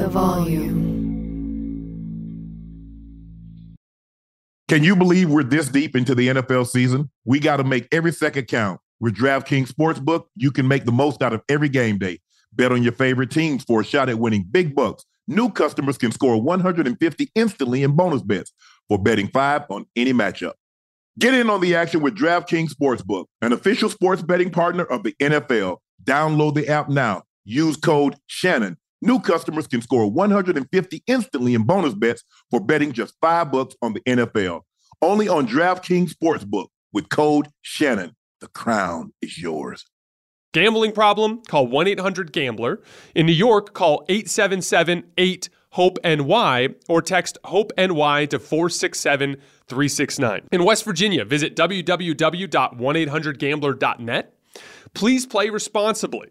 the volume. Can you believe we're this deep into the NFL season? We got to make every second count. With DraftKings Sportsbook, you can make the most out of every game day. Bet on your favorite teams for a shot at winning big bucks. New customers can score 150 instantly in bonus bets for betting five on any matchup. Get in on the action with DraftKings Sportsbook, an official sports betting partner of the NFL. Download the app now. Use code Shannon. New customers can score 150 instantly in bonus bets for betting just five bucks on the NFL. Only on DraftKings Sportsbook with code Shannon. The crown is yours. Gambling problem? Call 1 800 Gambler. In New York, call 877 8 HOPE NY or text HOPE NY to 467 369. In West Virginia, visit www.1800gambler.net. Please play responsibly.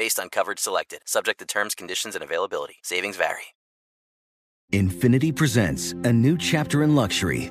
Based on coverage selected, subject to terms, conditions, and availability. Savings vary. Infiniti presents a new chapter in luxury,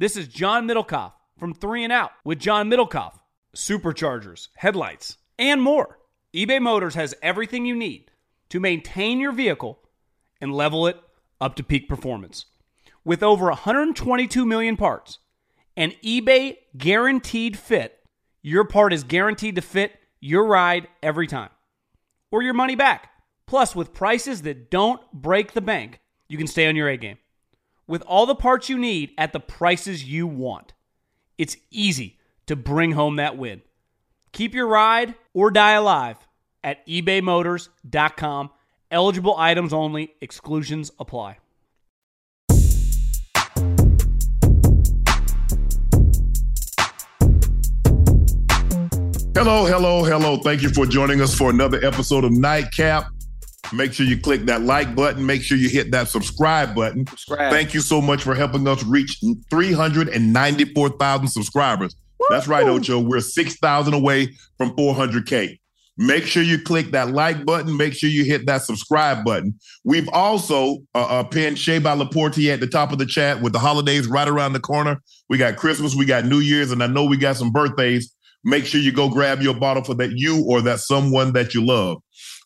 This is John Middlekauff from 3 and Out with John Middlekauff. Superchargers, headlights, and more. eBay Motors has everything you need to maintain your vehicle and level it up to peak performance. With over 122 million parts and eBay guaranteed fit, your part is guaranteed to fit your ride every time or your money back. Plus, with prices that don't break the bank, you can stay on your A game. With all the parts you need at the prices you want, it's easy to bring home that win. Keep your ride or die alive at ebaymotors.com. Eligible items only, exclusions apply. Hello, hello, hello. Thank you for joining us for another episode of Nightcap. Make sure you click that like button. Make sure you hit that subscribe button. Subscribe. Thank you so much for helping us reach 394,000 subscribers. That's right, Ocho. We're 6,000 away from 400K. Make sure you click that like button. Make sure you hit that subscribe button. We've also uh, uh, pinned Shea by Laportier at the top of the chat with the holidays right around the corner. We got Christmas, we got New Year's, and I know we got some birthdays. Make sure you go grab your bottle for that you or that someone that you love.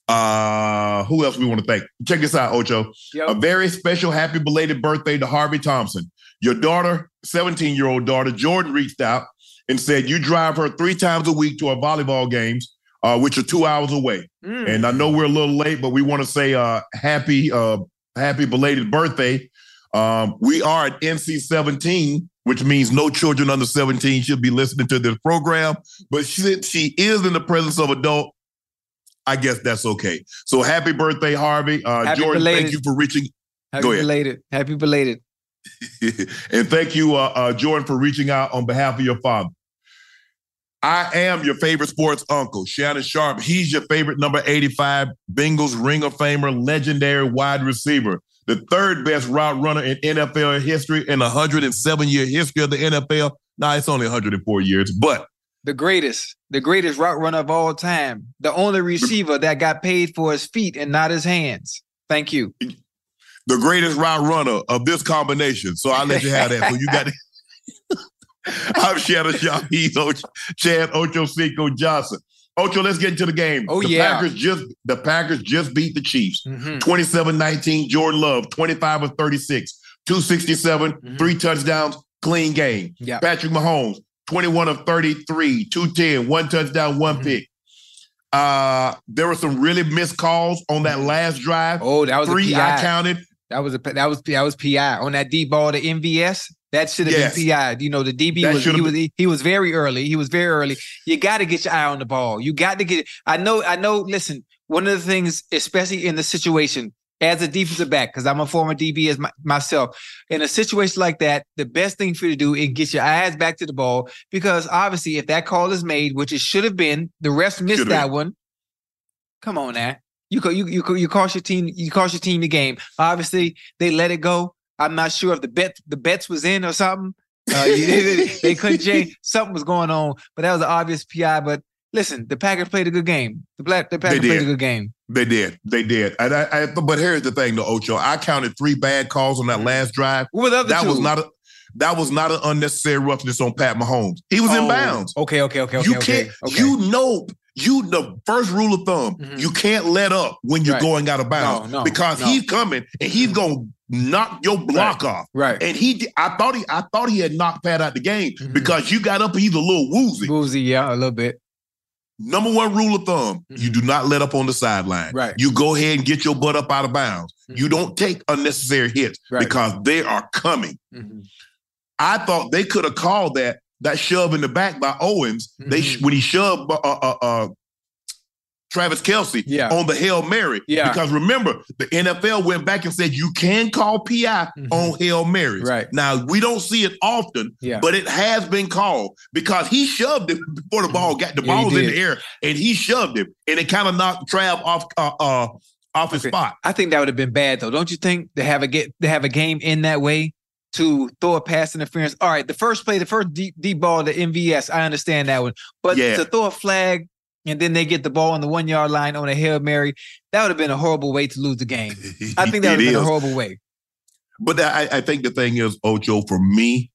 Uh, who else we want to thank? Check this out, Ocho. Yep. A very special happy belated birthday to Harvey Thompson. Your daughter, 17 year old daughter, Jordan, reached out and said you drive her three times a week to our volleyball games, uh, which are two hours away. Mm. And I know we're a little late, but we want to say uh, happy, uh, happy belated birthday. Um, we are at NC 17, which means no children under 17 should be listening to this program. But since she is in the presence of adult, I guess that's okay. So happy birthday, Harvey. Uh, Happy Jordan, belated. thank you for reaching. Happy Go ahead. belated. Happy belated. and thank you, uh, uh, Jordan, for reaching out on behalf of your father. I am your favorite sports uncle, Shannon Sharpe. He's your favorite number 85 Bengals Ring of Famer, legendary wide receiver, the third best route runner in NFL history in a 107 year history of the NFL. Nah, it's only 104 years, but The greatest, the greatest route runner of all time. The only receiver that got paid for his feet and not his hands. Thank you. the greatest route runner of this combination. So I'll let you have that. So you got it. I'm Shannon Shaheen, Ocho, Chad Ocho Cinco Johnson. Ocho, let's get into the game. Oh, the yeah. Packers just the Packers just beat the Chiefs. Mhm. 27-19, Jordan Love, 25 of 36, 267, Mhm. three touchdowns, clean game. Yeah. Patrick Mahomes, 21 of 33, 210, one touchdown, one Mhm. pick. Uh, there were some really missed calls on that last drive. Oh, that was Three a I PI. counted. That was a that was that was PI on that D ball to MVS. That should have Yes. been PI. You know, the DB That was he have was he was very early. He was very early. You got to get your eye on the ball. You got to get. I know. I know. Listen, one of the things, especially in the situation as a defensive back, because I'm a former DB as my, myself, in a situation like that, the best thing for you to do is get your eyes back to the ball because obviously, if that call is made, which it should have been, the refs missed Should have that one. Come on now. You you you you cost your team you cost your team the game. Obviously, they let it go. I'm not sure if the bet the bets was in or something. Uh, they, they couldn't change. Something was going on, but that was an obvious PI. But listen, the Packers played a good game. The black the Packers played a good game. They did. They did. And I, I, but here's the thing, though, Ocho. I counted three bad calls on that last drive. What were That two? was not a that was not an unnecessary roughness on Pat Mahomes. He was in Oh, bounds. Okay, okay, okay, okay. you okay, can't. okay. You know. You the first rule of thumb. Mhm. You can't let up when you're Right. going out of bounds No, no, because no. he's coming and he's gonna knock your block off. right. And he, I thought he, I thought he had knocked Pat out the game Mhm. because you got up. He's a little woozy. Woozy, yeah, a little bit. Number one rule of thumb: you Mhm. do not let up on the sideline. Right. You go ahead and get your butt up out of bounds. Mhm. You don't take unnecessary hits Right. because they are coming. Mhm. I thought they could have called that that shove in the back by Owens. They when he shoved uh, uh, uh, Travis Kelce Yeah. on the hail mary. Yeah. Because remember, the NFL went back and said you can call PI Mhm. on hail marys. Right. Now we don't see it often, Yeah. but it has been called because he shoved it before the ball got the Yeah, ball was in the air and he shoved it and it kind of knocked Trav off uh, uh off his Okay. spot. I think that would have been bad though. Don't you think to have a get to have a game in that way to throw a pass interference? All right, the first play, the first deep deep ball to MVS, I understand that one. But to throw a flag and then they get the ball on the one yard line on a hail mary, that would have been a horrible way to lose the game. I think that would have been a horrible way. But I, I think the thing is, Ocho, for me,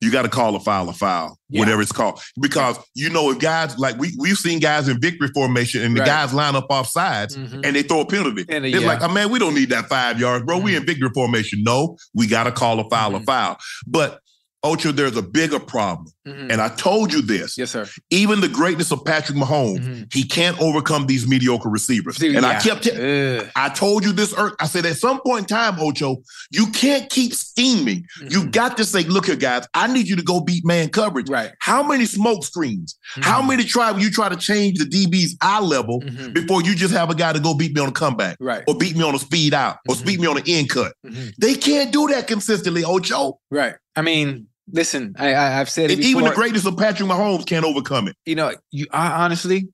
you got to call a foul a foul, Yeah. whatever it's called. Because you know, if guys like we we've seen guys in victory formation and the Right. guys line up off sides Mhm. and they throw a penalty. And, it's yeah. like, oh man, we don't need that five yards, bro. We Mhm. in victory formation. No, we got to call a foul a Mhm. foul. But Ocho, there's a bigger problem. Mhm. And I told you this. Yes, sir. Even the greatness of Patrick Mahomes, Mhm. he can't overcome these mediocre receivers. And I kept t-. I told you this. I said at some point in time, Ocho, you can't keep scheming. You Mhm. got to say, look here, guys. I need you to go beat man coverage. Right. How many smoke screens? How Mhm. many try you try to change the DB's eye level Mhm. before you just have a guy to go beat me on a comeback Right. or beat me on a speed out or beat me on an end cut? They can't do that consistently, Ocho. Right. I mean, listen, I, I I've said it And before. even the greatest of Patrick Mahomes can't overcome it. you know, you I, honestly,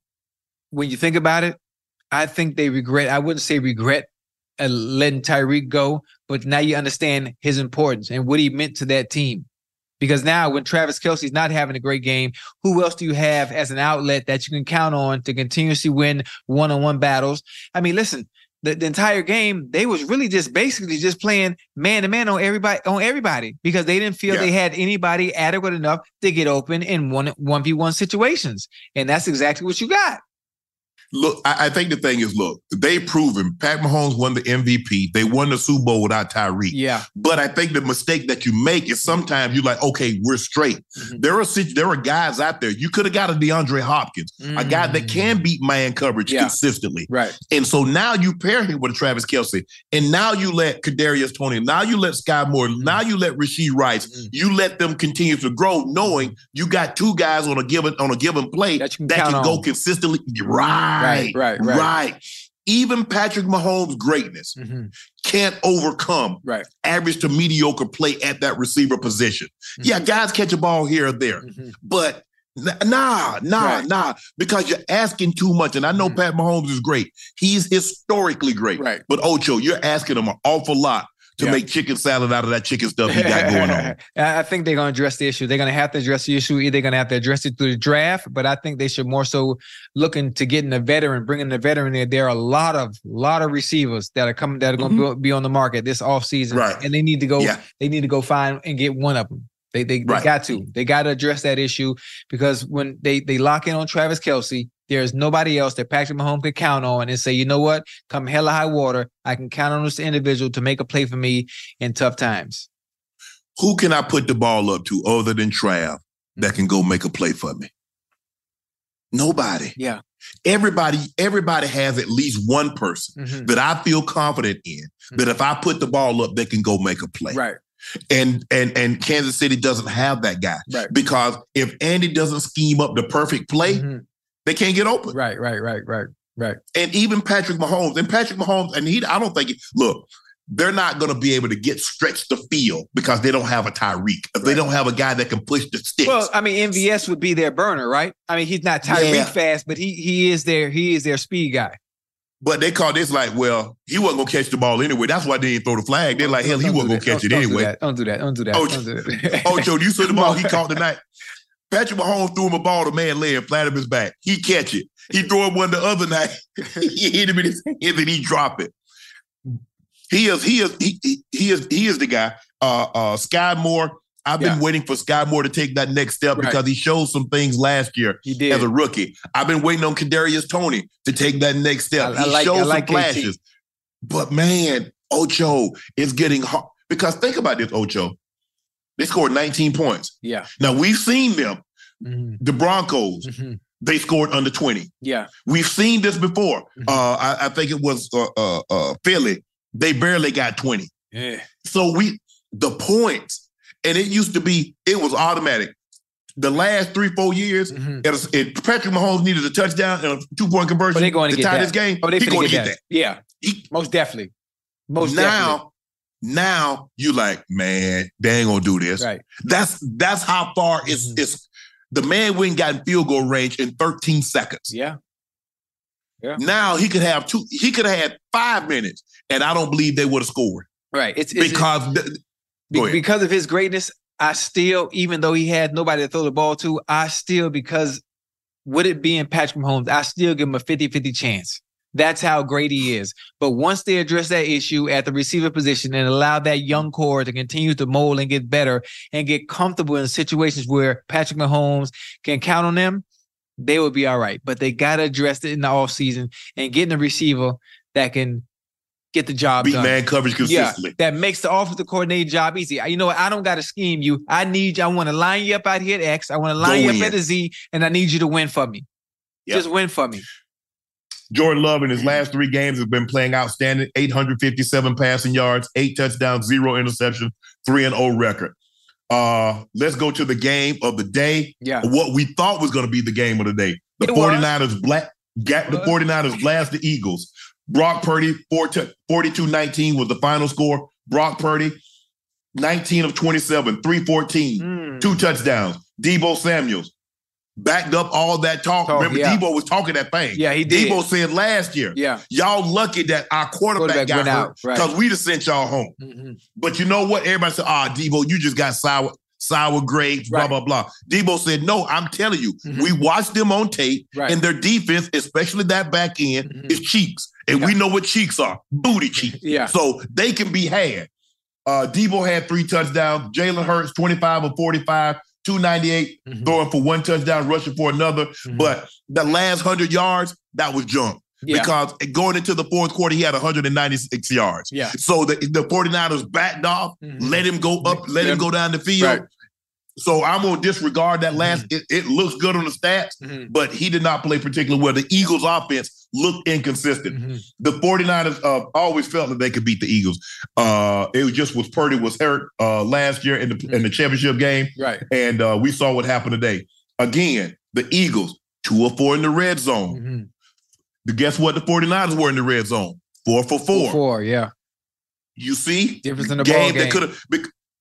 when you think about it, I think they regret. I wouldn't say regret uh, letting Tyreek go, but now you understand his importance and what he meant to that team. Because now, when Travis Kelce's not having a great game, who else do you have as an outlet that you can count on to continuously win one-on-one battles? I mean, listen, the, the entire game they was really just basically just playing man to man on everybody on everybody because they didn't feel Yeah. they had anybody adequate enough to get open in one one v one situations, and that's exactly what you got. Look, I, I think the thing is, look, they proven Pat Mahomes won the MVP. They won the Super Bowl without Tyreek. Yeah, But I think the mistake that you make is sometimes you're like, okay, we're straight. Mhm. There are there are guys out there. You could have got a DeAndre Hopkins, a guy that can beat man coverage Mm. Yeah. consistently. right. And so now you pair him with Travis Kelce, and now you let Kadarius Toney, now you let Sky Moore, Mm-hmm. now you let Rashee Rice, Mhm. you let them continue to grow, knowing you got two guys on a given on a given play That you can that can go on. consistently. Right, right, right. right. Even Patrick Mahomes' greatness Mhm. can't overcome Right. average to mediocre play at that receiver position. Yeah, guys catch a ball here or there, Mhm. but nah, nah, Right. nah, because you're asking too much. And I know Mhm. Pat Mahomes is great. He's historically great. Right. But Ocho, you're asking him an awful lot to Yeah. make chicken salad out of that chicken stuff he got going on. I think they're going to address the issue. They're going to have to address the issue. Either they're going to have to address it through the draft, but I think they should more so looking to getting a veteran, bringing a veteran there. There are a lot of lot of receivers that are coming that are going to be on the market this offseason, Mm-hmm. Right. and they need to go. Yeah. They need to go find and get one of them. They they, they got to. They got to address that issue because when they they lock in on Travis Kelce, there's nobody else that Patrick Mahomes can count on and say, you know what, come hella high water, I can count on this individual to make a play for me in tough times. Who can I put the ball up to other than Trav that can go make a play for me? Nobody. Yeah. Everybody, everybody has at least one person Mhm. that I feel confident in that if I put the ball up, they can go make a play. Right. And and and Kansas City doesn't have that guy Right. because if Andy doesn't scheme up the perfect play, Mhm. They can't get open. Right. Right. Right. Right. Right. And even Patrick Mahomes and Patrick Mahomes, and he, I don't think. Look, they're not going to be able to get stretched the field because they don't have a Tyreek. If they don't have a guy that can push the sticks. Well, I mean, MVS would be their burner, right? I mean, he's not Tyreek Yeah. fast, but he he is their he is their speed guy. But they call this like, well, he wasn't gonna catch the ball anyway. That's why they didn't throw the flag. They're like, hell, he Don't wasn't gonna that. catch it Don't- anyway. Don't do that. Don't do that. Oh, Don't do that. Oh, Joe, you saw the ball he caught tonight. Patrick Mahomes threw him a ball to man laying flat on his back. He catch it. He threw him one the other night. he hit him in his hands and he drop it. He is he is he, he, he is he is the guy. Uh uh Sky Moore. I've been Yeah. waiting for Sky Moore to take that next step Right. because he showed some things last year He did. as a rookie. I've been waiting on Kadarius Toney to take that next step. I- I he like- showed I like some KT. flashes. But man, Ocho is getting hard. Because think about this, Ocho. They scored 19 points. yeah. Now we've seen them, Mhm. the Broncos, Mhm. they scored under 20. Yeah. We've seen this before. Mhm. Uh, I, I think it was uh, uh, uh, Philly. They barely got 20. Yeah. So we the points, and it used to be, it was automatic. The last three, four years, Mhm. it was, it, Patrick Mahomes needed a touchdown and a two-point conversion But they going to to get tie that. this game. Oh, they he finna going get to that. get Yeah. that. He- Most definitely. Most now, now you like, man, they ain't gonna do this. Right. That's that's how far it's Mhm. it's the man went and got in field goal range in 13 seconds. Yeah. Yeah. Now he could have two, he could have had five minutes, and I don't believe they would have scored. Right. It's, it's Because th- Be- because of his greatness, I still, even though he had nobody to throw the ball to, I still, because would it being Patrick Mahomes, I still give him a 50 50 chance. That's how great he is. But once they address that issue at the receiver position and allow that young core to continue to mold and get better and get comfortable in situations where Patrick Mahomes can count on them, they will be all right. But they got to address it in the offseason and getting a receiver that can get the job beat done. man coverage consistently. Yeah, that makes the offensive coordinator job easy. You know what? I don't got to scheme you. I need you. I want to line you up out here at X. I want to line Go you up in. at the Z, and I need you to win for me. Yep. Just win for me. Jordan Love in his last three games has been playing outstanding 857 passing yards, eight touchdowns, zero interceptions, 3 and 0 record. Uh, let's go to the game of the day. Yeah. What we thought was going to be the game of the day. The It was. 49ers black got the was. 49ers blast the Eagles. Brock Purdy 42-19 was the final score. Brock Purdy 19 of 27, 314, Mm. two touchdowns. Deebo Samuels backed up all that talk. Talk, Remember, yeah. Deebo was talking that thing. Yeah, he did. Deebo said last year, Yeah. y'all lucky that our quarterback, Quarterback got hurt out, right. because we'd have sent y'all home. Mhm. But you know what? Everybody said, ah, Deebo, you just got sour, sour grapes, blah, Right. blah, blah. Deebo said, no, I'm telling you, Mhm. we watched them on tape, Right. and their defense, especially that back end, Mhm. is cheeks. And we know what cheeks are booty cheeks. Yeah. So they can be had. Uh, Deebo had three touchdowns. Jalen Hurts, 25 of 45, 298, Mhm. throwing for one touchdown, rushing for another. Mhm. But the last 100 yards, that was junk. Yeah. Because going into the fourth quarter, he had 196 yards. Yeah. So the, the 49ers backed off, Mhm. let him go up, let him go down the field. Right. So I'm gonna disregard that last. It, it looks good on the stats, Mhm. but he did not play particularly well. The Eagles' offense looked inconsistent. Mhm. The 49ers uh, always felt that they could beat the Eagles. Uh, it was just was Purdy was hurt uh, last year in the in the championship game, Right. and uh, we saw what happened today. Again, the Eagles two or four in the red zone. Mhm. Guess what? The 49ers were in the red zone. Four for four. Four. Yeah. You see? Difference in the ball game game. that could have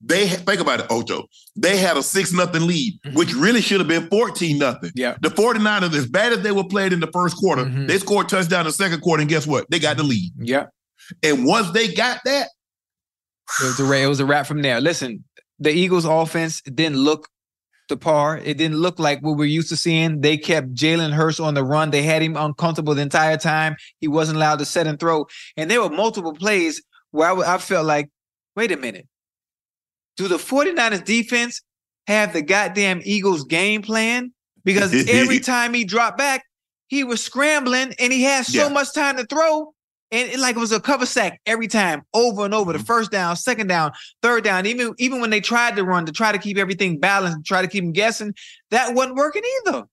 they think about it, Ocho. They had a six nothing lead, Mhm. which really should have been 14 nothing. Yeah. The 49ers, as bad as they were played in the first quarter, Mhm. they scored touchdown in the second quarter, and guess what? They got the lead. Yeah. And once they got that, It was a wrap, it was a wrap from there. Listen, the Eagles' offense didn't look the par. It didn't look like what we're used to seeing. They kept Jalen Hurts on the run. They had him uncomfortable the entire time. He wasn't allowed to set and throw. And there were multiple plays where I, w- I felt like, wait a minute. Do the 49ers defense have the goddamn Eagles game plan because every time he dropped back, he was scrambling and he had so Yeah. much time to throw. And it, like it was a cover sack every time, over and over. Mm-hmm. The first down, second down, third down. Even even when they tried to run to try to keep everything balanced, try to keep them guessing, that wasn't working either.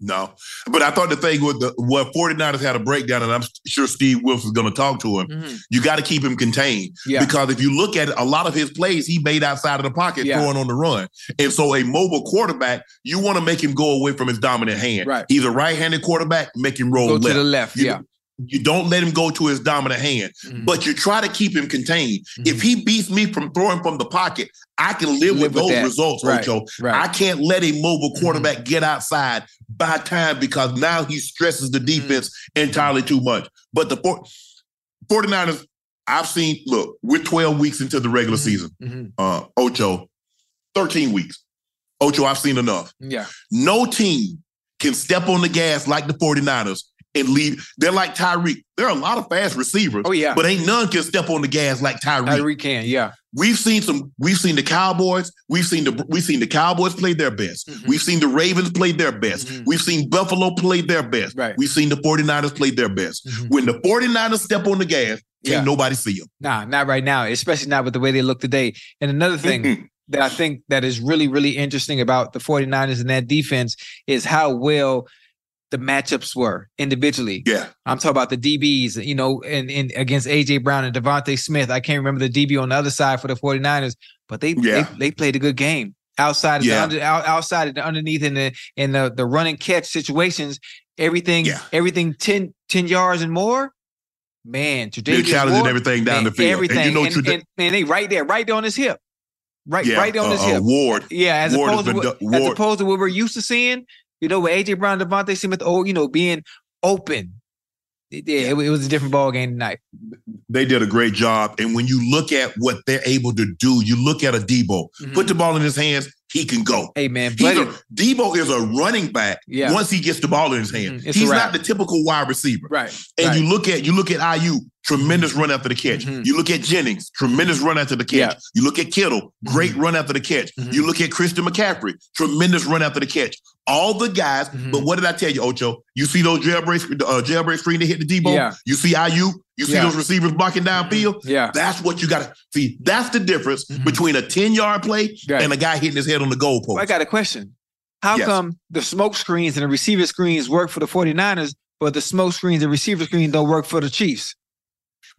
No. But I thought the thing with the what 49ers had a breakdown, and I'm sure Steve Wilks's going to talk to him. Mhm. You got to keep him contained. Yeah. Because if you look at it, a lot of his plays he made outside of the pocket Yeah. throwing on the run. And so a mobile quarterback, you want to make him go away from his dominant hand. Right. He's a right-handed quarterback, make him roll Go left. to the left. You- yeah. You don't let him go to his dominant hand, Mhm. but you try to keep him contained. If he beats me from throwing from the pocket, I can live, Live with with those that. results, Right. Ocho. Right. I can't let a mobile Mhm. quarterback get outside by time because now he stresses Mm-hmm. the defense entirely too much. But the four- 49ers, I've seen, look, we're 12 weeks into the regular Mhm. season. Uh, Ocho, 13 weeks. Ocho, I've seen enough. Yeah. No team can step on the gas like the 49ers and leave. They're like Tyreek. There are a lot of fast receivers, Oh yeah. but ain't none can step on the gas like Tyreek. Tyreek can. Yeah. We've seen some. We've seen the Cowboys. We've seen the. We've seen the Cowboys play their best. Mhm. We've seen the Ravens play their best. Mhm. We've seen Buffalo play their best. Right. We've seen the 49ers play their best. Mhm. When the 49ers step on the gas, can't Yeah. nobody see them. Nah, not right now, especially not with the way they look today. And another thing that I think that is really, really interesting about the 49ers and that defense is how well the matchups were individually. Yeah. I'm talking about the DBs, you know, and, and against AJ Brown and DeVonta Smith. I can't remember the DB on the other side for the 49ers, but they Yeah. they, they played a good game. Outside of Yeah. the under, out, outside of the underneath in the in the, the run and catch situations, everything Yeah. everything 10, 10 yards and more. Man, today They're challenging Ward, everything down man, the field. Everything. And you know, and, Treda- and, and they right there, right there on his hip. Right, yeah, right on his uh, uh, hip. Ward. Yeah, as Ward opposed to been what, do- as opposed to what we're used to seeing, you know, with AJ Brown, DeVonta Smith, oh, you know, being open. It- Yeah, it, it was a different ball game tonight. They did a great job. And when you look at what they're able to do, you look at a Deebo, Mhm. put the ball in his hands, he can go. Hey man, He's a, Deebo is a running back Yeah. once he gets the ball in his hand. Mhm. He's not the typical wide receiver. right? And right. you look at you look at Aiyuk, tremendous run after the catch. Mhm. You look at Jennings, tremendous run after the catch. Yeah. You look at Kittle, great Mhm. run after the catch. Mhm. You look at Christian McCaffrey, tremendous run after the catch. All the guys, Mhm. but what did I tell you, Ocho? You see those jailbreak uh, jailbreak screen that hit the Deebo. Yeah. You see Aiyuk. You see Yeah. those receivers blocking downfield. yeah, That's what you got to see. That's the difference Mhm. between a ten yard play Right. and a guy hitting his head on the goalpost. Well, I got a question. How Yes. come the smoke screens and the receiver screens work for the 49ers, but the smoke screens and receiver screen don't work for the Chiefs?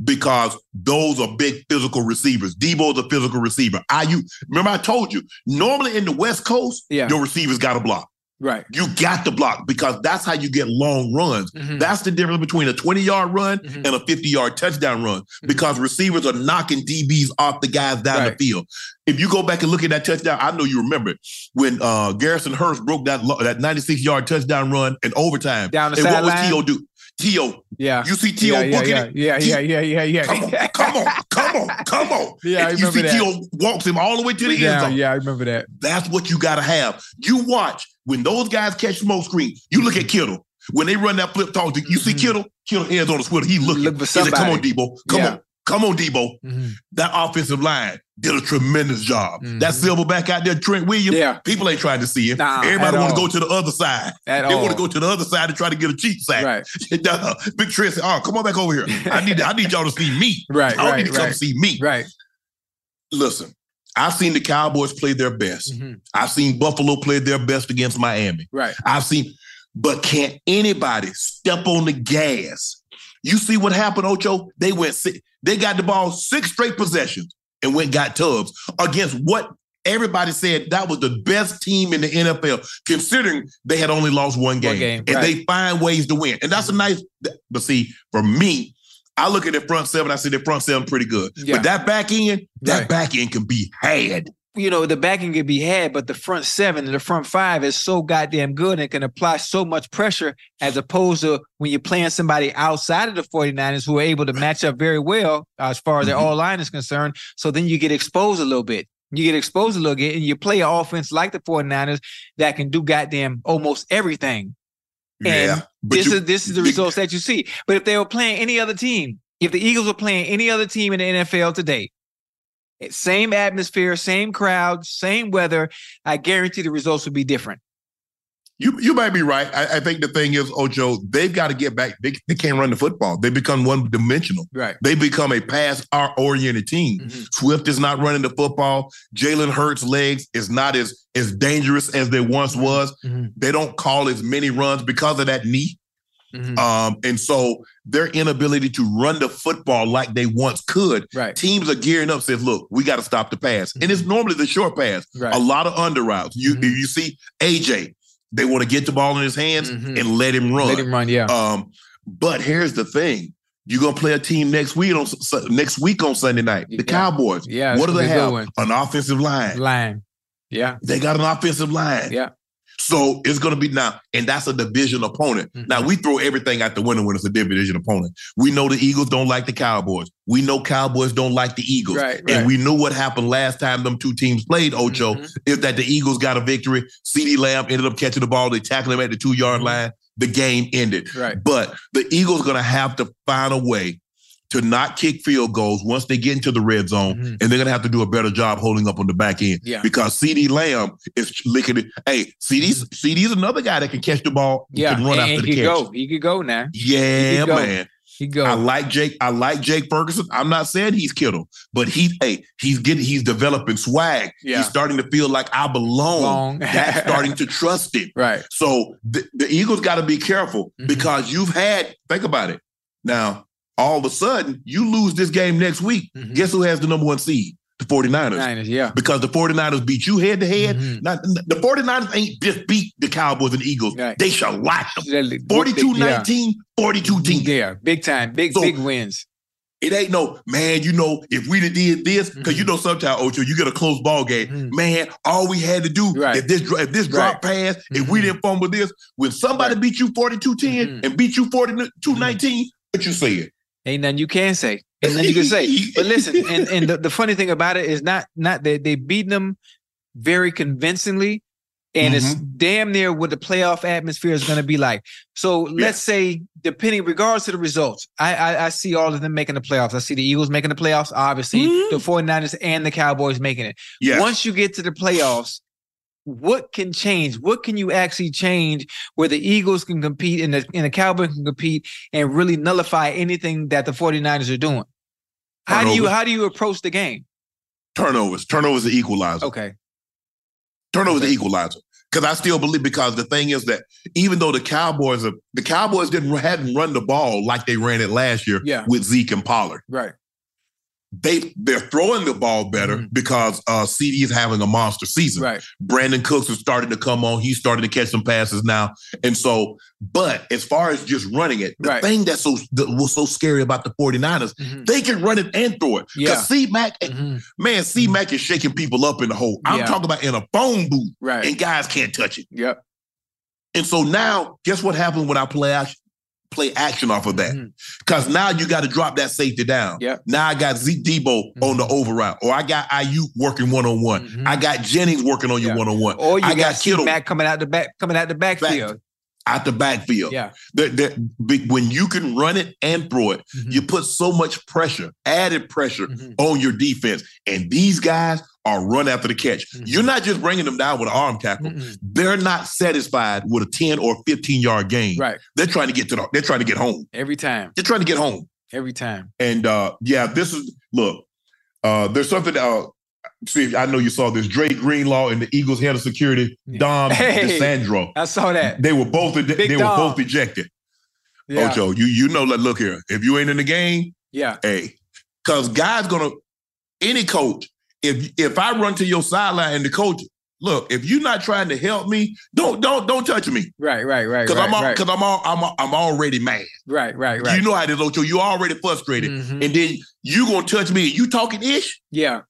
because those are big physical receivers. Deebo's a physical receiver. Aiyuk, remember I told you, normally in the West Coast, Yeah. your receivers got to block. Right. You got to block because that's how you get long runs. Mhm. That's the difference between a 20 yard run Mhm. and a 50 yard touchdown run because receivers are knocking DBs off the guys down Right. the field. If you go back and look at that touchdown, I know you remember it when uh, Garrison Hearst broke that lo- that 96 yard touchdown run in overtime. Down the and what was? T.O. do? T.O. Yeah. You see T.O. yeah, yeah, booking yeah, it? yeah, yeah, yeah, yeah, yeah. Come on, come on, come on, come on. Yeah, I And you remember see that. T.O. walks him all the way to the end yeah, zone. yeah, I remember that. That's what you got to have. You watch when those guys catch smoke screen. You look at Kittle when they run that flip toss. You see Mhm. Kittle. Kittle hands on the swivel. He looking. Look for He said, Come on, somebody. Deebo. Come Yeah. on. Come on, Deebo. Mhm. That offensive line did a tremendous job. Mhm. That silverback out there, Trent Williams. Yeah, People ain't trying to see him. Nah, Everybody want to go to the other side. at They all. want to go to the other side to try to get a cheap sack. Right, Uh, Big Trent said, "Oh, come on back over here. I need, I need y'all to see me. right, I don't right, need to come right, see me. right. Listen, I've seen the Cowboys play their best. Mhm. I've seen Buffalo play their best against Miami. Right. I've seen, but can't anybody step on the gas? You see what happened, Ocho? They went six, they got the ball six straight possessions and went got tubs against what everybody said that was the best team in the NFL, considering they had only lost one game. game, and right. they find ways to win. And that's a nice, but see, for me, I look at the front seven, I see the front seven pretty good. Yeah. But that back end, that Right. back end can be had. you know, the back end can be had, but the front seven and the front five is so goddamn good and can apply so much pressure as opposed to when you're playing somebody outside of the 49ers who are able to match up very well uh, as far as their Mhm. all line is concerned. So then you get exposed a little bit. You get exposed a little bit and you play an offense like the 49ers that can do goddamn almost everything. And yeah. This you- is this is the results that you see. But if they were playing any other team, if the Eagles were playing any other team in the NFL today, eh, Same atmosphere, same crowd, same weather. I guarantee the results would be different. You you might be right. I, I think the thing is, Ocho, they've got to get back. They, they can't run the football. They become one dimensional. Right. They become a pass oriented team. Mhm. Swift is not running the football. Jalen Hurts' legs is not as as dangerous as they once was. Mhm. They don't call as many runs because of that knee. Mhm. Um, and so their inability to run the football like they once could, Right. teams are gearing up, says, look, we got to stop the pass. And it's normally the short pass. Right. A lot of under routes. You Mhm. you see AJ, they want to get the ball in his hands Mhm. and let him run. Let him run. Yeah. Um, but here's the thing. You're gonna play a team next week on next week on Sunday night. The Yeah. Cowboys. Yeah, What do they have? An offensive line. Line. Yeah. They got an offensive line. Yeah. So it's going to be now, and that's a division opponent. Mhm. Now we throw everything out the window when it's a division opponent. We know the Eagles don't like the Cowboys. We know Cowboys don't like the Eagles. Right, And we knew what happened last time them two teams played, Ocho, Mhm. is that the Eagles got a victory. CeeDee Lamb ended up catching the ball. They tackled him at the two yard Mhm. line. The game ended. Right. But the Eagles going to have to find a way to not kick field goals once they get into the red zone, Mhm. and they're going to have to do a better job holding up on the back end Yeah. because CeeDee Lamb is licking it. Hey, CeeDee's CeeDee's another guy that can catch the ball, Yeah. can run and, after and the he catch. could go. He could go now. Yeah, He could go. man. He go. I like Jake. I like Jake Ferguson. I'm not saying he's Kittle, but he, hey, he's getting, he's developing swag. Yeah. He's starting to feel like I belong. Long. That's starting to trust him. right. So the, the Eagles got to be careful Mhm. because you've had, think about it. Now, all of a sudden, you lose this game next week. Mhm. Guess who has the number one seed? The 49ers. Niners. Yeah. Because the 49ers beat you head to head. Mhm. Not, the 49ers ain't just beat the Cowboys and Eagles. Right. They shall watch them. Yeah. 42 19, 42 10. Yeah. Big time. Big, So- big wins. It ain't no, man, you know, if we did this, because you Mhm. know sometimes, Ocho, you get a close ball game. Mhm. Man, all we had to do, Right. if this if this drop pass, if we Mhm. didn't fumble this, when somebody beat you 42-10 Mhm. and beat you 42-19, what you saying? Ain't nothing you can say. Ain't nothing you can say. But listen, and, and the, the funny thing about it is not not that they beat them very convincingly, and it's Mm-hmm. damn near what the playoff atmosphere is going to be like. So let's say, depending, regards to the results, I, I I see all of them making the playoffs. I see the Eagles making the playoffs, obviously, Mhm. the 49ers and the Cowboys making it. Yeah. Once you get to the playoffs, what can change? What can you actually change where the Eagles can compete and the, and the Cowboys can compete and really nullify anything that the 49ers are doing? How do you how do you approach the game? Turnovers. Turnovers the equalizer. Okay. Turnovers the equalizer. Because I still believe because the thing is that even though the Cowboys are the Cowboys didn't hadn't run the ball like they ran it last year Yeah. with Zeke and Pollard. Right. They they're throwing the ball better Mhm. because uh CeeDee is having a monster season. Right. Brandin Cooks is starting to come on. He's starting to catch some passes now. And so, but as far as just running it, the Right. thing that's so that was so scary about the 49ers, Mhm. they can run it and throw it. Yeah. C Mac, Mhm. man, C Mac is shaking people up in the hole. I'm Yeah. talking about in a phone booth, Right. and guys can't touch it. Yep. And so now, guess what happens when I play action, play action off of that? Because now you got to drop that safety down. Yep. Now I got Zeke Deebo on the over route, or I got Aiyuk working one on one. I got Jennings working on you one on one. Or you I got, got Kittle Mac coming out the back coming out the backfield. out the backfield. Yeah. That, that, when you can run it and throw it, Mhm. you put so much pressure, added pressure Mhm. on your defense. And these guys are run after the catch. Mhm. You're not just bringing them down with an arm tackle. Mhm. They're not satisfied with a 10 or 15 yard gain. Right. They're trying to get to the, they're trying to get home. Every time. They're trying to get home. Every time. And uh yeah, this is look, uh there's something uh see I know you saw this Dre Greenlaw and the Eagles head of security, Dom Hey. DiSandro. I saw that. They were both they Big were both ejected. Yeah. Ocho, you you know that look here. If you ain't in the game, Yeah. hey, because guys gonna any coach, if if I run to your sideline and the coach, look, if you're not trying to help me, don't don't don't touch me. Right, right, right. Because right, I'm all, right, cause I'm all, I'm I'm already mad. right, right, right. You know how it is, Ocho. You already frustrated. Mhm. And then you gonna touch me. You talking ish? Yeah.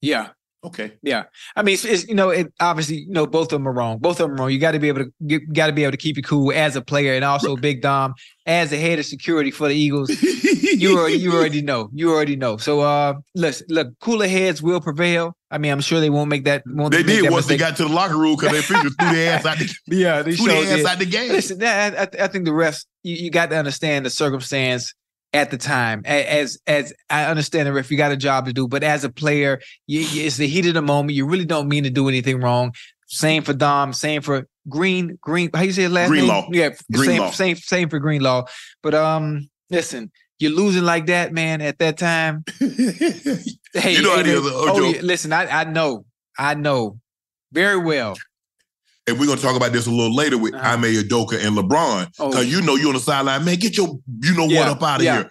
Yeah. Okay. Yeah, I mean, it's, it's you know, it obviously, you know, both of them are wrong. Both of them are wrong. You got to be able to, you got to be able to keep it cool as a player, and also Big Dom as the head of security for the Eagles. You already, you already know. You already know. So, uh, listen, look, cooler heads will prevail. I mean, I'm sure they won't make that. Won't They did that once they got to the locker room because they threw their ass out the, Yeah, they threw their ass it. out the game. Listen, I, I think the refs, you, you got to understand the circumstance at the time. As as I understand the ref, you got a job to do, but as a player, you, you, it's the heat of the moment. You really don't mean to do anything wrong. Same for Dom. Same for Green. Green. How you say his last Greenlaw. name? Yeah, Greenlaw. same, same, same for Greenlaw. But um, listen, you're losing like that, man. At that time, hey, You know how hey, it is, oh, listen, I I know, I know very well. and we're gonna talk about this a little later with Uh-huh. Ime Udoka and LeBron. Oh. Cause you know you're on the sideline, man, get your you know Yeah, what up out of yeah. here.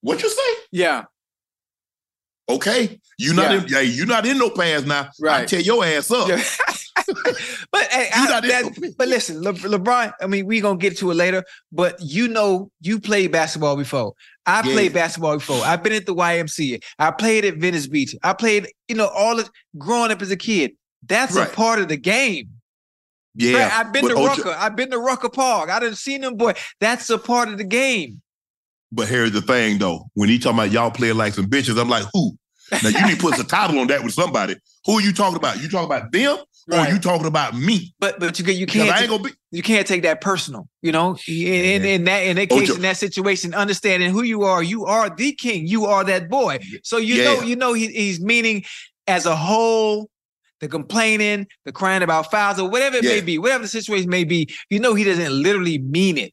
What you say? Yeah, Okay. You not Yeah. in hey, you not in no pass now. I Right. tear your ass up. But hey, I- that- but listen, Le- LeBron. I mean, we gonna get to it later. But you know, you played basketball before. I Yeah. played basketball before. I've been at the YMCA. I played at Venice Beach. I played, you know, all of growing up as a kid. That's Right. a part of the game. Yeah. I've been to Ocho- Rucker. I've been to Rucker Park. I done seen them boy. That's a part of the game. But here's the thing though. When he talking about y'all playing like some bitches, I'm like, who? Now you need to put some title on that with somebody. Who are you talking about? You talking about them or you talking about me? But but you you can't I be you can't take that personal. You know, in, in, that in that oh, case, Ocho. in that situation, understanding who you are, you are the king. You are that boy. So you know, you know, he, he's meaning as a whole. The complaining, the crying about fouls, or whatever it may be, whatever the situation may be, you know he doesn't literally mean it.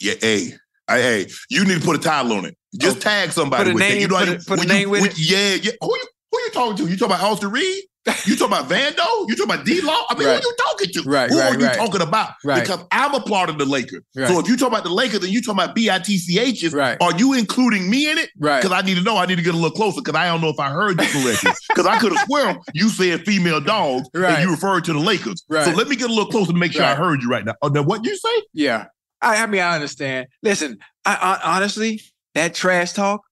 Yeah, hey, hey, hey, you need to put a title on it. Just Oh, tag somebody put a with name- it. You know, put a- put a name you, with when- it? Yeah, yeah. Who you who you talking to? You talking about Austin Reed? You talking about Vando? You talking about D-Lo? I mean, Right. who you talking to? Right, who right, are you right. talking about? Right. Because I'm a part of the Lakers. Right. So if you talk about the Lakers and you talking about BITCHs, Right. are you including me in it? Right. Because I need to know. I need to get a little closer because I don't know if I heard you correctly. Because I could have sworn you said female dogs Right. and you referred to the Lakers. Right. So let me get a little closer to make sure I heard you right now. Oh, now what you say? Yeah. I, I mean, I understand. Listen, I, I honestly, that trash talk,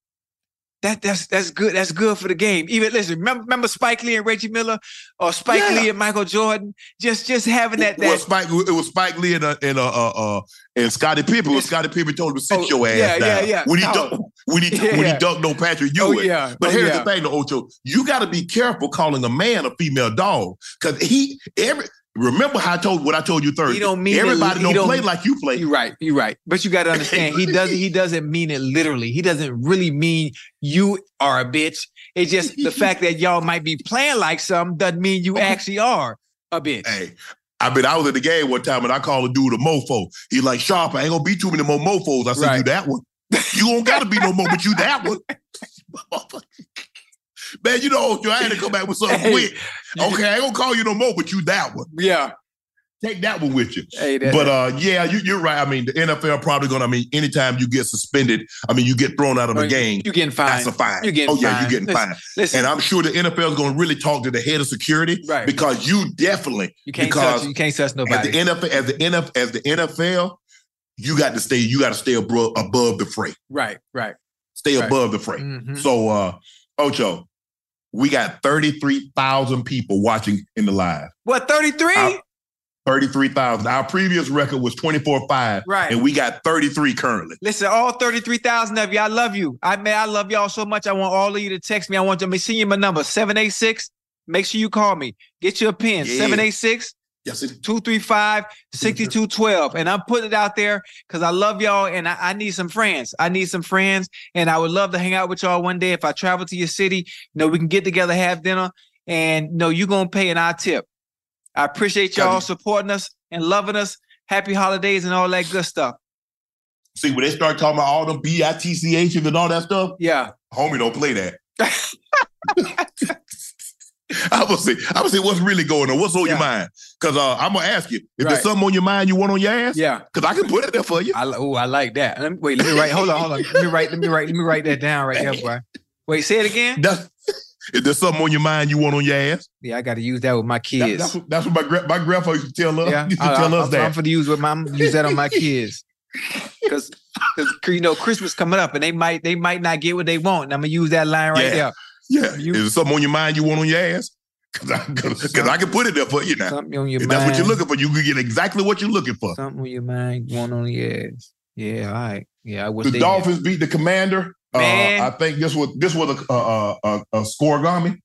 that that's that's good. That's good for the game. Even listen, remember, remember Spike Lee and Reggie Miller, or Spike Yeah. Lee and Michael Jordan, just just having that Well, that. Spike, it was Spike Lee and uh, and uh, uh, uh and Scottie Pippen. When Scottie Pippen told him to sit Oh, your ass yeah, down. yeah, yeah. When he dunked, when he Yeah, when he dunked no Patrick Ewing. Oh yeah, But oh, here's the thing, though, Ocho. You got to be careful calling a man a female dog because he every. Remember how I told what I told you Thursday. He don't mean everybody he don't, don't- play like you play. You're right. You're right. But you got to understand, he doesn't. He doesn't mean it literally. He doesn't really mean you are a bitch. It's just the fact that y'all might be playing like some doesn't mean you actually are a bitch. Hey, I mean, I was at the game one time and I called a dude a mofo. He's like, Sharpe, I ain't gonna be too many more mofos. I said, Right. you that one. You don't gotta be no more, but you that one. Man, you know, I had to come back with something Hey, quick. Okay, I ain't gonna call you no more, but you that one. Yeah. Take that one with you. Hey, that, But uh, yeah, you, you're right. I mean, the NFL probably gonna. I mean, anytime you get suspended, I mean, you get thrown out of the Oh, game. you getting fined. That's a fine. You're getting oh yeah, you're getting Listen, fined. Listen, And I'm sure the NFL is going to really talk to the head of security, Right. Because you definitely you can't because touch. You can't touch as the nobody. NFL, as the NFL, as the NFL, you got to stay. You got to stay above above the fray. right. Right. Stay Right. above the fray. Mhm. So, uh, Ocho, we got thirty three thousand people watching in the live. What? Thirty three. Out. Thirty three thousand. Our previous record was twenty four five, Right. and we got thirty three currently. Listen, all 33,000 of you, I love you. I man, I love y'all so much. I want all of you to text me. I want you to send you my number 786. Make sure you call me. Get your pen Yeah. 786 Yes, it, 235 6212. And I'm putting it out there because I love y'all and I, I need some friends. I need some friends and I would love to hang out with y'all one day. If I travel to your city, you know, we can get together, have dinner, and you know, you're going to pay an I tip. I appreciate y'all supporting us and loving us. Happy holidays and all that good stuff. see when they start talking about all them bitchs and all that stuff. Yeah. Homie, don't play that. I would say, I would say, what's really going on? What's on your mind? Because uh, I'm gonna ask you if Right. there's something on your mind you want on your ass. Yeah. Because I can put it there for you. I oh, I like that. Let me, wait, let me write. Hold on, hold on. Let me write. Let me write. Let me write that down right there, boy. Wait, say it again. That's, if there's something on your mind you want on your ass, Yeah, I got to use that with my that- kids. that's, what, that's what my gra- my grandfather used to tell us. yeah, used to I, tell us am that. going to use with my use that on my kids because you know Christmas coming up and they might they might not get what they want. And I'm gonna use that line right Yeah. there. yeah, you- is there something on your mind you want on your ass? Because I, cause, 'cause I can put it there for you now. Something on your If mind. that's what you're looking for, you can get exactly what you're looking for. Something on your mind. One on the ass. Yeah, all right. Yeah, I wish The they Dolphins beat the Commander. Uh, Man. I think this was this was a a, a, a scorigami.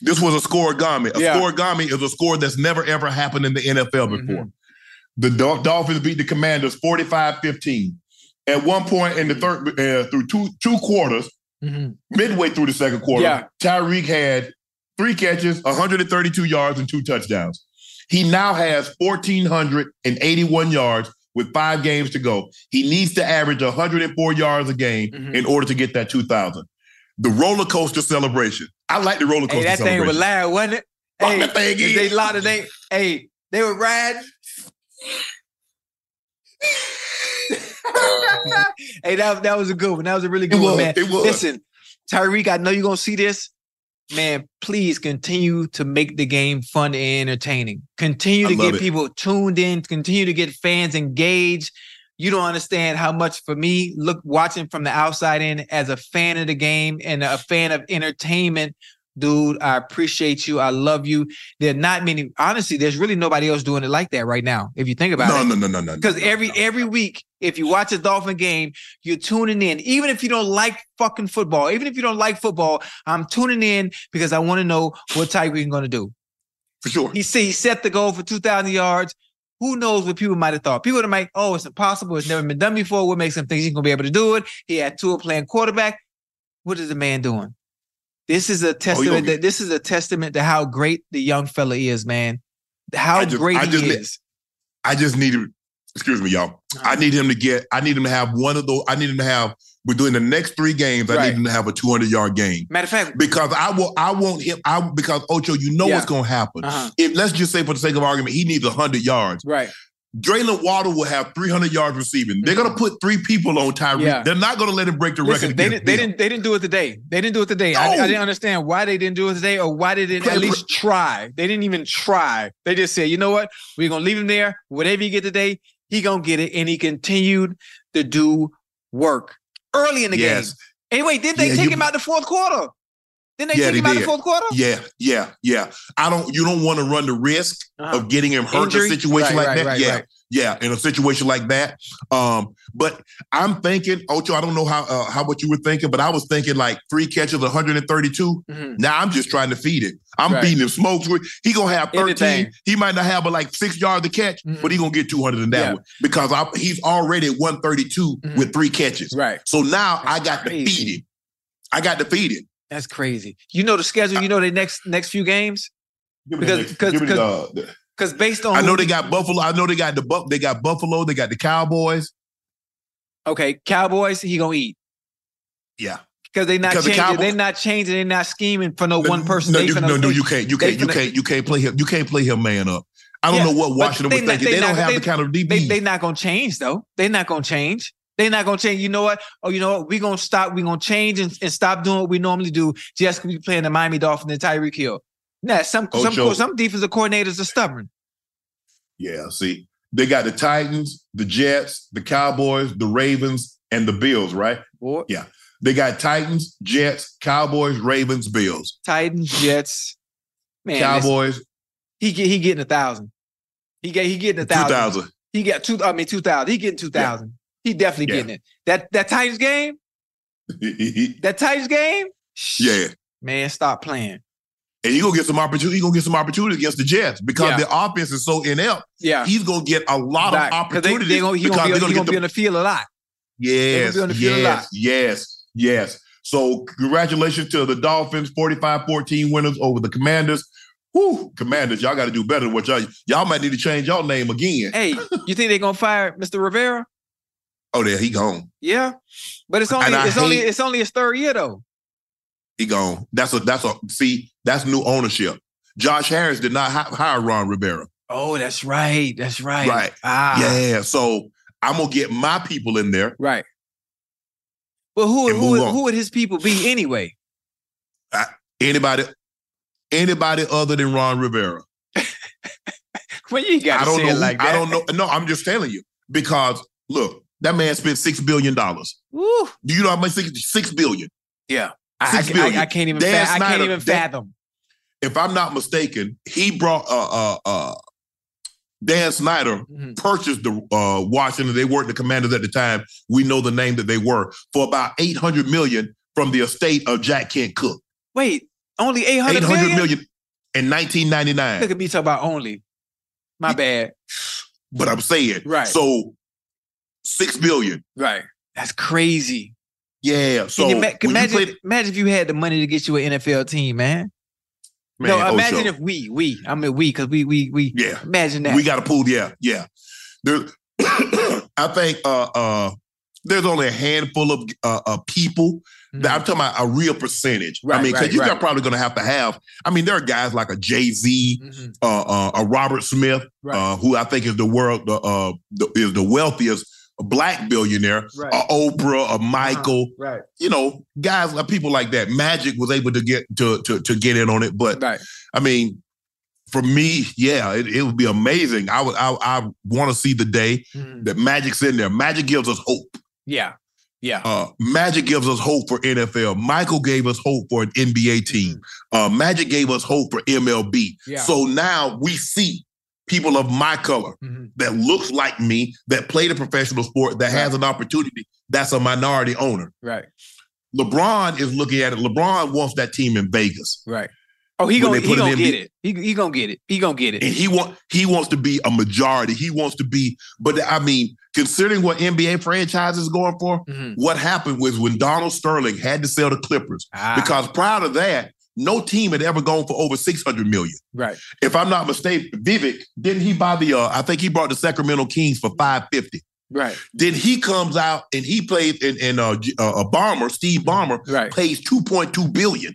This was a scorigami. A Yeah. scorigami is a score that's never ever happened in the NFL before. Mhm. The Dol- Dolphins beat the Commanders 45-15. At one point in the third, uh, through two two quarters, Mhm. midway through the second quarter, Yeah. Tyreek had three catches, 132 yards, and two touchdowns. He now has 1,481 yards with five games to go. He needs to average 104 yards a game Mhm. in order to get that 2,000. The roller coaster celebration. I like the roller Hey, coaster that thing was loud, wasn't it? Fuck Hey, that thing if they in. loud, they hey, they were riding. hey, that, that was a good one. That was a really good It one, man. it was. Listen, Tyreek, I know you're gonna see this. Man, please continue to make the game fun and entertaining. Continue to get it. people tuned in, continue to get fans engaged. You don't understand how much for me, look, watching from the outside in as a fan of the game and a fan of entertainment, dude. I appreciate you. I love you. There are not many, honestly, there's really nobody else doing it like that right now. If you think about No, it. no, no, no, no. No. Because no, every no. every week, if you watch a Dolphin game, you're tuning in. Even if you don't like fucking football, even if you don't like football, I'm tuning in because I want to know what Tyreek going to do. for sure. He said he set the goal for 2,000 yards. Who knows what people might have thought? People that might, oh, it's impossible. It's never been done before. What makes him think he's going to be able to do it? He had Tua playing quarterback. What is the man doing? This is a testament. get- that this is a testament to how great the young fella is, man. How just- great I he just- is. I just need to, excuse me, y'all. Uh-huh. I need him to get, I need him to have one of those, I need him to have, we're doing the next three games, I need him to have a 200 yard game. Matter of fact, Because I will, I want him, I because Ocho, you know Yeah. what's gonna happen. uh-huh, If let's just say for the sake of argument, he needs 100 yards. right. Jaylen Waddle will have 300 yards receiving. They're gonna mm-hmm. put three people on Tyreek. Yeah. They're not gonna let him break the Listen, record. they didn't. They didn't. They didn't do it today. They didn't do it today. I, I didn't understand why they didn't do it today, or why they didn't at least try. They didn't even try. They just said, you know what? We're gonna leave him there. Whatever you get today, he gonna get it, and he continued to do work early in the Yes. game. Anyway, did they Yeah, take you- him out the fourth quarter? Didn't they Yeah, take they him out the did. fourth quarter? Yeah, yeah, yeah. I don't. You don't want to run the risk Uh-huh. of getting him hurt Injury? in a situation Right, like right, that. right, yeah, right. yeah. In a situation like that. Um, but I'm thinking, Ocho. I don't know how uh, how what you were thinking, but I was thinking like three catches, 132. Mhm. Now I'm just trying to feed it. I'm Right. feeding him smokes. He gonna have 13. Anything. He might not have but like six yards to catch, Mhm. but he gonna get 200 in that Yeah. one because I, he's already at 132 Mhm. with three catches. Right. So now That's I got to feed him. I got to feed him. That's crazy. You know the schedule. You know the next next few games Because- the because- give me the, because- uh, because based on I know they got Buffalo. I know they got the Buff. They got Buffalo. They got the Cowboys. okay Cowboys. He gonna eat. Yeah, Because they not Because the changing, Cowboy- they're not changing, they're not scheming for no one person. No, you, no, no, you can't. You can't. You can't. You can't play him. You can't play him man up. I don't Yeah, know what Washington they was not- thinking. they They, don't have they- the kind of DB. They they not gonna change though. They're not gonna change. They're not gonna change. You know what? Oh, you know what? We're gonna stop. We're gonna change and, and stop doing what we normally do. Just because we playing the Miami Dolphins and Tyreek Hill. Nah, some oh, some Ocho. some defensive coordinators are stubborn. yeah. See, they got the Titans, the Jets, the Cowboys, the Ravens, and the Bills. Right? Boy, Yeah. They got Titans, Jets, Cowboys, Ravens, Bills, Titans, Jets, man, Cowboys. he get he getting a thousand. He get he getting a thousand. Two thousand. He got two. I mean two thousand. He getting two thousand. He definitely Yeah. getting it. That that Titans game. That Titans game. yeah. Man, stop playing. And he gonna get some opportunity. He gonna get some opportunity against the Jets because Yeah. their offense is so inept. Yeah. He's gonna get a lot of of 'Cause they, gonna, he because gonna, be, they're he gonna gonna get be the on the field a lot. Yes, be on the field a lot. yes, yes, yes. So congratulations to the Dolphins, 45-14 winners over the Commanders. Whew, Commanders, y'all got to do better than what y'all. Y'all might need to change y'all name again. Hey, you think they're gonna fire Mr. Rivera? Oh, there he gone. Yeah. But it's only it's only it's only his third year though. He gone. That's a that's a see. That's new ownership. Josh Harris did not hi- hire Ron Rivera. Oh, that's right. That's right. Right. Ah, Yeah, so I'm gonna get my people in there. right. Well, who who would, who would his people be anyway? Anybody, anybody other than Ron Rivera. Well, you got I to don't say know. who- like that. I don't know. No, I'm just telling you because look, that man spent six billion dollars. Do you know how much six, six billion? Yeah. I, Six I, billion. I, I can't even Dan fa- I can't Snyder- even Dan- fathom. If I'm not mistaken, he brought uh uh uh Dan Snyder Mhm. purchased the uh Washington. They weren't the commanders at the time. We know the name that they were for about 800 million from the estate of Jack Kent Cooke. Wait, only 800 800 million? million in 1999. Look at me talk about only. My bad. But I'm saying, Right. So six billion. Right. That's crazy. Yeah. So Can you ma- when you imagine, played- imagine if you had the money to get you an NFL team, man. man, no, imagine Ocho. if we, we, I mean we, because we, we, we. Yeah. Imagine that. We got a pool. Yeah, yeah. There, I think uh, uh, there's only a handful of uh, uh, people. That I'm talking about a real percentage. I Mm-hmm. Mean, because right, you right. probably going to have to have. I mean, there are guys like a Jay Z, Mhm. uh, uh, a Robert Smith, Right. uh, who I think is the world the, uh, the, is the wealthiest black billionaire. Right. Uh-huh. A Oprah, a Michael. Right. You know, guys like people like that. Magic was able to get to to to get in on it, but Right. I mean, for me, yeah, it, it would be amazing. I would, I, I want to see the day Mhm. that Magic's in there. Magic gives us hope. Yeah. Yeah. Uh, Magic gives us hope for NFL. Michael gave us hope for an NBA team. Uh, Magic gave us hope for MLB. Yeah. So now we see people of my color Mhm. that looks like me, that played a professional sport, that has an opportunity. That's a minority owner. Right. LeBron is looking at it. LeBron wants that team in Vegas. Right. Oh, he gonna he gonna get it. He he gonna get it. He gonna get it. and he want he wants to be a majority. He wants to be, but I mean, considering what NBA franchise is going for, Mhm. what happened was when Donald Sterling had to sell the Clippers Ah, because prior to that, no team had ever gone for over six hundred million. right. If I'm not mistaken, Vivek didn't he buy the? Uh, I think he brought the Sacramento Kings for five fifty. Right. Then he comes out and he plays in, in uh, uh, a Ballmer, Steve Ballmer, Right. pays two point two billion,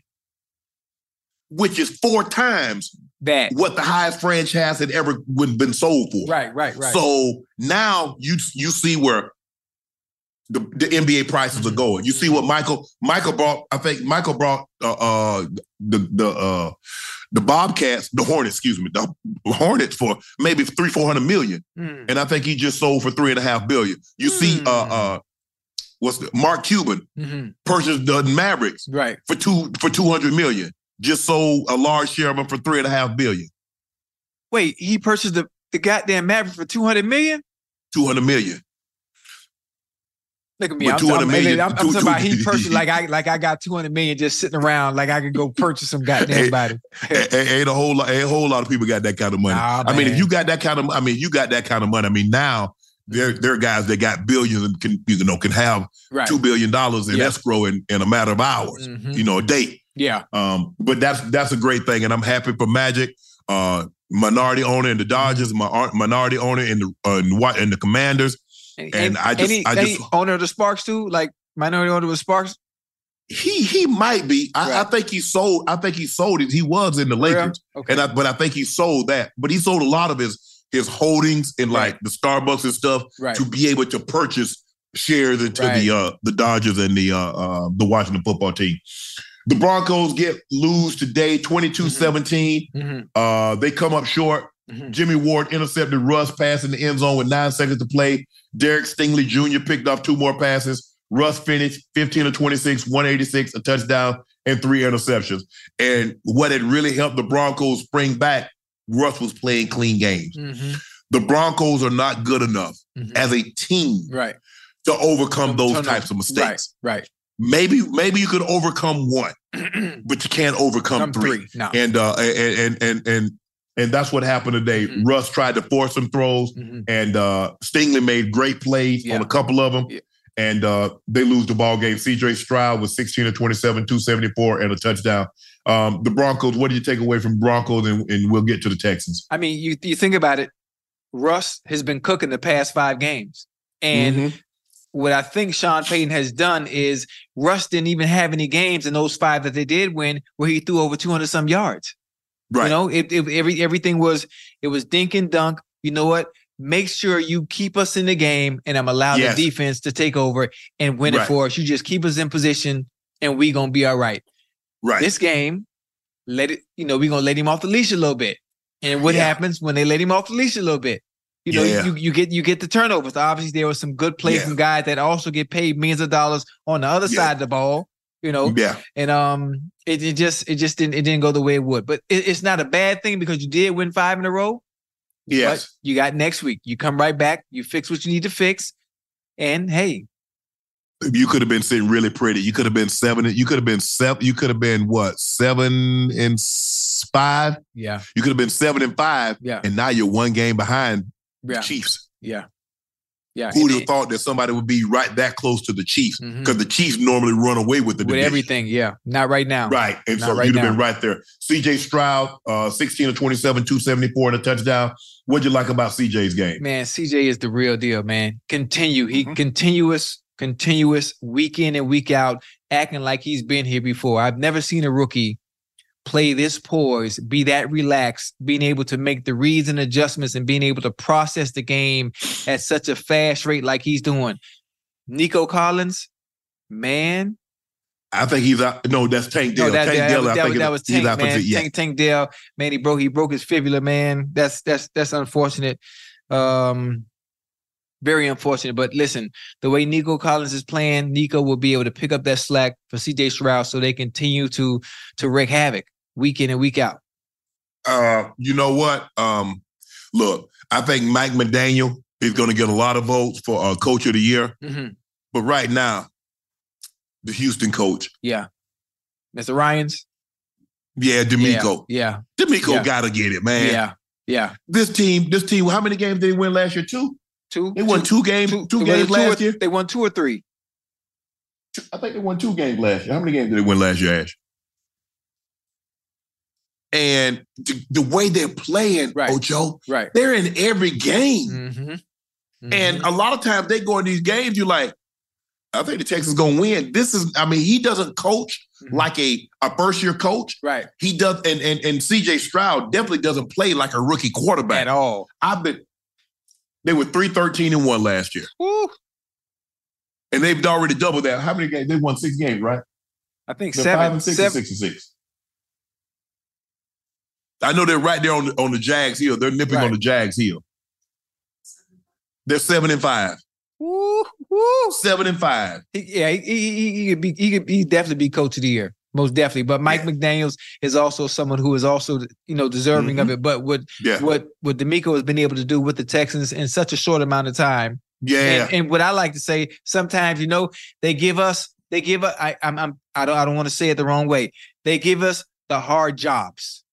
which is four times That. what the highest franchise had ever been been sold for. Right. Right. Right. So now you you see where the, the NBA prices Mm-hmm. are going. You see what Michael Michael brought. I think Michael brought uh, uh the the uh the Bobcats, the Hornets, excuse me, the Hornets for maybe three four hundred million, Mm. and I think he just sold for three and a half billion. You see, uh Hmm. uh, what's the Mark Cuban Mhm. purchased the Mavericks Right. for two for two hundred million. Just sold a large share of them for three and a half billion. Wait, he purchased the, the goddamn Maverick for two hundred million. Two hundred million. Look at me. I'm, 200 I'm, million, I'm, I'm talking about he personally like I like I got two hundred million just sitting around like I could go purchase some goddamn body. ain't, ain't a whole lot, ain't a whole lot of people got that kind of money. Nah, I mean, if you got that kind of, I mean, you got that kind of money. I mean, now there there are guys that got billions and can you know can have Right. two billion dollars in Yeah. escrow in, in a matter of hours, Mhm. you know, a date. Yeah. Um, but that's that's a great thing, and I'm happy for Magic, uh, minority owner in the Dodgers, my minority owner in the uh, in the Commanders. And I just- any, I just- owner of the Sparks too, like minority owner of the Sparks. He he might be. I, I think he sold. I think he sold it. He was in the Lakers. Okay. And I, but I think he sold that. But he sold a lot of his his holdings in like the Starbucks and stuff right. to be able to purchase shares into Right. the uh the Dodgers and the uh, uh the Washington football team. The Broncos get lose today 22-17. Mhm. Uh they come up short. Mhm. Jimmy Ward intercepted Russ pass in the end zone with nine seconds to play. Derek Stingley Jr. picked off two more passes. Russ finished 15 to 26, 186, a touchdown, and three interceptions. And what had really helped the Broncos spring back, Russ was playing clean games. Mhm. The Broncos are not good enough Mhm. as a team Right. to overcome those types of mistakes. Right. Maybe, maybe you could overcome one, but you can't overcome Come three. three. No. And uh and and and and and that's what happened today. Mhm. Russ tried to force some throws, Mhm. and uh Stingley made great plays Yeah. on a couple of them. Yeah. And uh, they lose the ball game. CJ Stroud was 16 to 27, 274, and a touchdown. Um, the Broncos, what do you take away from Broncos? And, and we'll get to the Texans. I mean, you you think about it. Russ has been cooking the past five games, and Mhm. what I think Sean Payton has done is Russ didn't even have any games in those five that they did win where he threw over 200 some yards. Right. You know, it, it every everything was it was dink and dunk. You know what? Make sure you keep us in the game, and I'm allow Yes. the defense to take over and win it for us. You just keep us in position, and we gonna be all right. right. This game, let it. You know, we gonna let him off the leash a little bit. And what Yeah. happens when they let him off the leash a little bit? You know, Yeah. you, you get you get the turnovers. Obviously, there was some good plays Yeah. from guys that also get paid millions of dollars on the other side of the ball. You know, yeah. and um, it, it just it just didn't it didn't go the way it would. But it, it's not a bad thing because you did win five in a row. Yes. But you got next week. You come right back. You fix what you need to fix, and hey, You could have been sitting really pretty. You could have been seven. You could have been seven. You could have been what? Seven and five. yeah, You could have been seven and five. Yeah. And now you're one game behind yeah, the Chiefs. yeah. Yeah. Who'd have thought that somebody would be right that close to the Chiefs? Because the Chiefs normally run away with the with division. everything. Yeah. Not right now. Right. And Not so right you'd have been right there. CJ Stroud, uh, 16 to 27, 274 and a touchdown. What'd you like about CJ's game? Man, CJ is the real deal, man. Continue. He Mhm. continuous, continuous week in and week out, acting like he's been here before. I've never seen a rookie play this poised, be that relaxed, being able to make the reads and adjustments and being able to process the game at such a fast rate like he's doing. Nico Collins, man. I think he's out. No, that's Tank Dell. No, that, Tank that, Dell, was, I that, think that was Tank, man. yeah. Tank, Tank Dell, man. He broke he broke his fibula, man. That's that's that's unfortunate. Um, very unfortunate. But listen, the way Nico Collins is playing, Nico will be able to pick up that slack for CJ Stroud, so they continue to to wreak havoc week in and week out. Uh, you know what? Um, look, I think Mike McDaniel is going to get a lot of votes for uh, Coach of the Year. Mhm. But right now, the Houston coach, Yeah, Mr. Ryans. yeah, DeMeco. Yeah, DeMeco Yeah. got to get it, man. yeah, yeah. This team, this team, how many games did they win last year? Two. Two. They won two games, two, two, they won games two last or, year. They won two or three. I think they won two games last year. How many games did they win last year, Ash? And the, the way they're playing, Right. Ocho, Right. they're in every game. Mm-hmm. And a lot of times they go in these games, you're like, I think the Texans gonna win. This is, I mean, he doesn't coach Mhm. like a, a first year coach. right He does, and, and and CJ Stroud definitely doesn't play like a rookie quarterback. at all. I've been they were 313 and 1 last year. Woo. And they've already doubled that. How many games? They won six games, right? I think They're seven. five and six seven- six and six. I know they're right there on the, on the Jags heel. They're nipping Right. on the Jags heel. They're seven and five. Woo, woo. Seven and five. He, yeah, he, he, he, he could be he could he definitely be coach of the year. Most definitely. But Mike Yeah. McDaniels is also someone who is also, you know, deserving of mm-hmm. it. But what Yeah. what what DeMeco has been able to do with the Texans in such a short amount of time. Yeah. And, and what I like to say, sometimes, you know, they give us, they give us, I I'm, I'm I don't I don't want to say it the wrong way. They give us the hard jobs.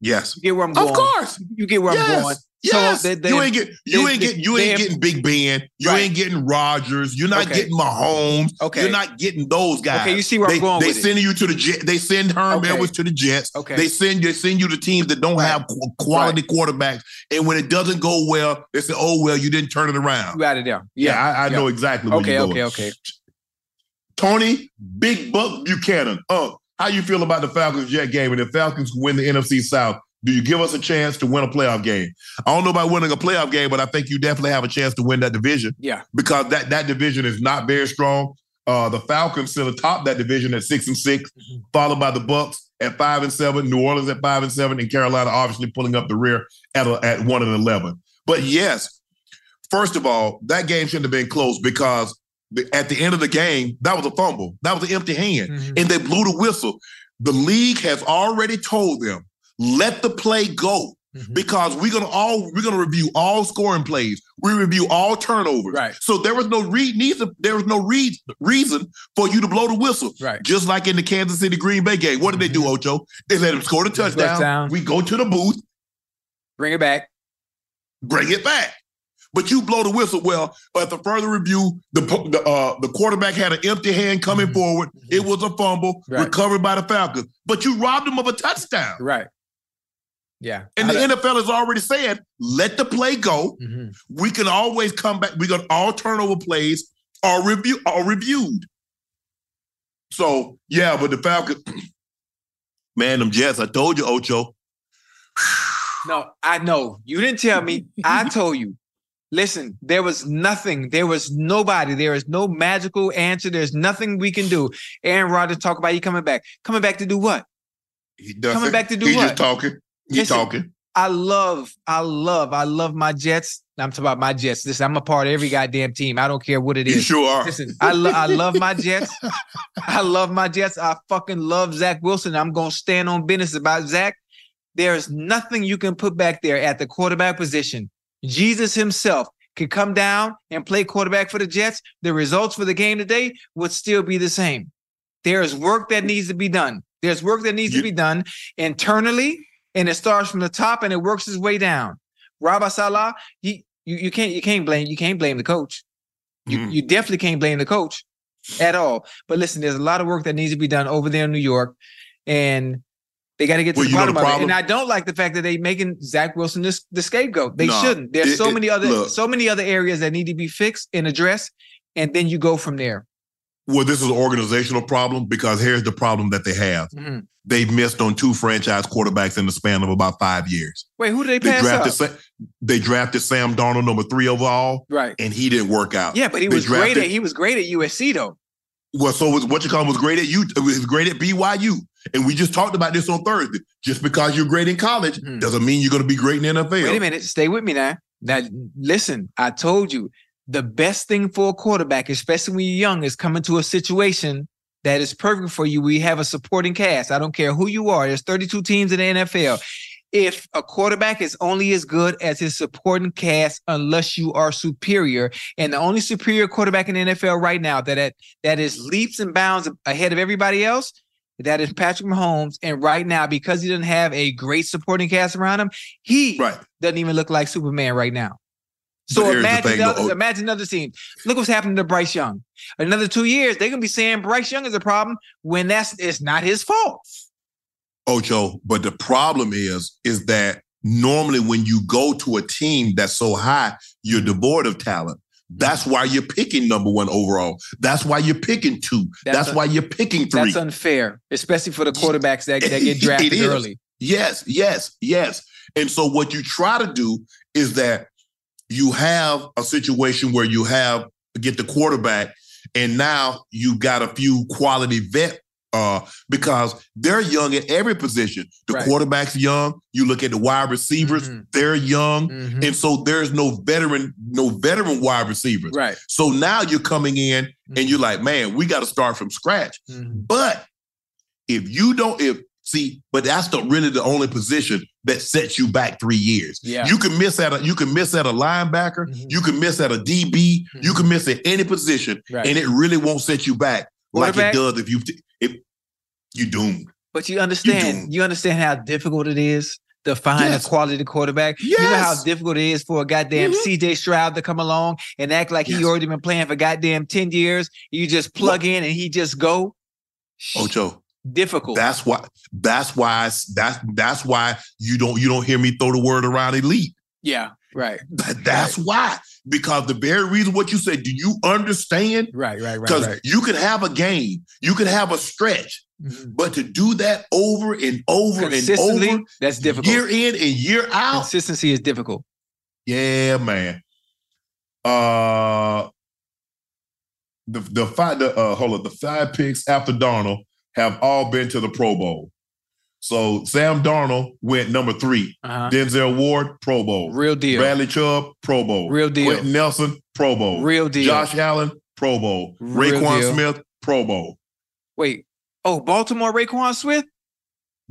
yes. You get where I'm going. Of course. You get where I'm going. Yes. they- they- you ain't get you they- ain't get you ain't getting Big Ben. You Right. ain't getting Rodgers. You're not Okay. getting Mahomes. Okay. You're not getting those guys. Okay, you see where they, I'm going They with it. send you to the Jet. They send Herm Okay. Edwards to the Jets. Okay. They send they send you to teams that don't Right. have qu- quality quarterbacks. And when it doesn't go well, they say, "Oh well, you didn't turn it around." You out of there. Yeah, I, I yeah. know exactly. Okay, you're okay, okay. Tony, Big Buck Buchanan. Uh, how you feel about the Falcons Jet game? And if Falcons win the NFC South, do you give us a chance to win a playoff game? I don't know about winning a playoff game, but I think you definitely have a chance to win that division Yeah. because that that division is not very strong. Uh, the Falcons still atop that division at six and 6 Mhm. followed by the Bucs at five and seven, New Orleans at five and seven, and Carolina obviously pulling up the rear at a, at one and eleven. But yes, first of all, that game shouldn't have been close because the, at the end of the game, that was a fumble, that was an empty hand, Mhm. and they blew the whistle. The league has already told them let the play go Mhm. because we're gonna all we're gonna review all scoring plays. We review all turnovers. Right. So there was no re- neither, there was no re- reason for you to blow the whistle. Right. Just like in the Kansas City Green Bay game. What did they do, Ocho? They let him score the touchdown. Touchdown. We go to the booth, Bring it back. bring it back. But you blow the whistle. Well, at the further review, the the, uh, the quarterback had an empty hand coming Mhm. forward. It was a fumble Right. recovered by the Falcons. But you robbed him of a touchdown. Right. Yeah. And the I- NFL has already said, let the play go. Mhm. We can always come back. We got all turnover plays are review are reviewed. So yeah, but the Falcons, man, them Jets. I told you, Ocho. No, I know. You didn't tell me. I told you. Listen, there was nothing. There was nobody. There is no magical answer. There's nothing we can do. Aaron Rodgers talk about you coming back. Coming back to do what? He does Coming back to do He's what? just talking. Listen, talking. I love, I love, I love my Jets. I'm talking about my Jets. Listen, I'm a part of every goddamn team. I don't care what it is. You sure are. Listen, I, lo- I love my Jets. I love my Jets. I fucking love Zach Wilson. I'm gonna stand on business about Zach. There is nothing you can put back there at the quarterback position. Jesus himself could come down and play quarterback for the Jets. The results for the game today would still be the same. There is work that needs to be done. There's work that needs to be done internally, and it starts from the top and it works its way down. Robert Saleh, he You you can't you can't blame you can't blame the coach. You Mhm. you definitely can't blame the coach at all. But listen, there's a lot of work that needs to be done over there in New York, and they got to get to Well, the bottom the of it. And I don't like the fact that they making Zach Wilson this the scapegoat. They Nah, shouldn't. There's it- so it- many other look. so many other areas that need to be fixed and addressed, and then you go from there. Well, this is an organizational problem because here's the problem that they have. Mhm. They've missed on two franchise quarterbacks in the span of about five years. Wait, who did they They pass drafted they drafted Sam Darnold number three overall, Right. and he didn't work out. Yeah, but he They was great at he was great at USC though. Well, so was what you call was great at you. It was great at BYU, and we just talked about this on Thursday. Just because you're great in college Mhm. doesn't mean you're going to be great in the NFL. Wait a minute, stay with me now. Now, listen, I told you the best thing for a quarterback, especially when you're young, is coming to a situation that is perfect for you. We have a supporting cast. I don't care who you are. There's 32 teams in the NFL. If a quarterback is only as good as his supporting cast, unless you are superior, and the only superior quarterback in the NFL right now that that, that is leaps and bounds ahead of everybody else, that is Patrick Mahomes. And right now, because he doesn't have a great supporting cast around him, he Right. doesn't even look like Superman right now. So imagine the though. imagine other teams. Look what's happening to Bryce Young. Another two years, they're gonna be saying Bryce Young is a problem when that's it's not his fault. Ocho, but the problem is, is that normally when you go to a team that's so high, you're devoid of talent. That's why you're picking number one overall. That's why you're picking two. That's That's, a- why you're picking three. That's unfair, especially for the quarterbacks that, that get drafted early. Yes, yes, yes. And so what you try to do is that you have a situation where you have get the quarterback, and now you got a few quality vet uh, because they're young at every position. The Right. quarterback's young. You look at the wide receivers; Mhm. they're young, Mhm. and so there's no veteran, no veteran wide receivers. Right. So now you're coming in, and you're like, man, we got to start from scratch. Mhm. But if you don't, if see, but that's the really the only position that sets you back three years. Yeah. You can miss at a you can miss at a linebacker, Mhm. you can miss at a DB, you Mhm. can miss at any position, Right. and it really won't set you back like it does if you if you doomed. But you understand, you understand how difficult it is to find Yes. a quality quarterback. Yes. You know how difficult it is for a goddamn Mhm. CJ Stroud to come along and act like he already been playing for goddamn 10 years. You just plug in and he just go. Ocho, Difficult. that's why that's why that's that's why you don't you don't hear me throw the word around elite. yeah. Right. That- That's why. Because the very reason what you said, do you understand? Right. Right. Right. Because Right. you could have a game, you could have a stretch, Mhm. but to do that over and over and over, that's difficult. year in and year out, Consistency is difficult. yeah, man. Uh, the the five the uh hold on, the five picks after Darnold have all been to the Pro Bowl. So Sam Darnold went number three. Uh-huh. Denzel Ward, Pro Bowl. Real deal. Bradley Chubb, Pro Bowl. Real deal. Quenton Nelson, Pro Bowl. Real deal. Josh Allen, Pro Bowl. Real Roquan deal. Smith, Pro Bowl. Wait. Oh, Baltimore Roquan Smith?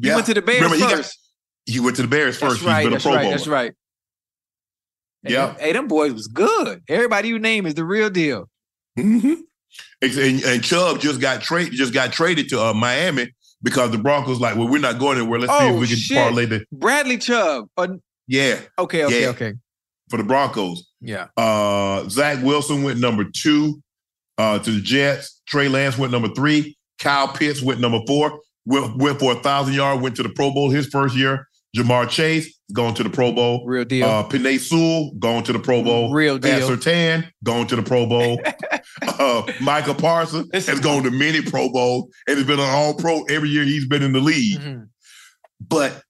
He Yeah. went to the Bears Remember, he got- first. He went to the Bears that's first. right. He's been a That's Pro right. Bowler. That's right. Yeah. Hey, them boys was good. Everybody you name is the real deal. Mhm. And, and, Chubb just got traded. Just got traded to uh, Miami because the Broncos like, well, we're not going anywhere. Let's see Oh, if we can shit. parlay the Bradley Chubb. Uh, yeah okay. Okay. Yeah. Okay. for the Broncos. Yeah. Uh, Zach Wilson went number two uh, to the Jets. Trey Lance went number three. Kyle Pitts went number four. Went, went for a thousand yard. Went to the Pro Bowl his first year. Ja'Marr Chase going to the Pro Bowl. Real deal. Uh, Penei Sewell going to the Pro Bowl. Real Pat deal. Surtain going to the Pro Bowl. uh, Michael Parsons has gone to many Pro Bowls and has been an All Pro every year he's been in the league. Mhm. But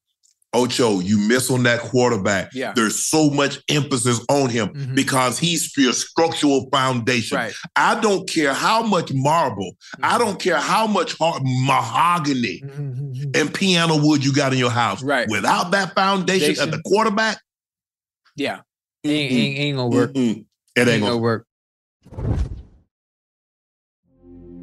Ocho, you miss on that quarterback. Yeah. There's so much emphasis on him Mhm. because he's your structural foundation. Right. I don't care how much marble, I don't care how much hard, mahogany Mhm. and piano wood you got in your house. Right. Without that foundation at the quarterback, Yeah. Ain't, ain't, ain't gonna work. it ain't gonna gonna work.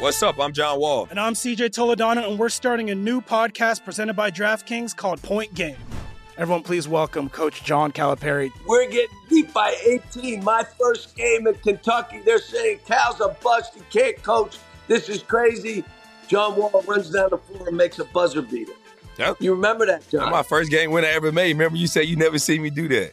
What's up? I'm John Wall. And I'm CJ Toledano, and we're starting a new podcast presented by DraftKings called Point Game. Everyone, please welcome Coach John Calipari. We're getting beat by 18. My first game in Kentucky, they're saying Cal's a bust. He can't coach. This is crazy. John Wall runs down the floor and makes a buzzer beater. Yep. You remember that, John? That's my first game winner I ever made. Remember, you said you never see me do that.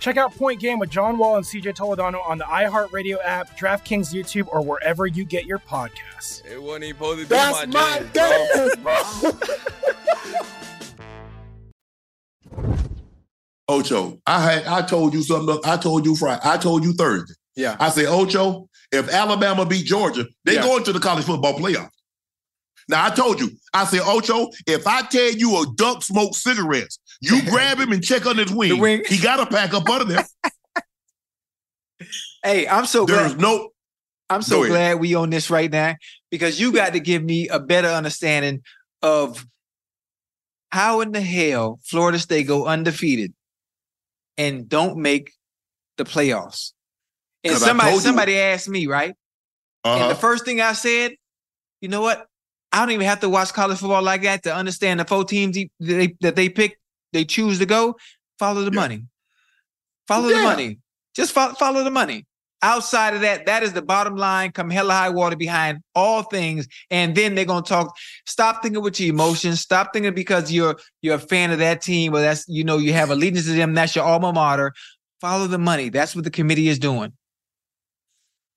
Check out Point Game with John Wall and CJ Toledano on the iHeartRadio app, DraftKings YouTube, or wherever you get your podcasts. It wasn't even supposed to be That's my, my day, day, Ocho, I had I told you something. I told you Friday. I told you Thursday. Yeah. I said, Ocho, if Alabama beat Georgia, they Yeah. go into the college football playoff. Now I told you, I said, Ocho, if I tell you a duck smokes cigarettes, you grab him and check on his wing. wing. He got to pack up under there. Hey, I'm so There's glad. no. I'm so glad we on this right now because you got to give me a better understanding of how in the hell Florida State go undefeated and don't make the playoffs. And somebody somebody asked me, right? And Uh-huh. the first thing I said, you know what? I don't even have to watch college football like that to understand the four teams that they, that they pick, they choose to go. Follow the Yeah. money. Follow the money. Just follow, follow the money. Outside of that, that is the bottom line. Come hella high water behind all things, and then they're gonna talk. Stop thinking with your emotions. Stop thinking because you're you're a fan of that team, or that's you know you have allegiance to them. That's your alma mater. Follow the money. That's what the committee is doing.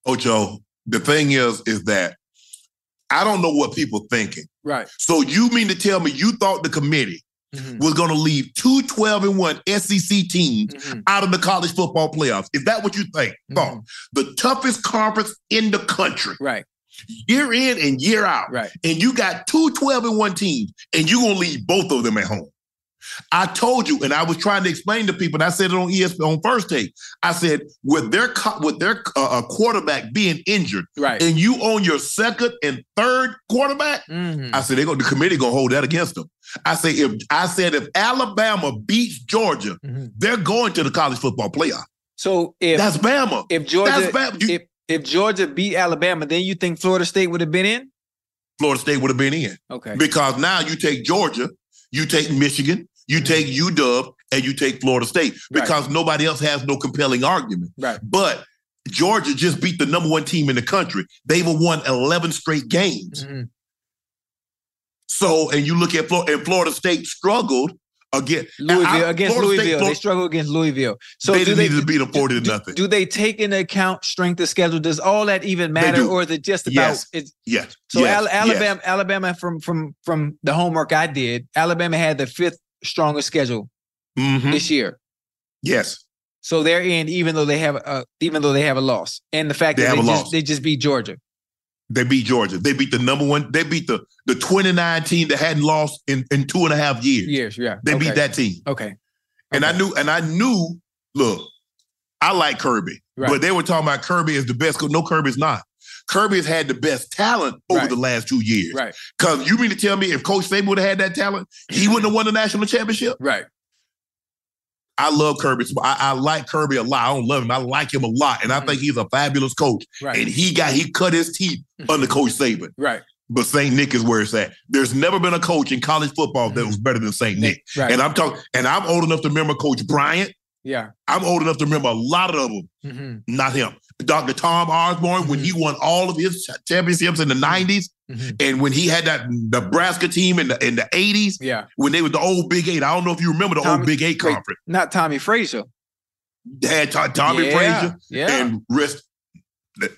Ocho, the thing is, is that I don't know what people thinking. Right. So you mean to tell me you thought the committee was going to leave two 12 and 1 SEC teams mm-hmm. out of the college football playoffs? Is that what you think? Mm-hmm. Thought the toughest conference in the country, Right. year in and year out, Right. and you got two 12 and 1 teams, and you're going to leave both of them at home. I told you, and I was trying to explain to people, and I said it on ESPN on first take. I said, with their with their uh, uh, quarterback being injured, Right. and you own your second and third quarterback, Mhm. I said they go the committee gonna hold that against them. I say if I said if Alabama beats Georgia, Mhm. they're going to the college football playoff. So if That's Bama. if Georgia Bama. You- if if Georgia beat Alabama, then you think Florida State would have been in? Florida State would have been in Okay. because now you take Georgia, you take Michigan, you take UW, and you take Florida State Mm-hmm. Right. because nobody else has no compelling argument. Right. But Georgia just beat the number one team in the country. They've won 11 straight games. Mhm. So, and you look at Florida, and Florida State struggled again. Louisville I- against Florida State- Louisville. Flor- they struggle against Louisville. So they do just they needed to beat them 40 to do, nothing. do they take into account strength of schedule? Does all that even matter, or is it just about Yes. it's yes. so yes, Al- yes. Alabama, Alabama from from from the homework I did, Alabama had the fifth strongest schedule Mhm. this year. Yes. So they're in, even though they have a even though they have a loss, and the fact They that they just they just beat Georgia. They beat Georgia. They beat the number one. They beat the the 29 team that hadn't lost in, in two and a half years. Years, yeah. They okay. beat that team. Okay, And I knew, and I knew, look, I like Kirby, Right. but they were talking about Kirby is the best. No, Kirby's not. Kirby has had the best talent over Right. the last two years. Right. Because you mean to tell me if Coach Saban would have had that talent, he wouldn't have won the national championship? Right. I love Kirby. I, I like Kirby a lot. I don't love him. I like him a lot. And I mm-hmm. think he's a fabulous coach. Right. And he got he cut his teeth hmm. under Coach Saban. Right. But St. Nick is where it's at. There's never been a coach in college football that mm-hmm. was better than St. Nick. Right. And I'm talking, and I'm old enough to remember Coach Bryant. Yeah. I'm old enough to remember a lot of them. Mm-hmm. Not him. Dr. Tom Osborne, when he won all of his championships in the 90s, Mhm. and when he had that Nebraska team in the in the 80s, Yeah. when they were the old Big Eight. I don't know if you remember the Tommie- old Big Eight wait. conference. Not Tommie Frazier. They had To- Tommie Yeah, Frazier yeah. and rest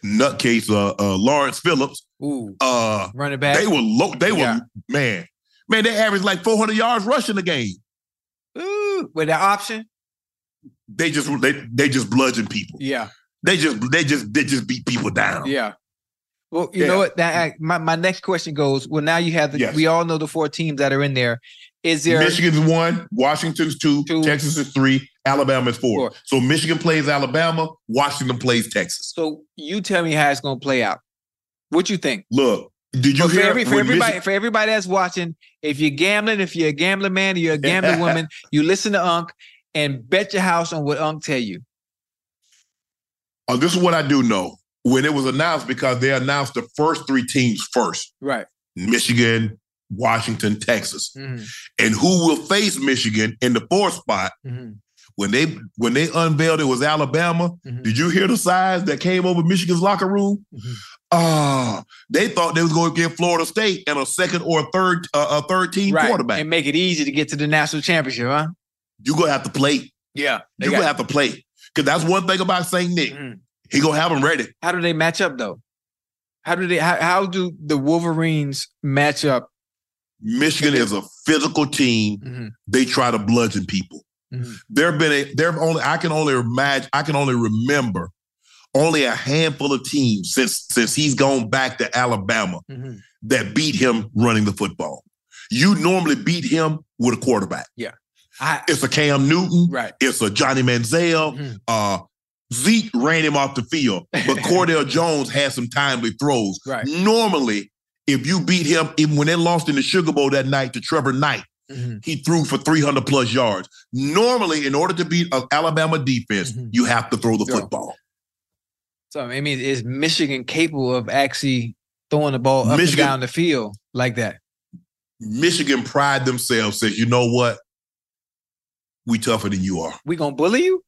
nutcase uh, uh, Lawrence Phillips. Ooh. Uh, Running back. they were low. They were Yeah. man, man. They averaged like 400 yards rushing a game. Ooh. With that option. They just they they just bludgeon people. Yeah. They just they just they just beat people down. Yeah. Well, you Yeah. know what? That my, my next question goes. Well, now you have the. Yes. We all know the four teams that are in there. Is there? Michigan's one, Washington's two, Two. Texas is three, Alabama is four. Four. So Michigan plays Alabama, Washington plays Texas. So you tell me how it's going to play out. What you think? Look, did you for, hear every, for everybody, Michi- for everybody that's watching, if you're gambling, if you're a gambling man, or you're a gambling woman, you listen to Unc and bet your house on what Unc tell you. Oh, this is what I do know. When it was announced, because they announced the first three teams first Right. Michigan, Washington, Texas. Mm-hmm. And who will face Michigan in the fourth spot? Mm-hmm. When they when they unveiled it was Alabama. Mhm. Did you hear the size that came over Michigan's locker room? Mhm. Ah, they thought they was going to get Florida State and a second or a third uh, a third team Right. quarterback. And make it easy to get to the national championship, huh? You're gonna have to play. Yeah. You're gonna have to play because that's one thing about Saint Nick. Mhm. He gonna have them ready. How do they match up though? How do they? How, how do the Wolverines match up? Michigan is a physical team. Mhm. They try to bludgeon people. Mhm. There have been a there have only I can only imagine I can only remember only a handful of teams since since he's gone back to Alabama Mhm. that beat him running the football. You normally beat him with a quarterback. I, It's a Cam Newton. right. It's a Johnny Manziel. Mhm. Uh, Zeke ran him off the field, but Cardale Jones had some timely throws. Right. Normally, if you beat him, even when they lost in the Sugar Bowl that night to Trevor Knight, Mhm. he threw for 300 plus yards. Normally, in order to beat an Alabama defense, Mhm. you have to throw the football. So I mean, is Michigan capable of actually throwing the ball up Michigan- and down the field like that? Michigan pride themselves, says, you know what? We tougher than you are. We gonna bully you?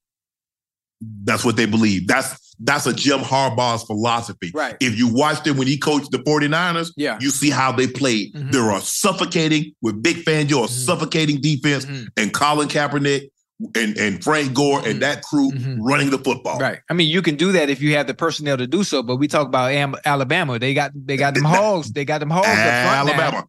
That's what they believe. That's that's a Jim Harbaugh's philosophy. Right. If you watched it when he coached the 49ers, Yeah. you see how they played. Mhm. They're a suffocating with Vic Fangio, a Mhm. suffocating defense, Mhm. and Colin Kaepernick and, and Frank Gore and that crew Mhm. running the football. Right. I mean, you can do that if you have the personnel to do so. But we talk about Am- Alabama. They got they got them hogs. They got them hogs up front now. Alabama.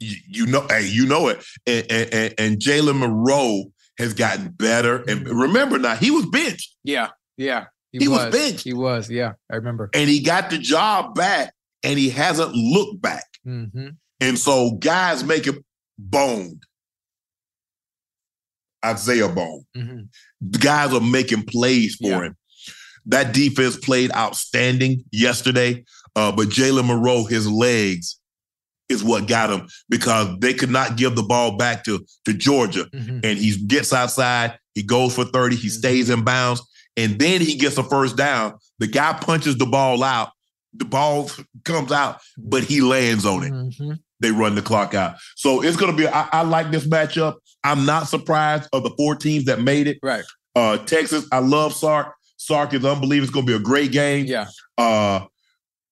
You, you know, hey, you know it. And, and, and, and Jalen Monroe has gotten better. And Mm-hmm. remember now, he was benched Yeah. Yeah. He was benched. He was. Yeah. I remember. and he got the job back and he hasn't looked back. hmm And so guys make him boned. Isaiah Bond. hmm Guys are making plays for Yeah. him. That defense played outstanding yesterday, uh, but Jalen Milroe, his legs is what got him because they could not give the ball back to, to Georgia. hmm And he gets outside, he goes for 30, he stays in bounds, and then he gets a first down. The guy punches the ball out, the ball comes out, but he lands on it hmm they run the clock out. So it's going to be. I, I like this matchup. I'm not surprised of the four teams that made it. Right. Uh, Texas, I love Sark. Sark is unbelievable. It's going to be a great game. Yeah. Uh,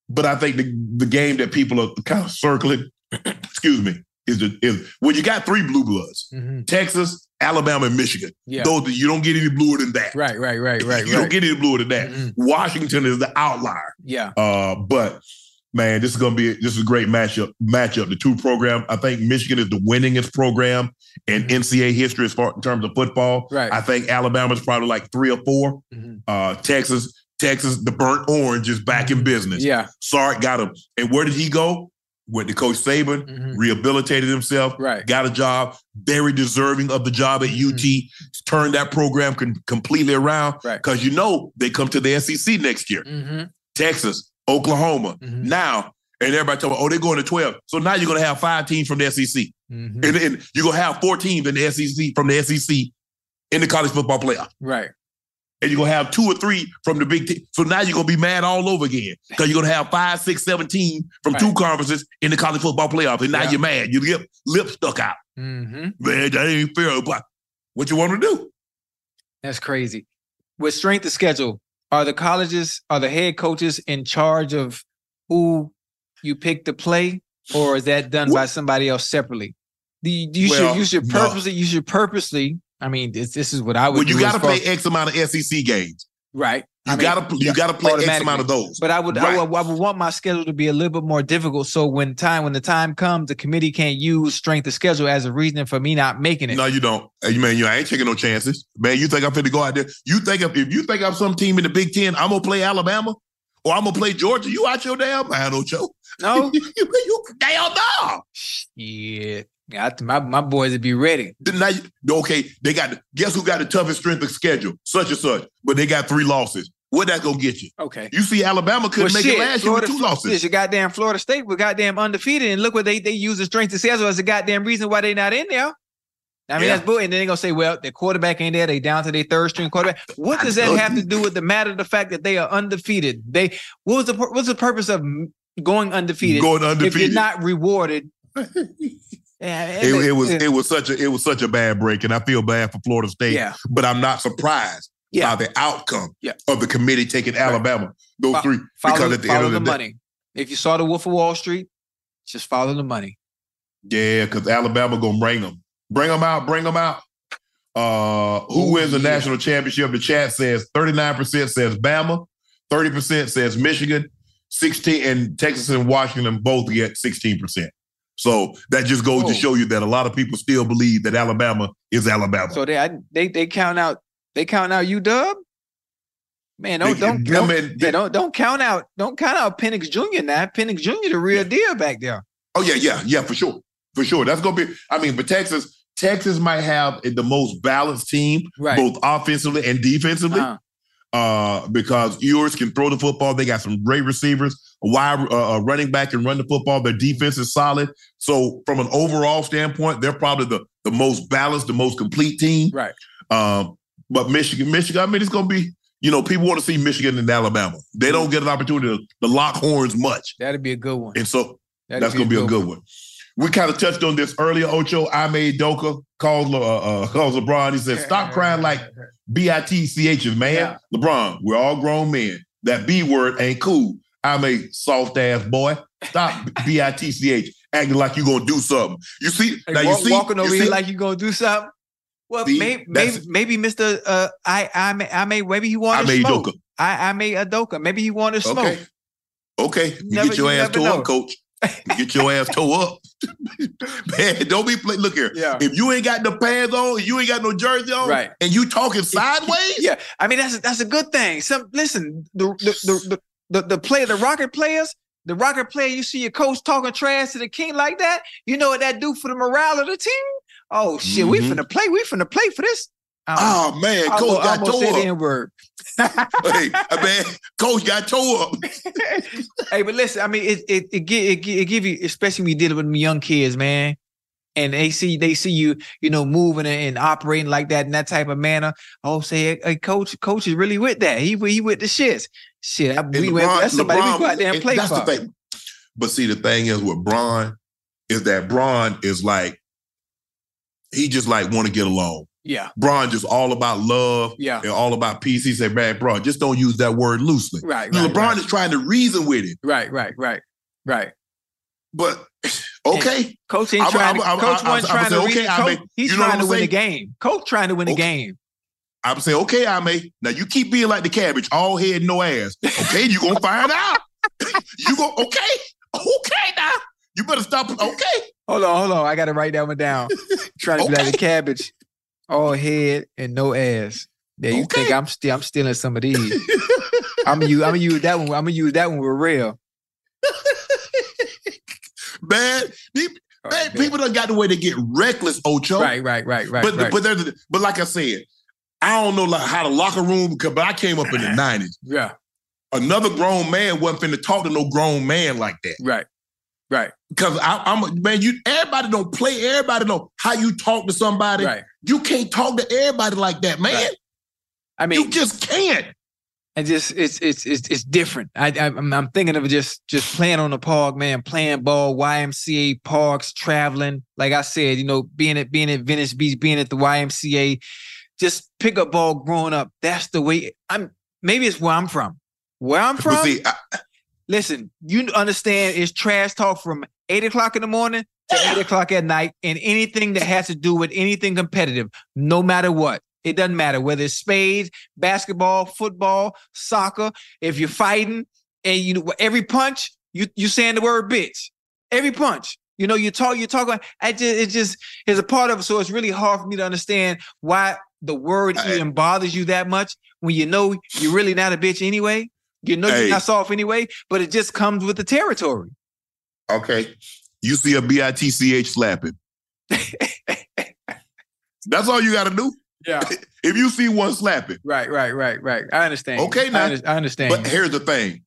but I think the the game that people are kind of circling, excuse me, is the is when you got three blue bloods: hmm Texas, Alabama, and Michigan. Yeah. Those you don't get any bluer than that. Right. Right. Right. Right. you don't get any bluer than that. Mhm. Washington is the outlier. Yeah. Uh, but man, this is gonna be this is a great matchup. Matchup. The two program. I think Michigan is the winningest program in NCAA history as far in terms of football. Mm-hmm. Right. I think Alabama's probably like three or 4 Mhm. Uh, Texas, Texas, the burnt orange is back in business. Mm-hmm. Yeah. Sark got him. And where did he go? Went to Coach Saban, Mhm. rehabilitated himself, Right. got a job, very deserving of the job at UT, turned that program con- completely around. Mm-hmm. Right. Because you know they come to the SEC next year. hmm Texas, Oklahoma. Mhm. Now, and everybody talking, oh, they're going to 12. So now you're going to have five teams from the SEC. Mhm. And then you're going to have four teams in the SEC from the SEC in the college football playoff. Right. And you're going to have two or three from the Big Ten. So now you're going to be mad all over again because you're going to have five, six, seven teams from two conferences in the college football playoffs, And now Yeah. you're mad. Your lip, lip stuck out. Mm-hmm. Man, that ain't fair. But what you want to do? That's crazy. With strength of schedule, are the colleges, are the head coaches in charge of who you pick to play, or is that done by somebody else separately? The, you Well, should you should no. purposely you should purposely. I mean, this, this is what I would. Well, you got to play X amount of SEC games. right. You I mean, got to you got to play X amount of those. But I would, I would I would want my schedule to be a little bit more difficult. So when time when the time comes, the committee can't use strength of schedule as a reason for me not making it. No, you don't. You man, you I ain't taking no chances. Man, you think I'm finna go out there? You think if, if you think I'm some team in the Big Ten, I'm gonna play Alabama or I'm gonna play Georgia? You out your damn mind, Ocho? No, you, you damn no. yeah, yeah. I- My my boys would be ready. Now, okay, they got guess who got the toughest strength of schedule? Such and such, but they got three losses. What that gonna get you? Okay. You see, Alabama couldn't Well, make it shit, last year with Florida, two losses. Shit, your goddamn Florida State was goddamn undefeated, and look what they they use the strength of schedule as a goddamn reason why they not in there. I mean, Yeah. that's bull. And then they gonna say, well, their quarterback ain't there. They down to their third string quarterback. What does that have to do with the matter of the fact that they are undefeated? They what was the what's the purpose of going undefeated? Going undefeated if you're not rewarded. yeah, It, it was it was such a it was such a bad break, and I feel bad for Florida State. Yeah. But I'm not surprised Yeah. by the outcome Yeah. of the committee taking Alabama. Those Fo- three follow, because at the end the of the, day, money. If you saw the Wolf of Wall Street, just follow the money. yeah, because Alabama gonna bring them, bring them out, bring them out. Uh, who Ooh, wins the yeah. national championship? The chat says 39% says Bama, 30% says Michigan, 16 and Texas and Washington both get 16%. So that just goes Oh. to show you that a lot of people still believe that Alabama is Alabama. So they I- they they count out they count out you Dub. Man, don't They- don't don't, and- yeah, don't don't count out don't count out Penix Jr. Now Penix Jr. the real deal back there. Oh yeah, yeah, yeah, for sure, for sure. That's gonna be. I mean, but Texas, Texas might have the most balanced team, Right. both offensively and defensively, Uh-huh. Uh, because Ewers can throw the football. They got some great receivers, a wide uh, running back can run the football. Their defense is solid. So from an overall standpoint, they're probably the the most balanced, the most complete team. Right. Um, but Michigan, Michigan, I mean, it's gonna be. You know, people want to see Michigan and Alabama. They don't get an opportunity to, to lock horns much, That'd be a good one. and so That'd that's gonna be a good one. We kind of touched on this earlier. Ocho Ime Udoka calls uh, uh, calls LeBron. He said, "Stop crying like bitch's, man. Yeah. LeBron, we're all grown men. That B word ain't cool. I'm a soft ass boy. Stop bitch acting like you're gonna do something. You see Hey, now? You walk- see walking over you here like you gonna do something. Well, See, maybe that's- maybe, maybe Mr. Uh, I I may I may maybe he wanted Ime smoke. Udoka. I I may Udoka. Maybe he wanted to smoke. Okay, okay. You Never- get your you ass tore know. up, coach. You get your ass tore up. Man, don't be play. Look here. Yeah. If you ain't got the pants on, you ain't got no jersey on, Right. and you talking sideways, Yeah, I mean that's that's a good thing. Some listen, the the the the, the, the play the Rocket players, the Rocket player, you see your coach talking trash to the king like that, you know what that do for the morale of the team? Oh shit, we Mhm. finna play, we finna play for this. Uh, oh man, I coach got almost said the tore up. N word. hey, man, coach got tore up. hey, but listen, I mean, it it it give, it, gi- it give you, especially when you dealing with them young kids, man, and they see they see you, you know, moving and, operating like that in that type of manner. Oh, say, hey, coach, coach is really with that. He he with the shits. Shit, I, And we went, LeBron- that's somebody we go out there and and play that's for. the thing. But see, the thing is with Bron is that Bron is like he just like want to get along. Yeah, Bron just all about love yeah, and all about peace. He said, "Man, bro, just don't use that word loosely." right, right, LeBron right, is trying to reason with him, right, right, right, right. but okay, Coach ain't trying. I'm- to, coach I'm- I'm trying to. okay, I coach- he's you know trying to win the game. Coach trying to win the Okay. game. I'm saying, okay, I may. Now you keep being like the cabbage, all head, no ass. Okay, you gonna find out. you go, okay, okay now. You better stop. Okay. Hold on, hold on. I gotta write that one down. Trying to be like Okay. the cabbage, all head and no ass. Yeah, you Okay. think I'm still I'm stealing some of these. I'm gonna use I'm gonna use that one. I'm gonna use that one with real. Man, pe- oh, man, people done got the way to get reckless, Ocho. Right, right, right, right. but right. but there's but like I said, I don't know like how the locker room because but I came up in the nineties. yeah, another grown man wasn't finna talk to no grown man like that. Right. Right. Because I'm a man, you everybody don't play, everybody know how you talk to somebody. Right. You can't talk to everybody like that, man. Right. I mean, you just can't. and just it's it's it's it's different. I, I I'm, I'm thinking of just just playing on the park, man, playing ball, YMCA parks, traveling. Like I said, you know, being at being at Venice Beach, being at the YMCA, just pick up ball growing up. That's the way. I'm maybe it's where I'm from. Where I'm from. see, I, listen, you understand it's trash talk from eight o'clock in the morning to eight o'clock at night, and anything that has to do with anything competitive, no matter what. It doesn't matter whether it's spades, basketball, football, soccer. If you're fighting and you every punch, you you saying the word bitch. Every punch. You know, you talk, you talk about I just it just is a part of it. So it's really hard for me to understand why the word I- even bothers you that much when you know you're really not a bitch anyway. You know Hey. you're not soft anyway, but it just comes with the territory. okay. You see a bitch slapping. That's all you got to do. Yeah. If you see one slapping, Right, right, right, right. I understand. Okay, I, now. under- I understand. but you. here's the thing: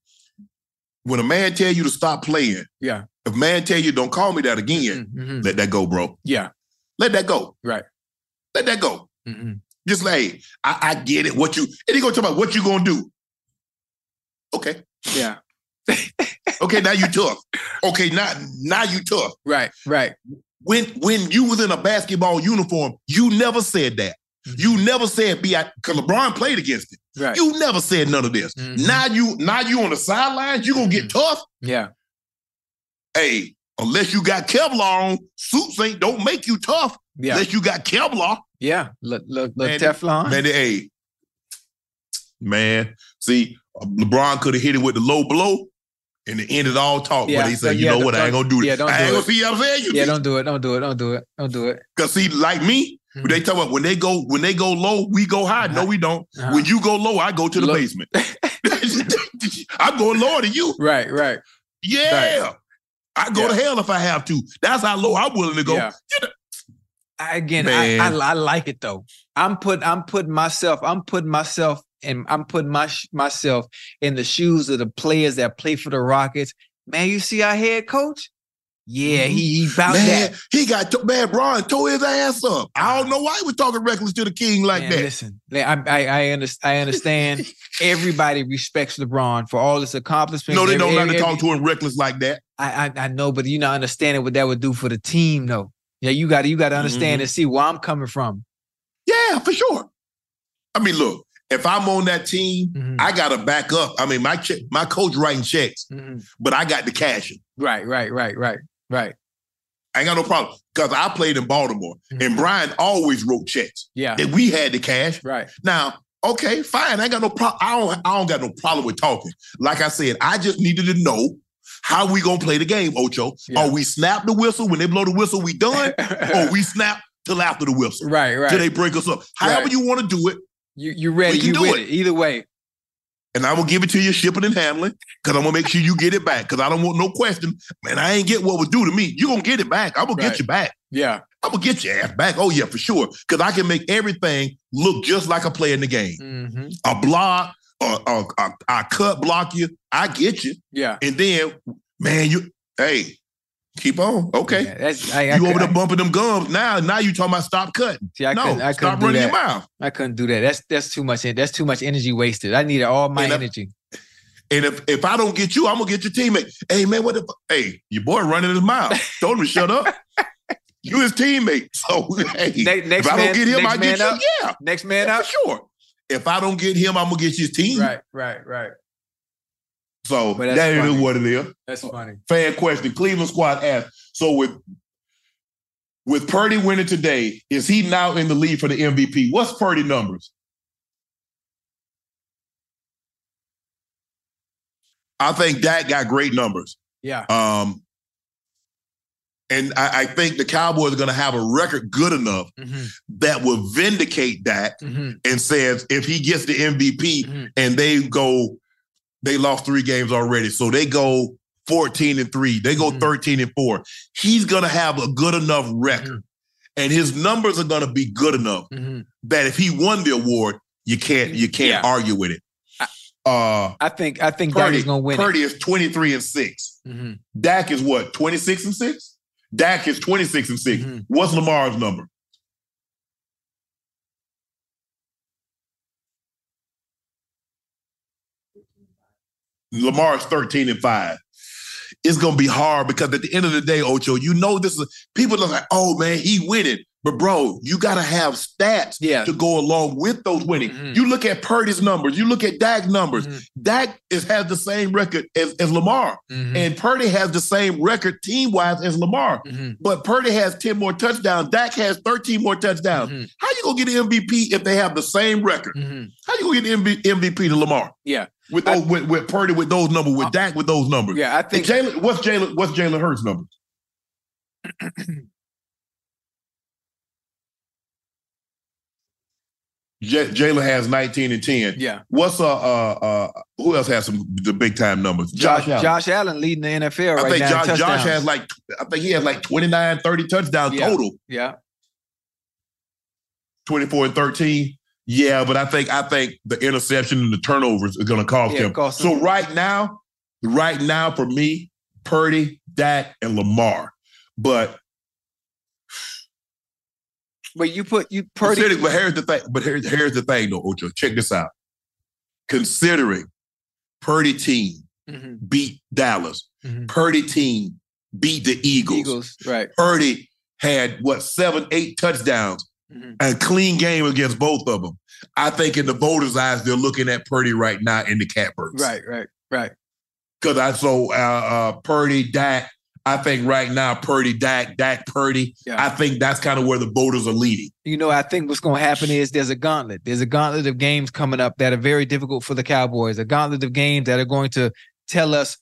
when a man tell you to stop playing, yeah. if man tell you don't call me that again, Mhm, mhm. let that go, bro. Yeah. Let that go. Right. Let that go. Mhm. Just like, hey, I, I get it. What you and he gonna talk about what you gonna do. Okay. Yeah. Okay, now you tough. Okay, now now you tough. Right, right. When when you was in a basketball uniform, you never said that. You never said be because LeBron played against it. Right. You never said none of this. Mhm. Now you now you on the sidelines, you gonna get tough. Yeah. Hey, unless you got Kevlar on, suits ain't don't make you tough. Yeah. Unless you got Kevlar. Yeah. Look, look, look, Teflon. Man, hey, man. See, LeBron could have hit it with the low blow and it ended all talk. Yeah, But he said, so you yeah, know what? I ain't gonna do yeah, it. don't I ain't gonna see. You know I'm saying, you yeah, don't do it. Don't do it. Don't do it. Don't do it. Cause see, like me, Mhm. they talk about when they go when they go low, we go high. No, we don't. Uh-huh. When you go low, I go to the Look. basement. I'm going lower than you. Right, right. Yeah. I go to hell if I have to. That's how low I'm willing to go. Yeah. You know- again, I, I, I like it though. I'm put I'm putting myself, I'm putting myself and I'm putting my myself in the shoes of the players that play for the Rockets. Man, you see our head coach? Yeah, he, he about Mm-hmm. Man, that. he got to, man. Brian tore his ass up. I don't know why he was talking reckless to the king like Man, that. Listen, I I I, under, I understand. Everybody respects LeBron for all his accomplishments. No, they Every- don't every- to talk to him reckless like that. I, I I know, but you're not understanding what that would do for the team, though. Yeah, you got to you got to understand Mhm. and see where I'm coming from. Yeah, for sure. I mean, look, if I'm on that team, Mhm. I gotta back up. I mean, my check, my coach writing checks, Mhm. but I got the cash. Right, right, right, right, right. I ain't got no problem because I played in Baltimore, Mhm. and Brian always wrote checks, Yeah, and we had the cash. right. Now, okay, fine. I ain't got no problem. I don't. I don't got no problem with talking. Like I said, I just needed to know how we gonna play the game, Ocho. Yeah. Or we snap the whistle when they blow the whistle, we done, or we snap till after the whistle, right, right. till they break us up. However Right. you want to do it, you you ready? You do with it. it. Either way. and I'm gonna give it to you shipping and handling because I'm gonna make sure you get it back because I don't want no question. Man, I ain't get what was due to me. You gonna get it back. I'm gonna Right. get you back. Yeah. I'm gonna get your ass back. Oh yeah, for sure. Because I can make everything look just like a player in the game. hmm A block, a, a cut block you. I get you. Yeah. And then, man, you hey, keep on. Okay. Yeah, that's I, I, you over could- there bumping them gums. Now, now you talking about stop cutting. See, I no, couldn't, I couldn't stop running that. your mouth. I couldn't do that. That's that's too much. That's too much energy wasted. I needed all my And I- energy. And if if I don't get you, I'm gonna get your teammate. Hey man, what the hey, your boy running his mouth. Told him to shut up. You his teammate. So hey, Ne- next if I don't man- get him, next I get man you. up. Yeah, Next man for up. sure. If I don't get him, I'm gonna get his team. Right, right, right. So that is funny. what it is. That's funny. Fan question. Cleveland squad asked. So with with Purdy winning today, is he now in the lead for the MVP? What's Purdy numbers? I think Dak got great numbers. Yeah. Um, and I, I think the Cowboys are going to have a record good enough hmm that will vindicate Dak hmm and says if he gets the MVP Mhm. and they go, they lost three games already, so they go 14 and three, they go Mhm. 13 and four. He's going to have a good enough record, and his numbers are going to be good enough hmm that if he won the award, you can't you can't Yeah. argue with it. Uh, I think I think Dak is gonna win. Purdy is 23 and 6. it. hmm Dak is what, 26 and 6? Dak is 26 and 6. Mhm. What's Lamar's number? Lamar's 13 and 5. It's gonna be hard because at the end of the day, Ocho, you know this is people are like, oh man, he winning. But bro, you gotta have stats Yeah. to go along with those winning. Mhm. You look at Purdy's numbers, you look at Dak numbers. Mhm. Dak is has the same record as, as Lamar. Mhm. And Purdy has the same record team wise as Lamar. Mhm. But Purdy has 10 more touchdowns. Dak has 13 more touchdowns. Mhm. How you gonna get an MVP if they have the same record? Mhm. How you gonna get MV- MVP to Lamar? Yeah. With, I- with with Purdy with those numbers, with Dak with those numbers. Yeah, I And think Jalen, what's Jalen? What's Jalen Hurts numbers? J- Jalen has 19 and 10. yeah. What's uh uh uh who else has some the big time numbers? Josh Allen. Josh Allen leading the NFL right I think now. Josh, Josh has like I think he has like 29, 30 touchdowns Yeah. total. yeah. 24 and 13. Yeah, but I think I think the interception and the turnovers are gonna cost Yeah, him. cost so right now, right now for me, Purdy, Dak, and Lamar. But But you put you Purdy. but here's the thing. But here's here's the thing, though, Ocho. Check this out. Considering Purdy team Mhm. beat Dallas, Mhm. Purdy team beat the Eagles. Eagles, right? Purdy had what seven, eight touchdowns, Mhm. a clean game against both of them. I think in the voters' eyes, they're looking at Purdy right now in the catbirds. Right, right, right. Because I so uh, uh, Purdy, Dak. I think right now Purdy, Dak, Dak, Purdy. Yeah. I think that's kind of where the voters are leading. You know, I think what's going to happen is there's a gauntlet. There's a gauntlet of games coming up that are very difficult for the Cowboys. A gauntlet of games that are going to tell us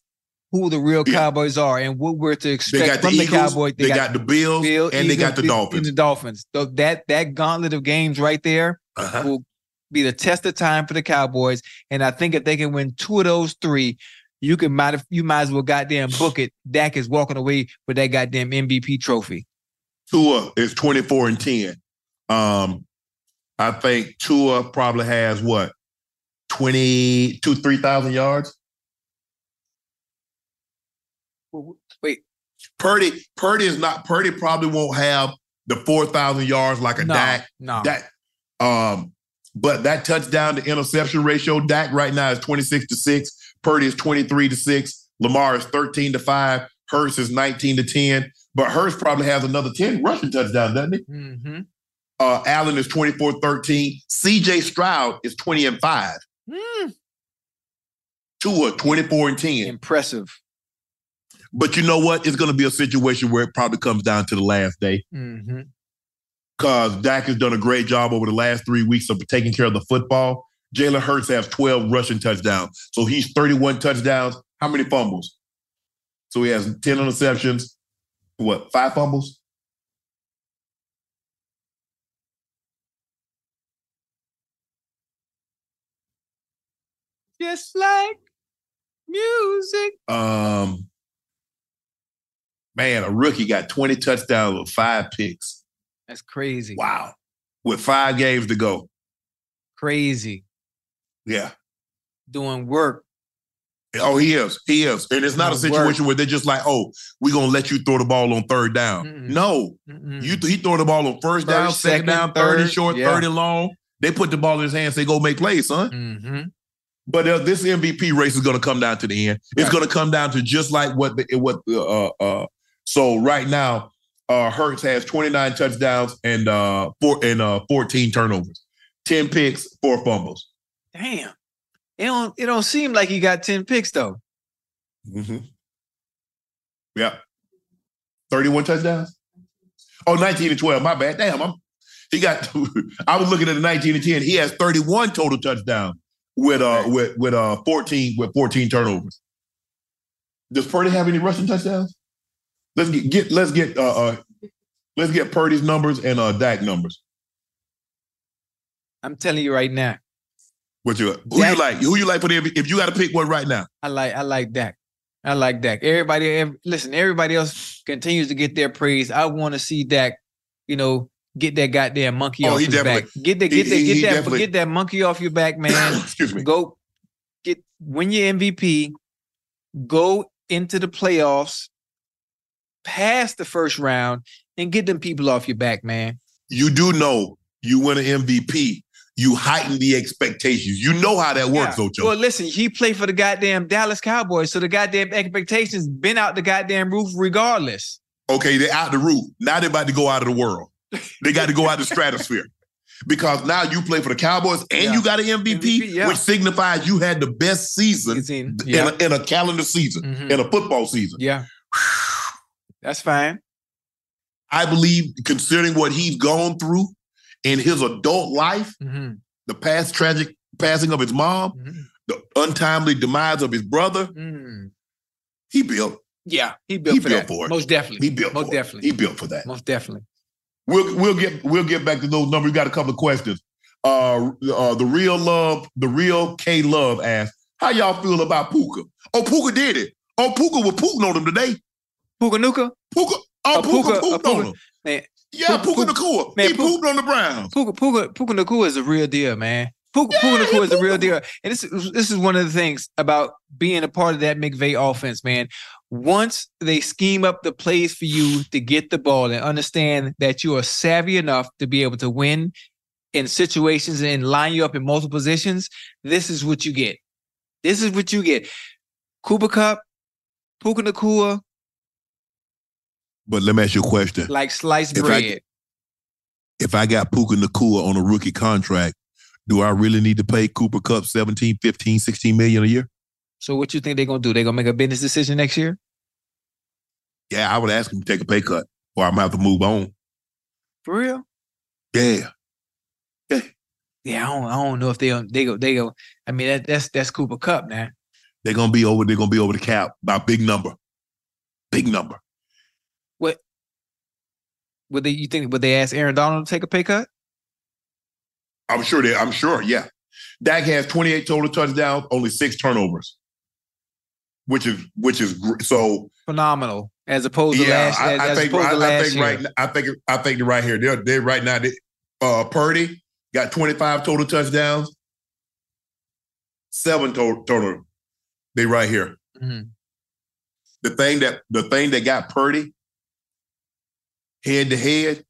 who the real Yeah. Cowboys are and what we're to They expect got the from the, Eagles, Cowboys. they, got, the Bills, Bill, and they got the Dolphins. And the Dolphins. So that that gauntlet of games right there Uh-huh. will be the test of time for the Cowboys. And I think if they can win two of those three, you can might you might as well goddamn book it. Dak is walking away with that goddamn MVP trophy. Tua is 24 and 10. Um, I think Tua probably has what 22, 3,000 yards. Wait, Purdy, Purdy is not Purdy probably won't have the 4,000 yards like a no, Dak. no. Dak. Um, but that touchdown to interception ratio, Dak right now is 26 to 6. Purdy is 23 to 6. Lamar is 13 to 5. Hurts is 19 to 10. But Hurts probably has another 10 rushing touchdowns, doesn't he? hmm Uh, Allen is 24 13. CJ Stroud is 20 and 5. Mm, Tua, 24 and 10. impressive. But you know what? It's going to be a situation where it probably comes down to the last day hmm because Dak has done a great job over the last three weeks of taking care of the football. Jalen Hurts has 12 rushing touchdowns. So he's 31 touchdowns. How many fumbles? So he has 10 interceptions. What, five fumbles? Just like music. Um, man, a rookie got 20 touchdowns with five picks. That's crazy. Wow. With five games to go. Crazy. Yeah. Doing work. Oh, he is. He is. And it's not a Good situation where they're just like, oh, we're going to let you throw the ball on third down. Mm-mm. No. Mm-mm. You he throw the ball on first down, second second, down, third and short, yeah. third and long. They put the ball in his hands, say, go make plays, son. hmm But uh, this MVP race is going to come down to the end. It's Right. going to come down to just like what the what the uh uh. So right now, uh, Hurts has 29 touchdowns and uh four and uh 14 turnovers, 10 picks, four fumbles. Damn. It don't it don't seem like he got 10 picks though. Mm-hmm. Yeah. 31 touchdowns? Oh, 19 and 12. My bad. Damn, I'm he got I was looking at the 19 and 10. He has 31 total touchdowns with uh with with uh 14 with 14 turnovers. Does Purdy have any rushing touchdowns? Let's get, get let's get uh uh let's get Purdy's numbers and uh Dak numbers. I'm telling you right now. What you who Dak- you like? Who you like for the If you got to pick one right now. I like I like Dak. I like Dak. Everybody, ev- listen. Everybody else continues to get their praise. I want to see Dak. You know, get that goddamn monkey Oh, off his back. definitely- Get that, he- get that, he- get he that, get that monkey off your back, man. Excuse me. Go get win your MVP, go into the playoffs, pass the first round, and get them people off your back, man. You do know you win an MVP, you heighten the expectations. You know how that works, Yeah. Ocho. Well, listen, he played for the goddamn Dallas Cowboys, so the goddamn expectations been out the goddamn roof regardless. okay, they're out the roof. Now they're about to go out of the world. They got to go out the stratosphere. Because now you play for the Cowboys and Yeah. you got an MVP, MVP, yeah. which signifies you had the best season Season, in, a, in a calendar season, Mhm. in a football season. Yeah. That's fine. I believe, considering what he's gone through in his adult life, Mm-hmm. the past tragic passing of his mom, Mhm. the untimely demise of his brother, Mm. he built. Yeah, he built He for built that. for it. Most definitely. He built Most for it. definitely. He built for that. Most definitely. We'll we'll get we'll get back to those numbers. We got a couple of questions. Uh, uh, the real love, the real K Love asked, "How y'all feel about Puka? Oh, Puka did it. Oh, Puka was Putin on him today. Puka Nuka? Puka, oh, Uh, Puka, Puka- pooped Puka- on him. Man, Yeah, Puka- Puka Nacua. Man, he Puka- pooped on the Browns. Puka Puka Puka Nacua is a real deal, man. Puka, Puka Nacua is a real deal. And this, is- this is one of the things about being a part of that McVay offense, man. Once they scheme up the plays for you to get the ball and understand that you are savvy enough to be able to win in situations and line you up in multiple positions, this is what you get. This is what you get. Cooper Kupp, Puka Nacua, But let me ask you a question. like sliced If I- bread. If I got Puka Nacua on a rookie contract, do I really need to pay Cooper Kupp 17, 15, 16 million a year? so what you think they're gonna do? They're gonna make a business decision next year? Yeah, I would ask him to take a pay cut or I'm gonna have to move on. For real? Yeah. Yeah, Yeah, I don't, I don't know if they they go they go. I mean that, that's that's Cooper Kupp, man. They're gonna be over, they're gonna be over the cap by big number. Big number. Would they? You think would they ask Aaron Donald to take a pay cut? I'm sure they. I'm sure. Yeah, Dak has 28 total touchdowns, only six turnovers, which is which is so. Phenomenal, as opposed to Yeah, last. I, I think. I, I think right. I think. I think they're right here. They're they right now. They, uh, Purdy got 25 total touchdowns, seven total. total they right here. Mhm. The thing that the thing that got Purdy head to head,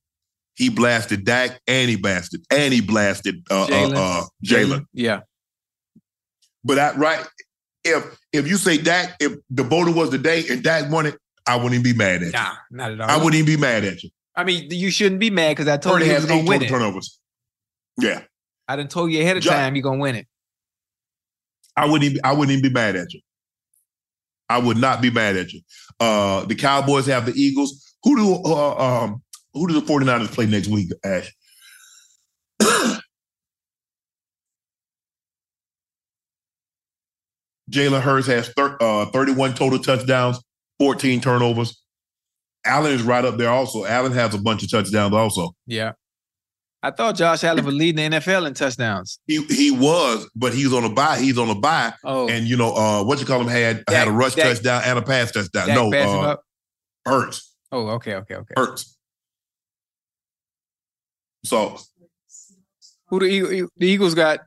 he blasted Dak and he blasted and he blasted uh, uh, Jalen. uh, Jalen. Yeah, But I right if if you say Dak, if the voter was the day and Dak won it, I wouldn't even be mad at you. nah, not at all. I wouldn't even be mad at you. I mean, you shouldn't be mad because I told you he was gonna win it. turnovers. Yeah, I done told you ahead of Jo- time you're gonna win it. I wouldn't even I wouldn't even be mad at you. I would not be mad at you. Uh the Cowboys have the Eagles. Who do uh, um who do the 49ers play next week, Ash? Jalen Hurts has thir- uh, 31 total touchdowns, 14 turnovers. Allen is right up there also. Allen has a bunch of touchdowns also. Yeah, I thought Josh Allen was leading the NFL in touchdowns. He he was, but he's on a bye. He's on a bye. Oh, And you know, uh, what you call him had had a rush Dak- touchdown and a pass touchdown. Dak no, uh. Hurts. Oh, okay, okay, okay. Hurts. So Who the Eagles, the Eagles got?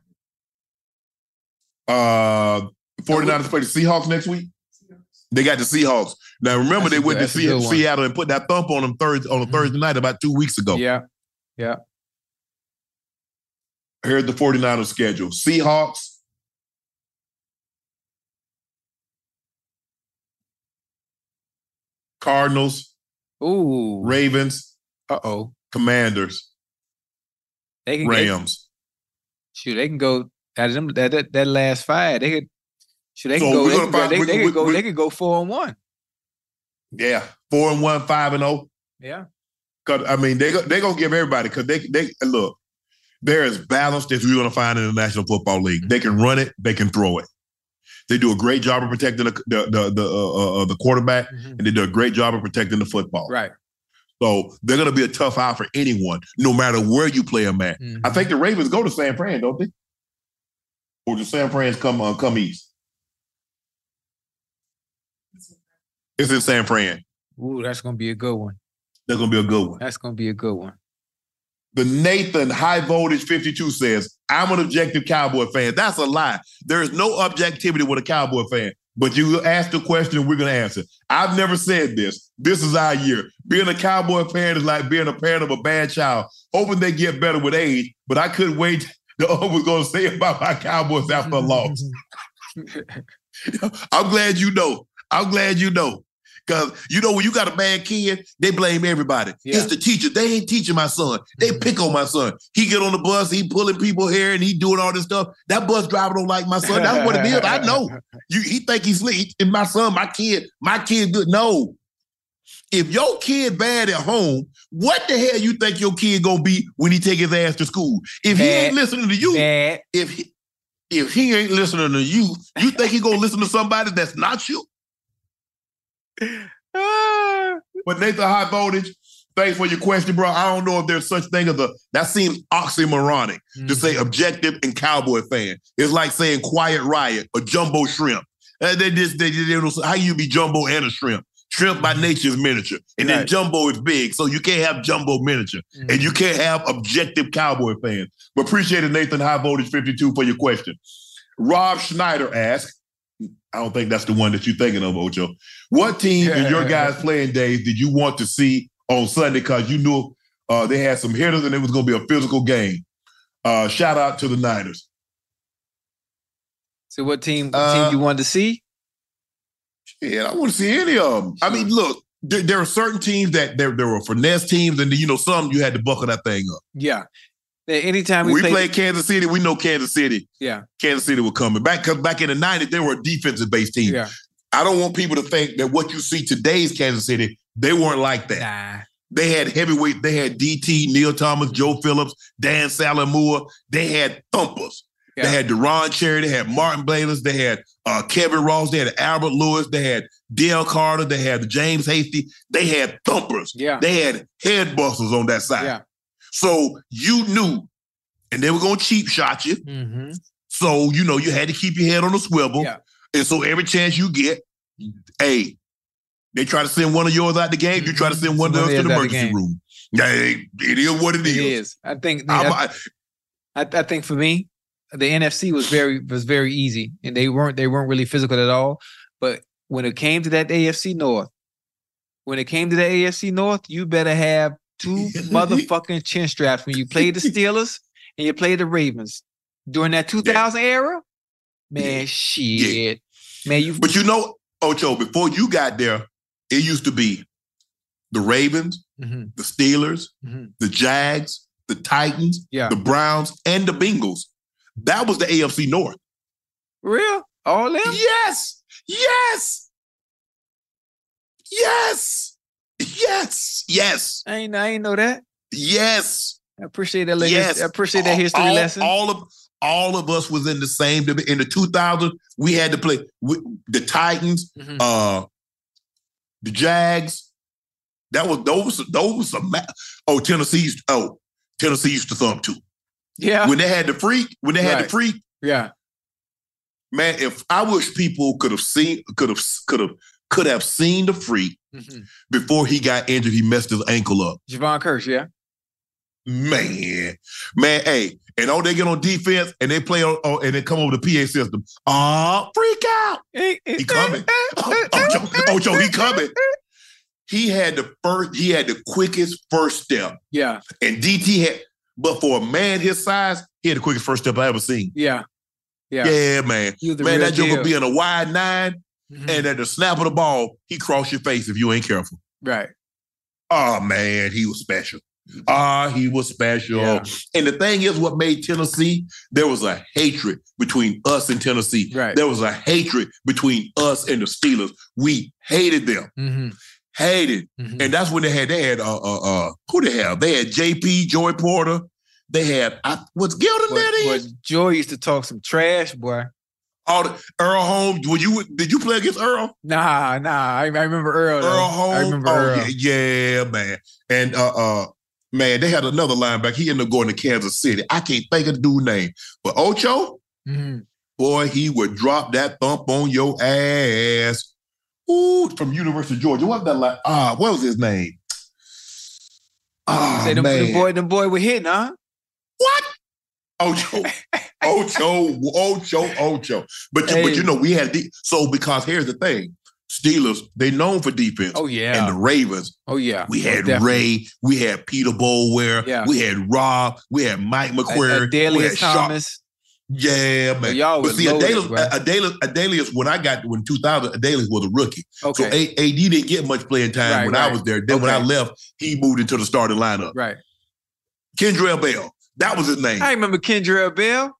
uh 49ers play the Seahawks next week. They got the Seahawks. Now remember That's they went good- to that's a Se- good one. Seattle and put that thump on them Thursday on a Mhm. Thursday night about two weeks ago. Yeah, yeah. Here's the 49ers schedule. Seahawks. Cardinals, Ooh, Ravens, uh oh. Commanders, They can they, Rams. shoot. They can go out of them that that, that last five. They could. Shoot, they can So go. They can go. find- They, we- they we- could go. we- They could go four and one. Yeah, four and one, five and oh. Yeah. Cause I mean they they gonna give everybody because they they look they're as balanced as we're gonna find in the National Football League. They can run it, they can throw it. They do a great job of protecting the the the the, uh, uh, the quarterback, and they do a great job of protecting the football. Right. So they're gonna be a tough out for anyone, no matter where you play them at. Mhm. I think the Ravens go to San Fran, don't they? Or do San Fran's come uh, come east? It's in San Fran. Ooh, that's gonna be a good one. That's gonna be a good one. That's gonna be a good one. The Nathan High Voltage 52 says, I'm an objective Cowboy fan. That's a lie. There is no objectivity with a Cowboy fan. But you ask the question, we're going to answer. I've never said this. This is our year. Being a Cowboy fan is like being a parent of a bad child. Hoping they get better with age, but I couldn't wait to know what was going to say about my Cowboys after a loss. I'm glad you know. I'm glad you know. Because you know when you got a bad kid, they blame everybody. Yeah. It's the teacher. They ain't teaching my son. They mm-hmm. pick on my son. He get on the bus, he pulling people hair, and he doing all this stuff. That bus driver don't like my son. That's what it is. I know. You he think he's slick. And my son, my kid, my kid good. No. If your kid bad at home, what the hell you think your kid gonna be when he take his ass to school? If he ain't listening to you, Bad. if he, if he ain't listening to you, you think he gonna listen to somebody that's not you? Ah. But Nathan High Voltage, thanks for your question, bro. I don't know if there's such thing as a that seems oxymoronic to say mm. objective and cowboy fan. It's like saying quiet riot or jumbo shrimp. Uh, they just they, they don't how you be jumbo and a shrimp. Shrimp by mm. nature is miniature, and then jumbo is big, so you can't have jumbo miniature, and you mm. can't have objective cowboy fans. But appreciate it, Nathan High Voltage 52 for your question. Rob Schneider asked, I don't think that's the one that you're thinking of, Ocho. What team in your guys' playing days did you want to see on Sunday because you knew uh, they had some hitters and it was going to be a physical game? Uh, shout out to the Niners. So what team Uh, team you wanted to see? Yeah, I want to see any of them. I mean, look, there, there are certain teams that there, there were finesse teams, and you know, some you had to buckle that thing up. Yeah. Anytime we, we play, played Kansas City, we know Kansas City. Yeah. Kansas City were coming back because back in the 90s, they were a defensive based team. Yeah. I don't want people to think that what you see today's Kansas City, they weren't like that. Nah. They had heavyweight, they had DT, Neil Thomas, Joe Phillips, Dan Saleaumua. They had thumpers. Yeah. They had Deron Cherry, they had Martin Bayless, they had uh, Kevin Ross, they had Albert Lewis, they had Dale Carter, they had James Hasty. They had thumpers. Yeah. They had head busters on that side. Yeah. So you knew, and they were gonna cheap shot you. Mm-hmm. So you know you had to keep your head on a swivel. Yeah. And so every chance you get, hey, they try to send one of yours out the game. You try to send one of One of to the out the emergency room. Yeah, it- it is what it It is. is. I think I, I, I think for me, the NFC was very was very easy, and they weren't they weren't really physical at all. But when it came to that AFC North, when it came to the AFC North, you better have two motherfucking chin straps when you played the Steelers and you played the Ravens during that 2000 era. Man, shit, man, you But you know, Ocho, before you got there, it used to be the Ravens, Mhm, the Steelers, mhm. the Jags, the Titans, Yeah. the Browns, and the Bengals. That was the AFC North. real all in? Yes. Yes. Yes. Yes. Yes. I ain't I ain't know that. Yes. I appreciate that. Yes. I appreciate that history all, lesson. All of all of us was in the same in the 2000s. We had to play with the Titans, Mhm. uh, the Jags. That was those those was some oh Tennessee used oh Tennessee used to thump too. yeah, When they had the freak, when they had the freak, yeah. man, if I wish people could have seen could have could have could have seen the freak Mhm. before he got injured, he messed his ankle up. Jevon Kearse, yeah. Man, man, hey, and all they get on defense and they play on, on- and they come over the PA system. Ah, freak out. Eh, eh, he eh, coming. Ocho, Ocho, oh, he coming. He had the first, he had the quickest first step. Yeah, And DT had, but for a man his size, he had the quickest first step I ever seen. yeah, yeah. Yeah, man. He was the Man, that joker deal. be in a wide 9 Mhm. and at the snap of the ball, he crossed your face if you ain't careful. Right. Oh man, he was special. Ah, he was special. Yeah. And the thing is, what made Tennessee, there was a hatred between us and Tennessee. Right. There was a hatred between us and the Steelers. We hated them. Mm-hmm. Hated. Mhm. And that's when they had, they had, uh, uh, uh, who the hell? They had JP, Joey Porter. They had, I, was Gildon then? but Joy used to talk some trash, boy. All the, Earl Holmes. Were you, did you play against Earl? Nah, nah. I, I remember Earl. though. Earl Holmes. I remember oh, Earl. Yeah, yeah, man. And uh uh man, they had another linebacker. He ended up going to Kansas City. I can't think of the dude's name. But Ocho, Mhm. boy, he would drop that thump on your ass. Ooh, from University of Georgia. What that like? Ah, what was his name? Oh, Say them, man. the boy, them boy were hitting, huh? What? Ocho. Ocho, Ocho, Ocho. But, you- but you know, we had de- so because here's the thing. Steelers, they known for defense. Oh yeah. And the Ravens, oh yeah. we had Definitely. Ray, we had Peter Boulware, Yeah. we had Rob, we had Mike McCrary, we had Adalius Sharp. Thomas. Yeah, man. y'all but see, Adalius, bro. Adalius, Adalius, when I got when 2000, Adalius was a rookie. Okay. So AD didn't get much playing time Right, when I was there. Then when I left, he moved into the starting lineup. right. Kendrell Bell, that was his name. I remember Kendrell Bell.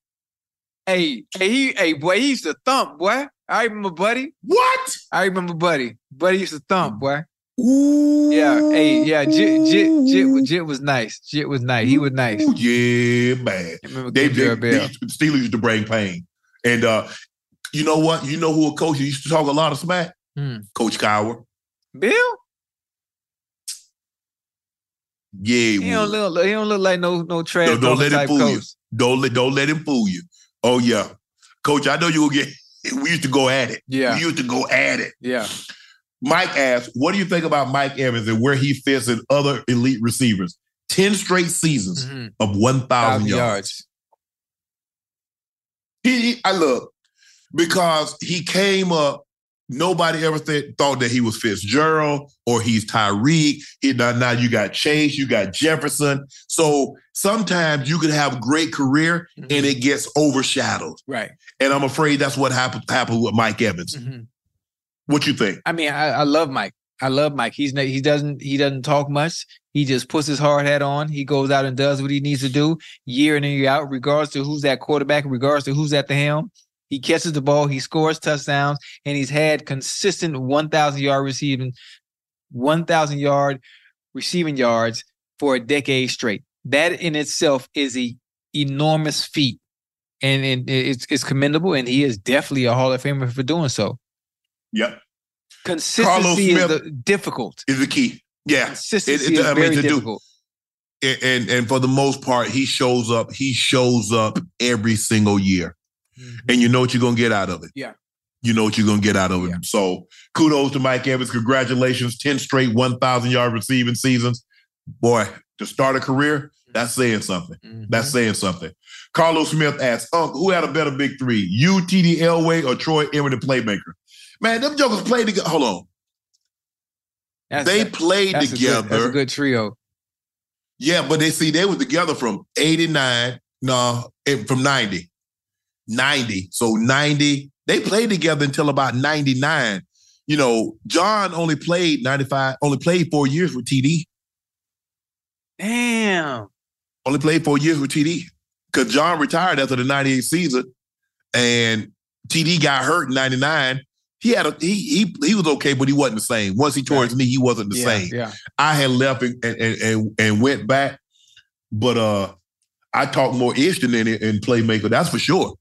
Hey, hey, he, hey, boy, he used to thump, boy. I remember, buddy. What? I remember, buddy. Buddy used to thump, boy. Ooh. Yeah, hey, yeah. Jit, Jit, Jit, Jit was nice. Jit was nice. He was nice. Ooh, yeah, man. I remember They, they, Kendrell they Bell. used to- Steelers used to bring pain. And uh, you know what? You know who a coach used to talk a lot of smack? Hmm. Coach Cowher. Bill? Yeah, He don't look. He don't look like no no trash Don't, don't let him fool you. Don't let don't let him fool you. Oh yeah, Coach. I know you will get. We used to go at it. Yeah, We used to go at it. yeah. Mike asked, "What do you think about Mike Evans and where he fits in other elite receivers? Ten straight seasons Mhm. of one thousand yards. yards. He, he- I look because he came up. Nobody ever th- thought that he was Fitzgerald or he's Tyreek. He, now, now you got Chase, you got Jefferson. So sometimes you could have a great career and it gets overshadowed. Right. And I'm afraid that's what happened happened with Mike Evans. Mhm. What you think? I mean, I, I love Mike. I love Mike. He's he doesn't he doesn't talk much. He just puts his hard hat on. He goes out and does what he needs to do year in and year out, regardless to who's that quarterback, regardless to who's at the helm. He catches the ball, he scores touchdowns, and he's had consistent 1,000 yard receiving, 1,000 yard receiving yards for a decade straight. That in itself is a enormous feat, and, and it's it's commendable. And he is definitely a Hall of Famer for doing so. Yep. Consistency is the, difficult. Is the key. Yeah. Consistency It- it- is I mean, very do- difficult. And, and and for the most part, he shows up. He shows up every single year. And you know what you're gonna get out of it. Yeah. You know what you're gonna get out of it. Yeah. So kudos to Mike Evans. Congratulations. 10 straight 1,000 yard receiving seasons. Boy, to start a career, that's saying something. Mhm. That's saying something. Carlos Smith asks, Unc, who had a better big three? You, TD Elway, or Troy Emmitt, the playmaker? Man, them jokers played together. Hold on. That's- they that- played that's a good- together. that's a good trio. Yeah, but they see they were together from 89, no, from 90. 90. So 90, they played together until about 99. You know, John only played 95, only played four years with TD. Damn. Only played four years with TD. Because John retired after the 98 season and TD got hurt in 99. He had a he he he was okay, but he wasn't the same. Once he tore his knee, he wasn't the yeah, same. Yeah. I had left and and, and and went back, but uh, I talked more ish than any in playmaker. That's for sure.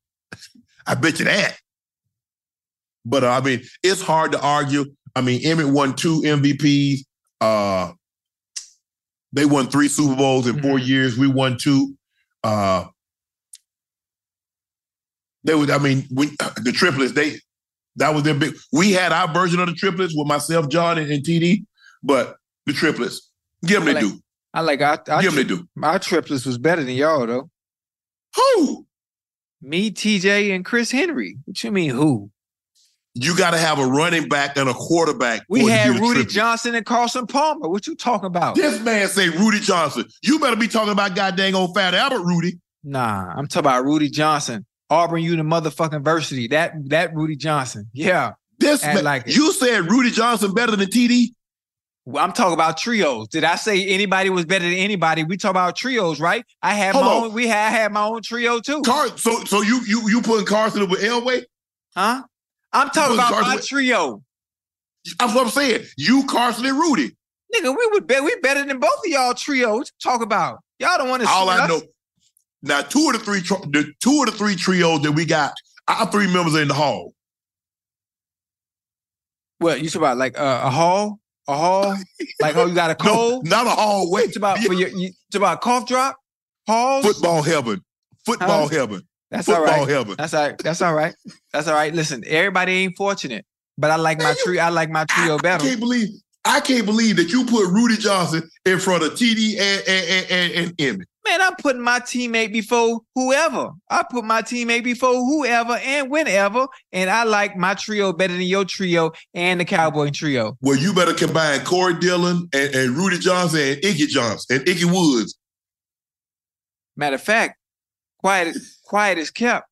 I bet you that. But uh, I mean, it's hard to argue. I mean, Emmitt won two MVPs. Uh, they won three Super Bowls in 4 years. We won two. Uh, they would. I mean, we the triplets. They that was their big. We had our version of the triplets with myself, John, and, and TD. But the triplets, give them I they like- do. I like our, our, Give them they do. My triplets was better than y'all though. Who? Me, TJ, and Chris Henry. What you mean who? You got to have a running back and a quarterback. We for it to had Rudy. Johnson and Carson Palmer. What you talking about? This man say Rudi Johnson. You better be talking about goddamn old Fat Albert Rudy. Nah, I'm talking about Rudi Johnson. Auburn U the motherfucking varsity. That that Rudi Johnson. Yeah. This man, like it. you said Rudi Johnson better than TD. I'm talking about trios. Did I say anybody was better than anybody? We talk about trios, right? I had Hold my on. own. We had I had my own trio too. Car- so so you you you putting Carson up with Elway? Huh? I'm talking about my Carson- trio. That's what I'm saying. You, Carson, and Rudy. Nigga, we would bet we better than both of y'all trios. Talk about? Y'all don't want to All I know now, two of the three, the two of the three trios that we got, our three members are in the hall. What you talk about? Like uh, a hall? A hall? like oh, you got a No, cold? not a hallway. It's about for your, you, it's about cough drop? Halls? Football heaven. Football heaven. That's all Football right. heaven. That's all right. That's all right. That's all right. Listen, everybody ain't fortunate, but I like my tree. I like my trio I, I better. can't believe I can't believe that you put Rudi Johnson in front of TD and and, and, and Emmitt. Man, I'm putting my teammate before whoever. I put my teammate before whoever and whenever. And I like my trio better than your trio and the Cowboy trio. Well, you better combine Corey Dillon and, and Rudi Johnson and Icky Johnson and Ickey Woods. Matter of fact, quiet quiet is kept.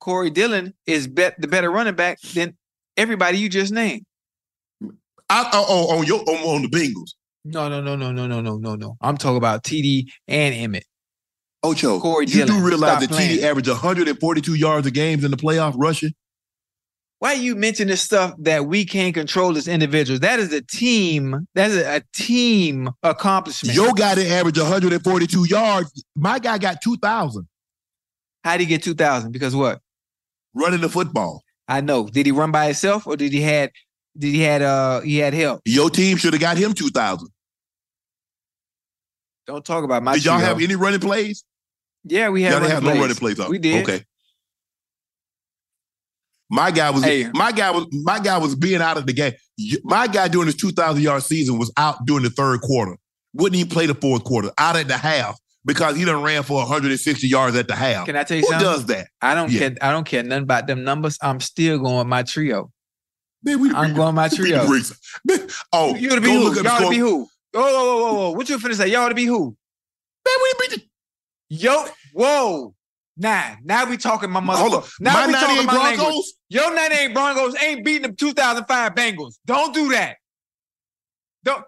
Corey Dillon is bet the better running back than everybody you just named. I, uh, oh, on your on, on the Bengals. No, no, no, no, no, no, no, no, no. I'm talking about TD and Emmitt. Ocho, Corey you Dillon, do realize that playing. TD averaged 142 yards a games in the playoff rushing? Why you mention this stuff that we can't control as individuals? That is a team. That is a team accomplishment. Your guy that average 142 yards, my guy got 2,000 How did he get 2,000? Because what? running the football. I know. Did he run by himself or did he had did he had uh he had help? Your team should have got him 2,000. Don't talk about my Did y'all have any running plays? Yeah, we had Y'all didn't running have no plays. running plays. We did. Okay. My guy was Hey. my guy was my guy was being out of the game. My guy during his 2,000 yard season was out during the third quarter. Wouldn't he play the fourth quarter. Out at the half because he done ran for 160 yards at the half. Can I tell you Who something? does that? I don't Yeah. care. I don't care nothing about them numbers. I'm still going with my trio. Man, we I'm going my we trio. Greeks. Man, oh, You to be who? look at the Y'all to be who? Oh, whoa, whoa, whoa, whoa. What you finna say? Y'all to be who? Man, we beat the Yo, whoa. Nah, now we talking my Hold on. Now My we talking 98 my language. Broncos? Your 98 Broncos ain't beating the 2005 Bengals. Don't do that. Don't.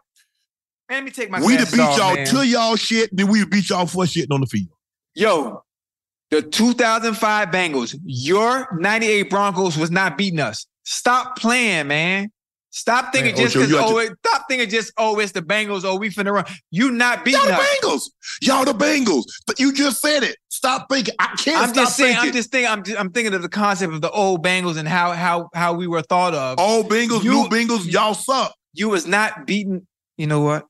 Man, let me take my We to beat off, y'all man. to y'all shit, then we beat y'all for shitting on the field. Yo, the 2005 Bengals, your 98 Broncos was not beating us. Stop playing, man. Stop thinking Man, just because oh, to- it- stop thinking just oh it's the Bengals oh we finna run. You not beating Y'all the. Bengals. Y'all the Bengals. But you just said it. Stop thinking. I can't I'm stop just saying. thinking. I'm just thinking. I'm, just, I'm thinking of the concept of the old Bengals and how how how we were thought of. Old Bengals, You- new Bengals, y'all suck. You was not beating. You know what?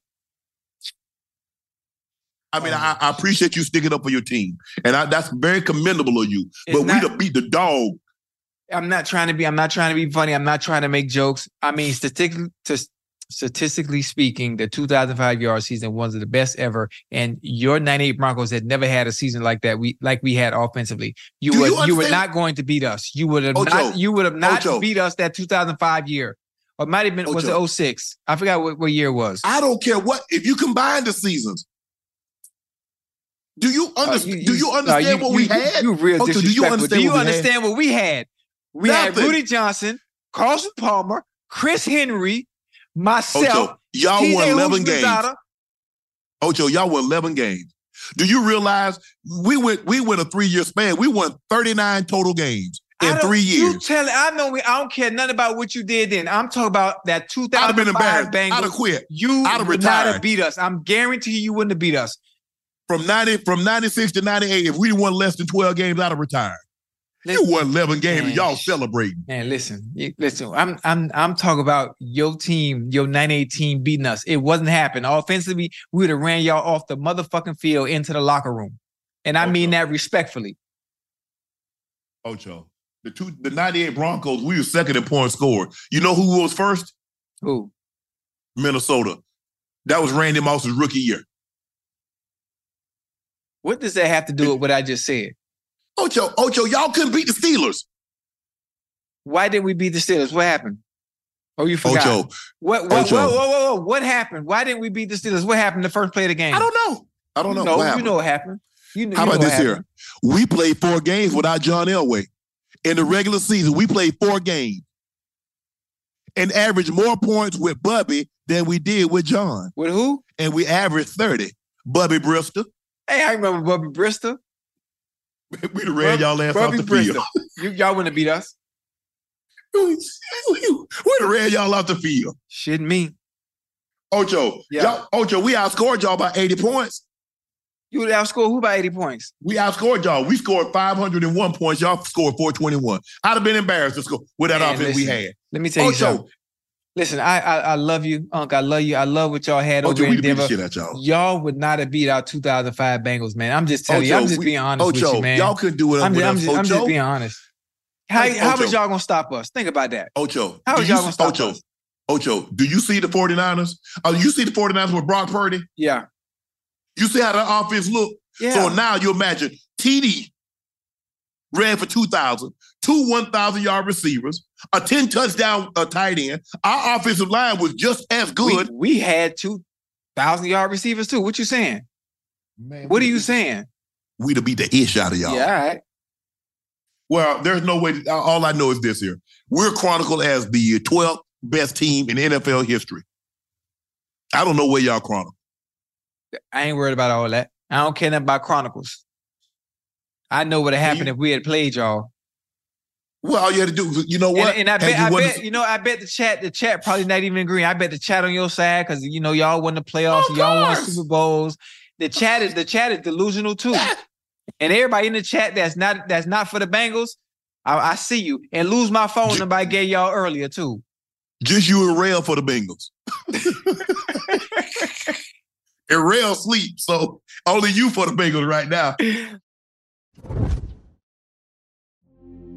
I mean, oh I, I appreciate you sticking up for your team, and I, that's very commendable of you. But not- we to beat the dog. I'm not trying to be. I'm not trying to be funny. I'm not trying to make jokes. I mean, statistically, statistically speaking, the 2005 yard season was the best ever, and your 98 Broncos had never had a season like that. We like we had offensively. You Do would you you, were not going to beat us. You would have Ocho, not. You would have not Ocho. beat us that 2005 year. Or it might have been was Ocho. it 06? I forgot what, what year it was. I don't care what if you combine the seasons. Do you Uh, understand? do you no, understand what we had? You real Ocho, do you understand Do you what we had? understand what we had? We had Nothing. Rudi Johnson, Carson Palmer, Chris Henry, myself. Ocho, y'all TJ won 11 Hoops games. Lozada. Ocho, y'all won 11 games. Do you realize we went we went a three year span? We won 39 total games in three You years. tell I know we, I don't care nothing about what you did then. I'm talking about that I'd have been 2005 embarrassed. I'd have quit. You I'd have would not have retired. beat us. I'm guarantee you, you wouldn't have beat us. From 90 from 96 to 98, if we won less than 12 games, I'd have retired. You won 11 games and y'all celebrating. Man, listen, you- listen. I'm I'm I'm talking about your team, your 98 team beating us. It wasn't happening. Offensively, we would have ran y'all off the motherfucking field into the locker room. And I mean that respectfully. Ocho. The two the 98 Broncos, we were second in point scored. You know who was first? Who? Minnesota. That was Randy Moss's rookie year. What does that have to do with what I just said? Ocho, Ocho, y'all couldn't beat the Steelers. Why did we beat the Steelers? What happened? Oh, you forgot. Ocho. What? What? Ocho. Whoa, whoa, whoa, whoa! What happened? Why didn't we beat the Steelers? What happened the first play of the game? I don't know. I don't know. No, you know what happened. You know. How about this here? We played four games without John Elway. In the regular season, we played four games and averaged more points with Bubby than we did with John. With who? And we averaged 30. Bubby Brister. Hey, I remember Bubby Brister. we done ran y'all ass Bubby off the Brister. field. You, y'all wouldn't have beat us. we done ran y'all off the field. Shouldn't me. Ocho, Yeah. y'all, Ocho, we outscored y'all by 80 points. You would outscore who by 80 points? We outscored y'all. We scored 501 points. Y'all scored 421. I'd have been embarrassed to score with that Man, offense we had. Let me tell you Ocho, something. Listen, I, I I love you, Unc. I love you. I love what y'all had Ocho, over we in the Denver. shit out y'all. Y'all would not have beat our 2005 Bengals, man. I'm just oh, telling you. I'm just we- being honest with Ocho, you, man. y'all couldn't do it I'm, with just, I'm, us, just, I'm just being honest. How, Ocho. how was y'all gonna stop us? Think about that. Ocho. How was y'all gonna stop Ocho, us? Ocho, do you see the 49ers? Oh, uh, you see the 49ers with Brock Purdy? Yeah. You see how that offense look? Yeah. So now you imagine TD ran for 2,000, two 1,000 yard receivers, a 10 touchdown uh, tight end. Our offensive line was just as good. We, we had two thousand yard receivers too. What you saying? Man, What are you saying? We'd have beat the ish out of y'all. Yeah, all right. Well, there's no way. All I know is this here. We're chronicled as the 12th best team in NFL history. I don't know where y'all chronicle. I ain't worried about all that. I don't care nothing about Chronicles. I know what happened you- if we had played y'all. Well, all you had to do was, you know what? And, and I bet, you I the- bet, you know, I bet the chat, the chat probably not even agreeing. I bet the chat on your side because you know y'all won the playoffs, Of y'all won course. Super Bowls. The chat is the chat is delusional too. And everybody in the chat that's not that's not for the Bengals, I, I see you. And lose my phone number I gave y'all earlier too. Just you and Rail for the Bengals. and Rail sleep, so only you for the Bengals right now.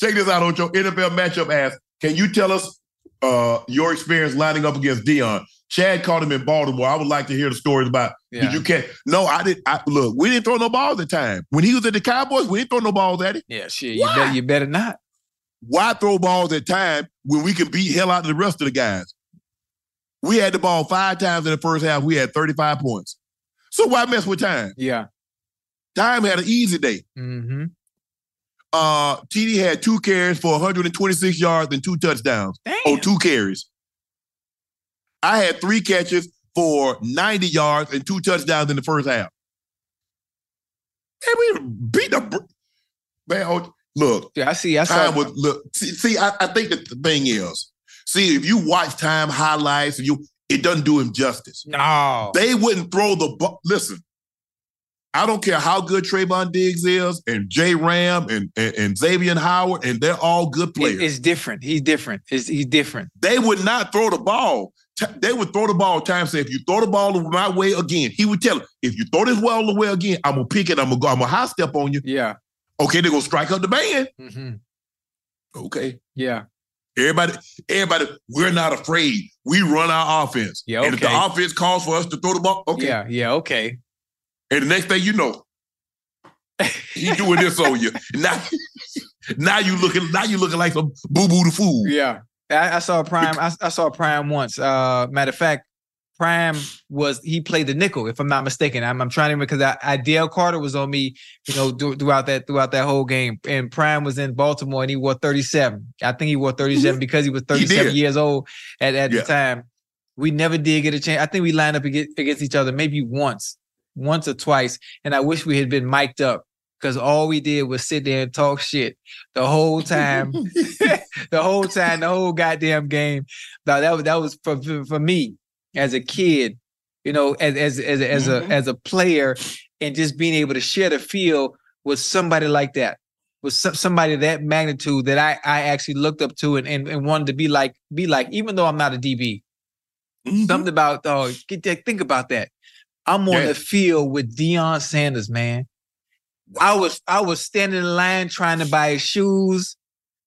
Check this out, Ocho. NFL matchup asks, can you tell us uh, your experience lining up against Deion? Chad caught him in Baltimore. I would like to hear the stories about. Yeah. Did you catch? No, I didn't. I, look, we didn't throw no balls at the time. When he was at the Cowboys, we didn't throw no balls at him. Yeah, shit. You better, you better not. Why throw balls at Prime when we can beat hell out of the rest of the guys? We had the ball five times in the first half. We had 35 points. So why mess with Prime? Yeah. Prime had an easy day. Mm-hmm. Uh, TD had two carries for 126 yards and two touchdowns. Damn. Oh, two carries. I had three catches for 90 yards and two touchdowns in the first half. And we beat the br- man. oh, Look, Yeah, I see. I saw. time was look. See, see I, I think that the thing is, see, if you watch Prime highlights, you it doesn't do him justice. no. They wouldn't throw the ball. Listen, I don't care how good Trevon Diggs is, and Jay Ram and, and, and Xavier Howard, and they're all good players. It's different. He's different. It's, he's different. they would not throw the ball. They would throw the ball. Prime say, if you throw the ball my way again, he would tell him, if you throw this well the way again, I'm gonna pick it. I'm gonna go. I'm gonna high step on you. Yeah. Okay, they're gonna strike up the band. Mm-hmm. Okay, Yeah. Everybody, everybody, we're not afraid. We run our offense. Yeah, Okay. And if the offense calls for us to throw the ball, okay. Yeah, yeah, okay. And the next thing you know, he doing this on you. Now, now you looking, now you looking like some boo boo the fool. Yeah. I, I saw Prime. I, I saw Prime once. Uh, matter of fact, Prime was he played the nickel, if I'm not mistaken. I'm, I'm trying to remember because I, I Dale Carter was on me, you know, th- throughout that throughout that whole game. And Prime was in Baltimore and he wore 37. I think he wore 37 because he was 37 did. years old at, at Yeah. the time. We never did get a chance. I think we lined up against, against each other maybe once, once or twice. And I wish we had been mic'd up because all we did was sit there and talk shit the whole time. the whole time, the whole goddamn game. Now that was that was for for, me as a kid, you know, as as as a, as a mm-hmm. as a player, and just being able to share the field with somebody like that, with some, somebody of that magnitude that I I actually looked up to and, and and wanted to be like be like, even though I'm not a DB. Mm-hmm. Something about oh, get that, think about that. I'm on Yeah. the field with Deion Sanders, man. I was I was standing in line trying to buy his shoes,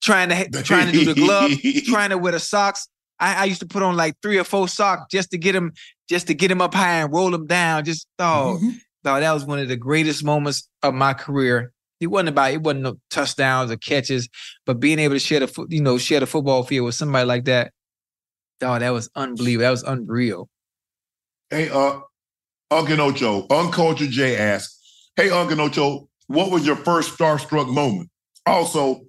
trying to trying to do the glove, trying to wear the socks. I, I used to put on like three or four socks just to get him, just to get him up high and roll him down. Just thought, thought that was one of the greatest moments of my career. It wasn't about it wasn't no touchdowns or catches, but being able to share the you know share the football field with somebody like that. Oh, that was unbelievable. That was unreal. Hey, uh, Uncle Ocho, Uncultured J asks, Hey, Uncle Ocho, what was your first starstruck moment? Also,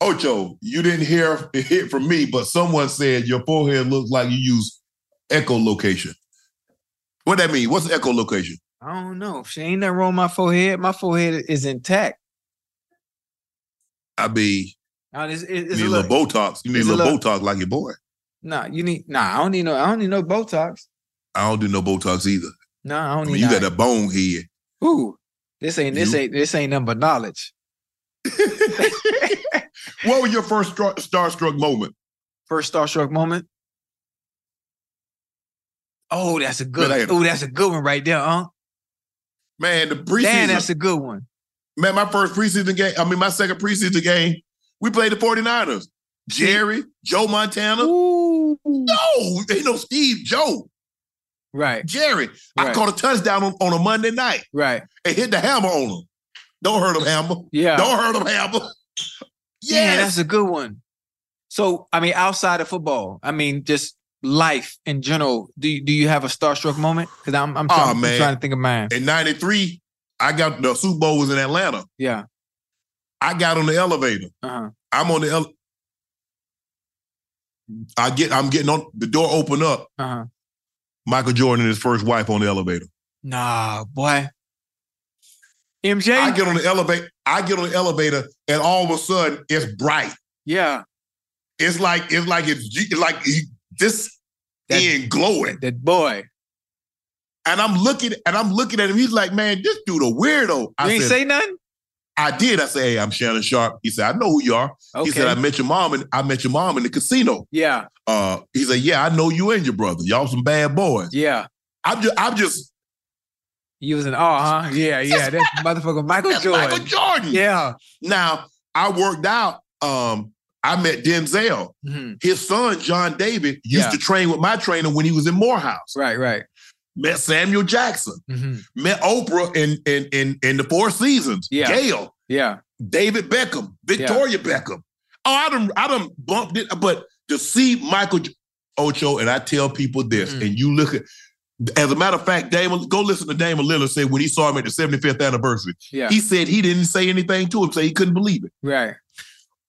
Ocho, you didn't hear it from me, but someone said your forehead looks like you use echolocation. What that mean? What's echolocation? I don't know. She ain't nothing wrong with my forehead. My forehead is intact. I be Now, it's, you it's need a little little, Botox. You need a it's a little little- Botox like your boy. nah, you need nah. I don't need no. I don't need no Botox. I don't do no Botox either. No, I I don't mean, you got a bone head. Ooh, this ain't this You- ain't this ain't nothing but knowledge. What was your first star- starstruck moment? First starstruck moment. Oh, that's a good. Man, I had- Oh, that's a good one right there, huh? Man, the preseason. Damn, that's a good one. Man, my first preseason game, I mean, my second preseason game, we played the 49ers. Jerry, Joe Montana. Ooh. No, ain't no Steve, Joe. Right, Jerry. I caught a touchdown on, on a Monday night right. and hit the hammer on him. Don't hurt him, hammer. Yeah. Don't hurt him, hammer. Yeah, that's a good one. So, I mean, outside of football, I mean, just life in general. Do you, do you have a starstruck moment? Because I'm I'm, Aw, trying, I'm trying to think of mine. In 93, I got the Super Bowl was in Atlanta. Yeah. I got on the elevator. Uh-huh. I'm on the ele- I get I'm getting on the door open up. Uh-huh. Michael Jordan and his first wife on the elevator. Nah, boy. MJ? I get on the elevator. I get on the elevator, and all of a sudden it's bright. yeah. It's like it's like it's, like he- this That- end glowing. That boy. And I'm looking and I'm looking at him. He's like, man, this dude a weirdo. You I ain't said, say nothing? I did. I said, hey, I'm Shannon Sharpe. He said, I know who you are. Okay. He said, I met your mom and I met your mom in the casino. yeah. Uh, he said, yeah, I know you and your brother. Y'all some bad boys. Yeah. I'm just, I'm just You was an oh, huh? Yeah, yeah. That's motherfucker Michael that's Jordan. Michael Jordan. Yeah. Now I worked out. Um, I met Denzel. Mhm. His son, John David, used Yeah. to train with my trainer when he was in Morehouse. Right, right. Met Samuel Jackson. Mhm. Met Oprah in in in, in the Four Seasons. Yeah. Gayle, Yeah. David Beckham, Victoria Beckham. Oh, I done I done bumped it, but to see Michael Ocho, and I tell people this, Mhm. and you look at. As a matter of fact, Damon, go listen to Damian Lillard say when he saw him at the 75th anniversary. Yeah. He said he didn't say anything to him, say he couldn't believe it. right.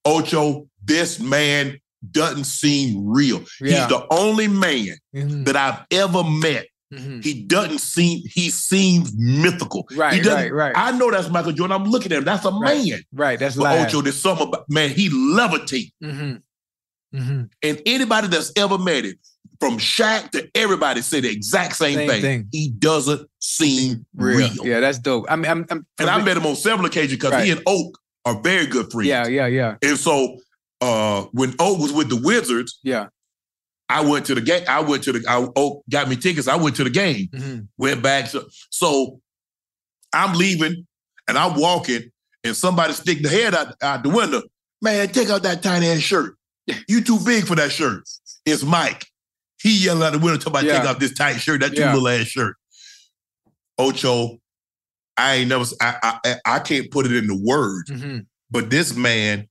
Ocho, this man doesn't seem real. Yeah. He's the only man Mhm. that I've ever met. Mhm. He doesn't seem, he seems mythical. Right, he doesn't- right, right. I know that's Michael Jordan. I'm looking at him. That's a Right. man. Right. That's But live. Ocho, there's something about, man, he levitate. Mm-hmm. Mm-hmm. And anybody that's ever met him, from Shaq to everybody, say the exact same, Same thing. thing. He doesn't seem real. Yeah, that's dope. I mean, I'm, I'm And I met him on several occasions because Right. he and Oak are very good friends. Yeah, yeah, yeah, And so uh, when Oak was with the Wizards, yeah. I went to the game. I went to the I, Oak got me tickets. I went to the game. Mm-hmm. Went back. So, so I'm leaving and I'm walking, and somebody stick the head out, out the window. Man, take out that tiny ass shirt. You too big for that shirt. It's Mike. He yelling out the window talking about Yeah. take off this tight shirt, that too Yeah. little ass shirt. Ocho, I ain't never. I, I I can't put it into words, Mhm. but this man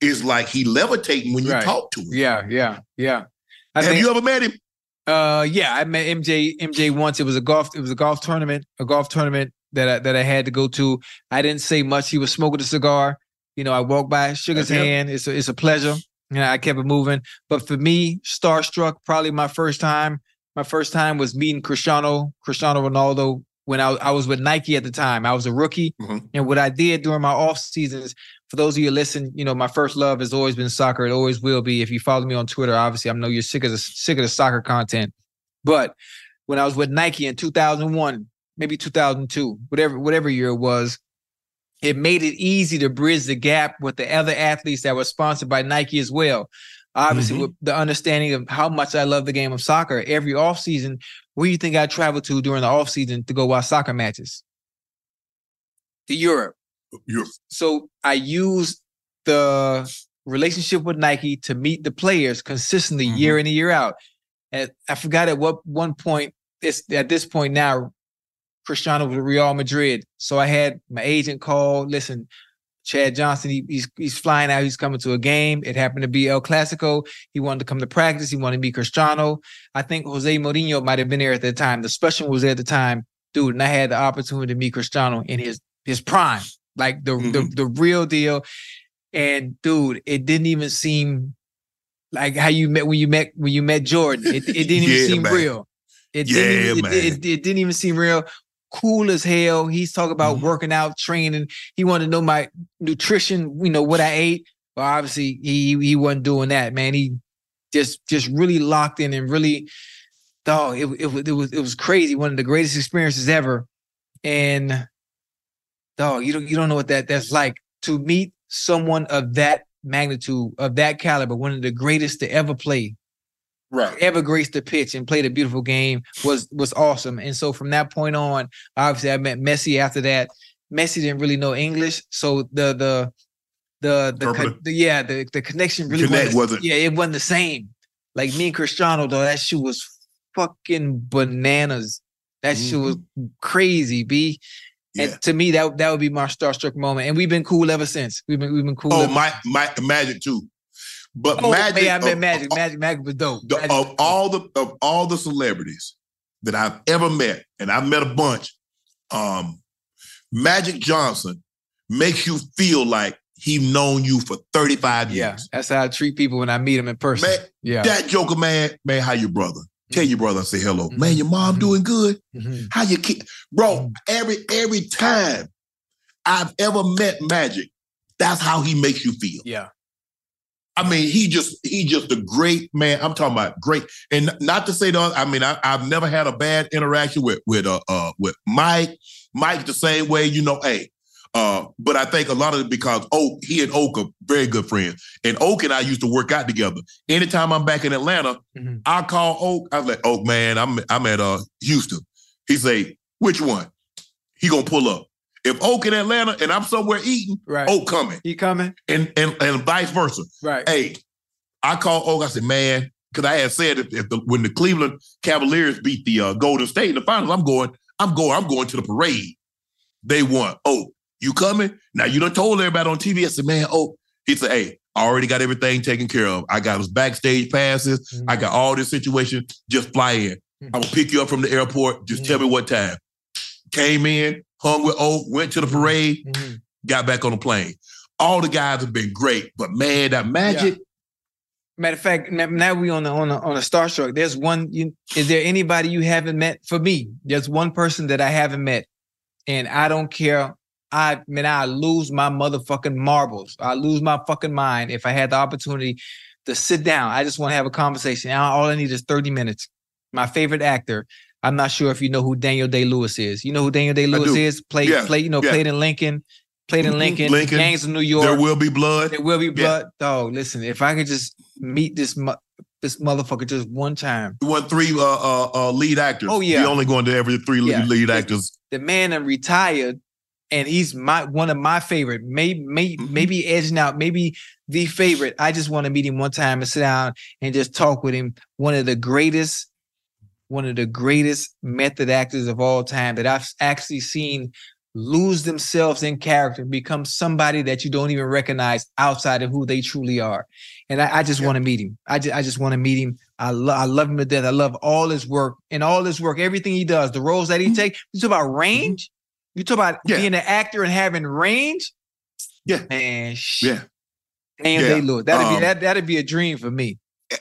is like he levitating when you Right. talk to him. Yeah, yeah, yeah. I Have think- you ever met him? Uh, yeah, I met MJ MJ once. It was a golf. It was a golf tournament. A golf tournament that I, that I had to go to. I didn't say much. He was smoking a cigar. You know, I walked by, shook his That's him. hand. It's a, it's a pleasure. You know, I kept it moving. But for me, starstruck. Probably my first time. My first time was meeting Cristiano Cristiano Ronaldo when I, I was with Nike at the time. I was a rookie, Mhm. and what I did during my off seasons. For those of you who listen, you know my first love has always been soccer. It always will be. If you follow me on Twitter, obviously I know you're sick of the sick of the soccer content. But when I was with Nike in 2001, maybe 2002, whatever whatever year it was, it made it easy to bridge the gap with the other athletes that were sponsored by Nike as well. Obviously, Mhm. with the understanding of how much I love the game of soccer, every offseason, where do you think I travel to during the offseason to go watch soccer matches? To Europe. You're So I used the relationship with Nike to meet the players consistently Mm-hmm. year in and year out. And I forgot at what one point it's at this point now, Cristiano was Real Madrid. So I had my agent call, listen, Chad Johnson, he, he's he's flying out, he's coming to a game. It happened to be El Clasico. He wanted to come to practice, he wanted to meet Cristiano. I think Jose Mourinho might have been there at the time. The special was there at the time, dude. And I had the opportunity to meet Cristiano in his his prime, like the the, Mhm. the real deal. And dude, it didn't even seem like how you met when you met when you met Jordan. It, it didn't even Yeah, seem man. real. It Yeah, didn't even, man. it, it, it didn't even seem real. Cool as hell. He's talking about Mhm. working out, training. He wanted to know my nutrition, you know, what I ate. Well, obviously he he wasn't doing that, man. He just just really locked in and really dog, it, it, it was it was crazy. One of the greatest experiences ever. And dog, you don't you don't know what that that's like to meet someone of that magnitude, of that caliber, one of the greatest to ever play, right. ever graced the pitch and played a beautiful game was was awesome. And so from that point on, obviously I met Messi after that. Messi didn't really know English, so the the the the, con- the yeah the, the connection really Connect wasn't- yeah it wasn't the same. Like me and Cristiano though, that shit was fucking bananas. That shit was mm-hmm. crazy, b. Yeah. And to me, that that would be my starstruck moment. And we've been cool ever since. We've been we've been cool. Oh, my, my Magic too. But oh Magic, yeah, I met of- Magic. of- Magic Magic was dope. the- Magic of all the of all the celebrities that I've ever met, and I've met a bunch, um, Magic Johnson makes you feel like he's known you for 35 yeah, years. that's how I treat people when I meet them in person. Man, yeah. That Joker man, man, how your brother? Tell your brother say hello. Mhm. Man, your mom Mhm. doing good? Mhm. How you kid? Bro, every every time I've ever met Magic, that's how he makes you feel. Yeah. I mean, he just he just a great man. I'm talking about great, and not to say that. I mean, I, I've never had a bad interaction with with uh, uh with Mike. Mike the same way, you know. Hey, uh, but I think a lot of it because Oak, he and Oak are very good friends, and Oak and I used to work out together. Anytime I'm back in Atlanta, Mhm. I call Oak. I was like, Oak, man, I'm I'm at uh Houston. He say, which one? He gonna pull up. If Oak in Atlanta and I'm somewhere eating, Right. Oak coming, He coming? and and and vice versa. Right. Hey, I call Oak. I said, man, because I had said if, if the, when the Cleveland Cavaliers beat the uh, Golden State in the finals, I'm going, I'm going, I'm going to the parade. They won. Oh, you coming? Now you done told everybody on TV. I said, man, oh, he said, hey, I already got everything taken care of. I got his backstage passes. I mm-hmm. got all this situation. Just fly in. Mm-hmm. I'm gonna pick you up from the airport. Just tell me mm-hmm. what time. Came in, hung with Oak, went to the parade, Mhm. got back on the plane. All the guys have been great, but man, that magic. Matter of fact, now- we on the on the on a starstruck. There's one. You, is there anybody you haven't met? For me, there's one person that I haven't met, and I don't care. I mean, I lose my motherfucking marbles. I lose my fucking mind if I had the opportunity to sit down. I just want to have a conversation. All all I need is 30 minutes. My favorite actor. I'm not sure if you know who Daniel Day Lewis is. You know who Daniel Day Lewis is? Played, Yeah, played, you know, yeah. played in Lincoln, played in Mhm. Lincoln, Lincoln. Gangs of New York. There will be blood. There will be Yeah. blood. Dog, listen, if I could just meet this mu- this motherfucker just one time. He won three uh, uh, uh, lead actors. Oh, yeah. He only going to every three lead, Yeah. lead actors. The man that retired and he's my one of my favorite. Maybe maybe, Mhm. maybe edging out, maybe the favorite. I just want to meet him one time and sit down and just talk with him. One of the greatest, one of the greatest method actors of all time that I've actually seen lose themselves in character become somebody that you don't even recognize outside of who they truly are. And I, I just want to meet him. I just I just want to meet him. I love I love him to death. I love all his work and all his work, everything he does, the roles that he takes. You talk about range. You talk about Yeah. being an actor and having range. Yeah. man. Sh- Yeah. Damn, Yeah. Day Lewis. That'd Um, be that. That'd be a dream for me.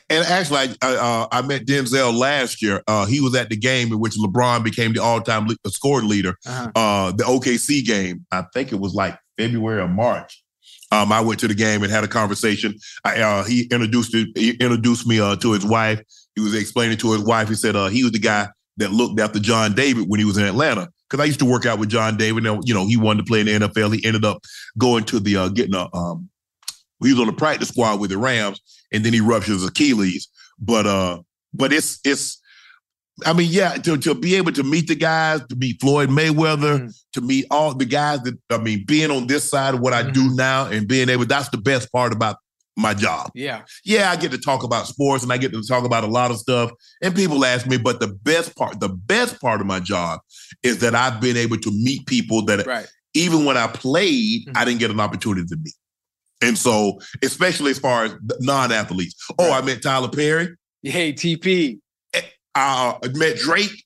And actually, I, I, uh, I met Denzel last year. Uh, he was at the game in which LeBron became the all-time le- scoring leader. Uh-huh. Uh, the OKC game. I think it was like February or March. Um, I went to the game and had a conversation. I, uh, he introduced he introduced me uh, to his wife. He was explaining to his wife. He said uh, he was the guy that looked after John David when he was in Atlanta. Because I used to work out with John David. And, you know, he wanted to play in the NFL. He ended up going to the uh, getting a. Um, he was on the practice squad with the Rams, and then he ruptures Achilles. But uh, but it's it's. I mean, yeah, to, to be able to meet the guys, to meet Floyd Mayweather, Mhm. to meet all the guys that I mean, being on this side of what I do now and being able, that's the best part about my job. Yeah. Yeah, I get to talk about sports and I get to talk about a lot of stuff. And people ask me, but the best part, the best part of my job is that I've been able to meet people that Right. even when I played, Mhm. I didn't get an opportunity to meet. And so, especially as far as non-athletes. Oh, I met Tyler Perry. Hey, TP. Uh, I met Drake.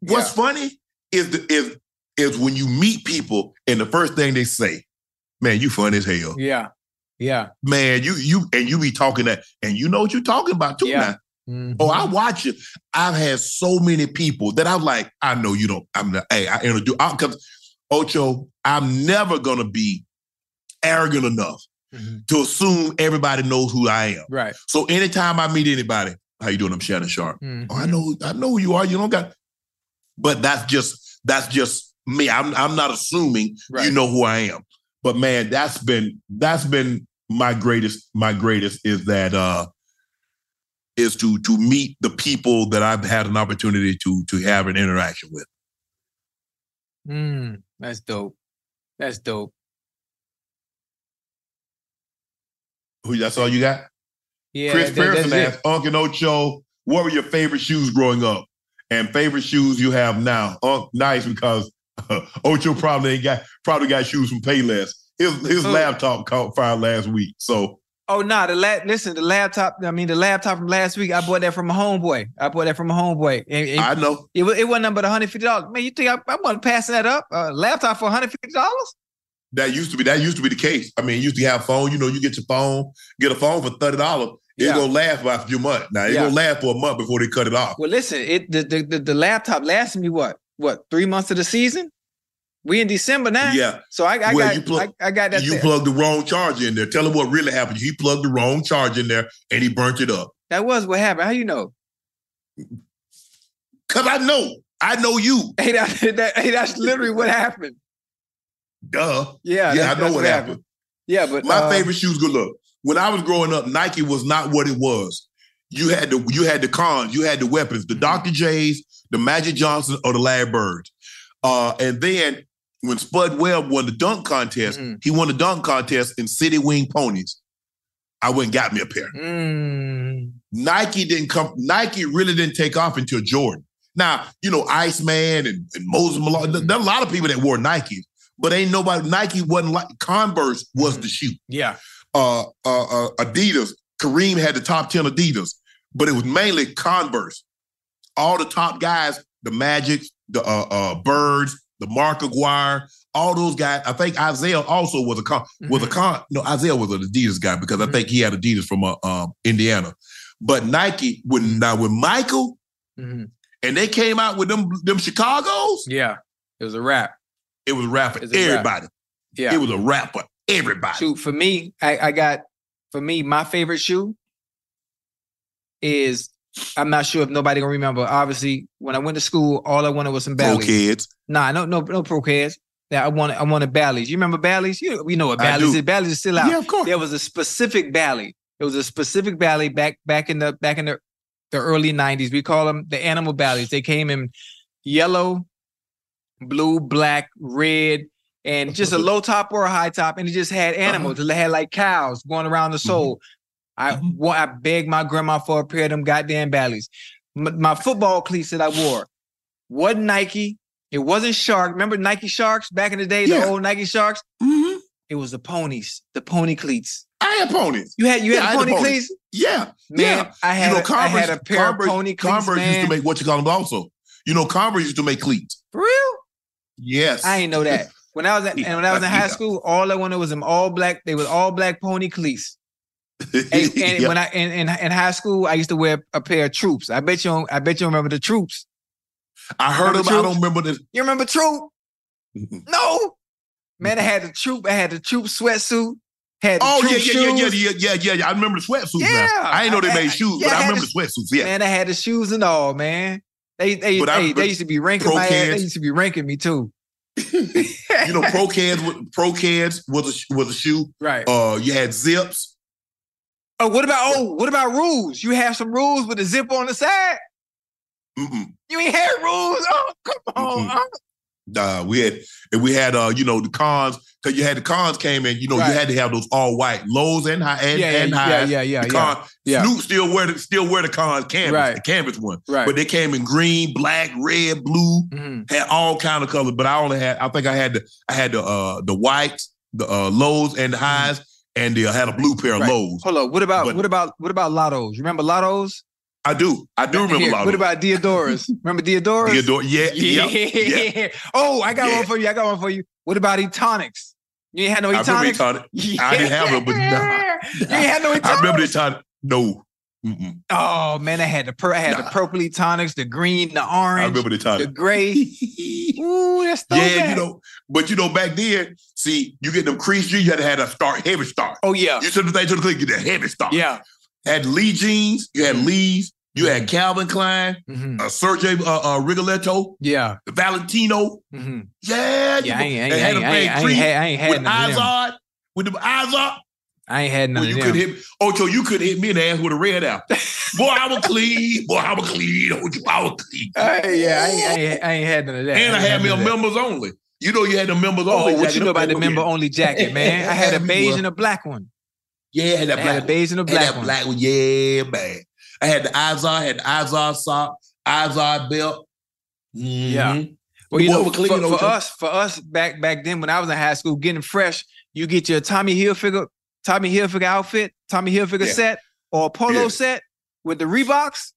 What's funny is the, is is when you meet people and the first thing they say, "Man, you funny as hell." Yeah. Yeah. Man, you you and you be talking that, and you know what you're talking about too. Yeah. Now. Mhm. Oh, I watch it. I've had so many people that I'm like, I know you don't. I'm the hey, I introduce because Ocho, I'm never gonna be arrogant enough Mhm. to assume everybody knows who I am. Right. So anytime I meet anybody, how you doing? I'm Shannon Sharpe. Mhm. Oh, I know, I know who you are. You don't got, but that's just that's just me. I'm I'm not assuming you know who I am. But man, that's been that's been my greatest my greatest is that uh is to to meet the people that I've had an opportunity to to have an interaction with. Mm, that's dope. That's dope. Who that's all you got? Yeah. Chris that- Pearson asked Uncle Ocho, what were your favorite shoes growing up? And favorite shoes you have now? Unc, nice because Ocho probably ain't got probably got shoes from Payless. His his Who? laptop caught fire last week. So Oh no, the la- listen, the laptop. I mean, the laptop from last week. I bought that from a homeboy. I bought that from a homeboy. I know. it, it wasn't but one hundred fifty dollars. Man, you think I, I wasn't passing that up? A laptop for one hundred fifty dollars? That used to be that used to be the case. I mean, you used to have phone. You know, you get your phone, get a phone for thirty dollars. It's Yeah. gonna last for a few months. Now it's Yeah. gonna last for a month before they cut it off. Well, listen, it the, the the the laptop lasted me what what three months of the season. We in December now. Yeah. So I, I Well, got plug- I, I got that. you there. plugged the wrong charge in there. Tell him what really happened. He plugged the wrong charge in there and he burnt it up. that was what happened. How you know? Cause I know. I know you. Hey, that, that, hey, that's literally what happened. Duh. Yeah, Yeah, I know that's what happened. Yeah, but My uh, favorite shoes. Good look. When I was growing up, Nike was not what it was. You had the you had the cons, you had the weapons, Mm-hmm. the Dr. J's, the Magic Johnson, or the Larry Birds. Uh, and then when Spud Webb won the dunk contest, Mhm. he won the dunk contest in City Wing Ponies. I went and got me a pair. mm, Nike didn't come. Nike really didn't take off until Jordan. Now you know Iceman and, and Moses Malone. there- There are a lot of people that wore Nike, but ain't nobody. Nike wasn't like Converse was the shoe yeah, uh, uh, uh, Adidas. Kareem had the top 10 Adidas, but it was mainly Converse. All the top guys, the Magic, the uh, uh, Birds, the Mark Aguirre, all those guys. I think Isiah also was a con, was a con. No, Isiah was an Adidas guy because I think he had Adidas from uh, um, Indiana. But Nike, when now with Michael mhm. and they came out with them them Chicago's, yeah, it was a wrap. it was a rap for wrap. everybody. Yeah, It was a rap for everybody. Shoot, for me, I, I got for me, my favorite shoe is I'm not sure if nobody gonna remember. Obviously, when I went to school, all I wanted was some Pro Bally's. kids. Nah, no, no, no Pro Keds. Yeah, I wanted I wanted Bally's. You remember Bally's? You we know what do. is. Bally's is still out. Yeah, of course. There was a specific Bally. It was a specific Bally back back in the back in the, the early 90s. We call them the animal Bally's. They came in yellow, blue, black, red, and just a low top or a high top, and it just had animals. Uh-huh. It had like cows going around the mm-hmm. sole. I wa- I begged my grandma for a pair of them goddamn Bally's. M- my football cleats that I wore wasn't Nike. It wasn't Shark. Remember Nike Sharks back in the day, Yeah. the old Nike Sharks? Mm-hmm. It was the ponies, the pony cleats. I had ponies. You had you Yeah, had had pony ponies. cleats? Yeah, Man, yeah. I had you know, a- I Converse, had a pair of Converse, pony cleats, Converse used to make what you call them also. You know, Converse used to make cleats. For real? Yes. I ain't know that. When I was at, and when I was in high school, all I wanted was them all black. They was all black pony cleats. And, and Yeah. when I in, in in high school, I used to wear a pair of troops. I bet you. I bet you remember the troops. I heard Remember them. I don't remember the. You remember troop? No, man. I had the troop. I had the troop sweatsuit. Had the Oh yeah, yeah, yeah, yeah, yeah, yeah, yeah. I remember the sweatsuits Yeah. now. I didn't know they I- made shoes, yeah, but I I remember the- sweatsuits. Yeah. Man, I had the shoes and all, man. They they But they, they used to be ranking my ass. They used to be ranking me too. you know, Pro Cans, Pro Cans was a was a shoe. Right. Uh, you had zips. Oh, what about oh, what about rules? You have some rules with a zip on the side. Mm-mm. You ain't had rules. Oh, come on. Mm-mm. Uh, we had and we had uh, you know, the cons because you had the cons came in. You know, Right. you had to have those all white lows and high and, Yeah, yeah, and yeah, highs. yeah, yeah, The yeah. con, Yeah. Snoop still wear the still wear the cons canvas, Right. the canvas one. Right. But they came in green, black, red, blue, Mhm. had all kind of colors. But I only had, I think I had the, I had the uh the whites, the uh lows and the highs, and the, I had a blue pair of Right. lows. Hold on. What about But- what about what about lottos? You remember lottos? I do, I do remember Here, a What about Diadoras? remember Diadoras? Theodore. Yeah, Yeah. yeah, yeah. Oh, I got Yeah. one for you. I got one for you. What about Etonics? You ain't had no Etonics? I remember Etonics? Etonic. I didn't have them, but nah. You ain't had no Etonics? I remember the time. No, Mm-mm. Oh man, I had the pur- I had the Nah. purple Etonics, the green, the I orange, remember the time. the gray. Ooh, that's yeah, throwback. you know, but you know, back then, see, you get them crease jeans, you had to have a start, heavy start. Oh yeah, You send the thing to the click, get that heavy start. yeah. Had Lee jeans, you had Lee's, you had Calvin Klein, Mhm. uh, Sergio uh, uh, Rigoletto, Yeah. Valentino. hmm Yeah, Yeah, I ain't, I ain't, I had ain't, I ain't, I ain't had, I ain't had with on, with them eyes on. I ain't had none Well, you could hit Ocho, you could hit me in the ass with a red apple. Boy, I was clean. Boy, I was clean. Ocho, I was clean. Hey, yeah, I ain't, I, ain't, I ain't had none of that. And I ain't had me a none of that. members only. You know, you had the members only. Oh, what jacket. you know about the member only jacket, man? I had a beige and a black one. Yeah, I had that I black. had a beige and a black that one. black one. Yeah, man. I had the Izod, had the Izod sock, Izod belt. Yeah. Mhm. Well, you Boy, know, clean, for, for us, for us back back then when I was in high school, getting fresh, you get your Tommy Hilfiger, Tommy Hilfiger outfit, Tommy Hilfiger Yeah. set, or a polo Yeah. set with the Reeboks.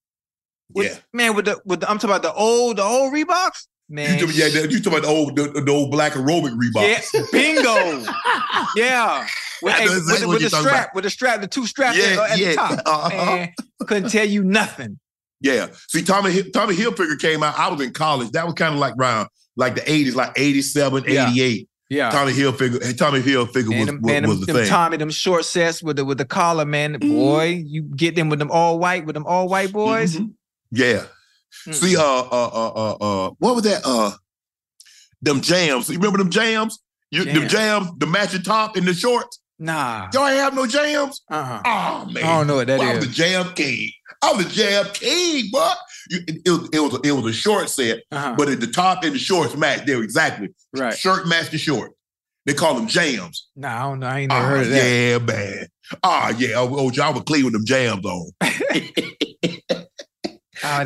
With, Yeah. man, with the with the, I'm talking about the old the old Reeboks. Man, You talking, yeah, you talking about the old, the, the old black aerobic Reebok. yeah, bingo, yeah. With, hey, exactly with, the- with the strap, about. with the strap, the two straps Yeah, at, yeah. the top. Uh-huh. Man, couldn't tell you nothing. Yeah. See, Tommy Tommy Hilfiger came out. I was in college. That was kind of like around like the 80s, like 87, Yeah. 88. Yeah. Tommy Hilfiger, Tommy Hilfiger Man, was, them, was, man, was them, the them thing. Tommy, them short sets with the with the collar, man. Mm-hmm. Boy, you get them with them all white, with them all white boys. Mhm. Yeah. Mm. See, uh, uh, uh, uh, uh, what was that? Uh, them jams. You remember them jams? You, them Jams. jams, the matching top and the shorts. Nah. Y'all ain't have no jams. Uh-huh. Oh man, I don't know what that Boy, I is. was the jam king. I was the jam king, but you, it, it was it was a, it was a short set, Uh-huh. but at the top and the shorts match. They were exactly Right. shirt matched the short. They call them jams. No, I don't know. I ain't never Ah, heard of that. yeah, man. Ah, yeah. Oh, oh, y'all were clean with them jams on. Oh, you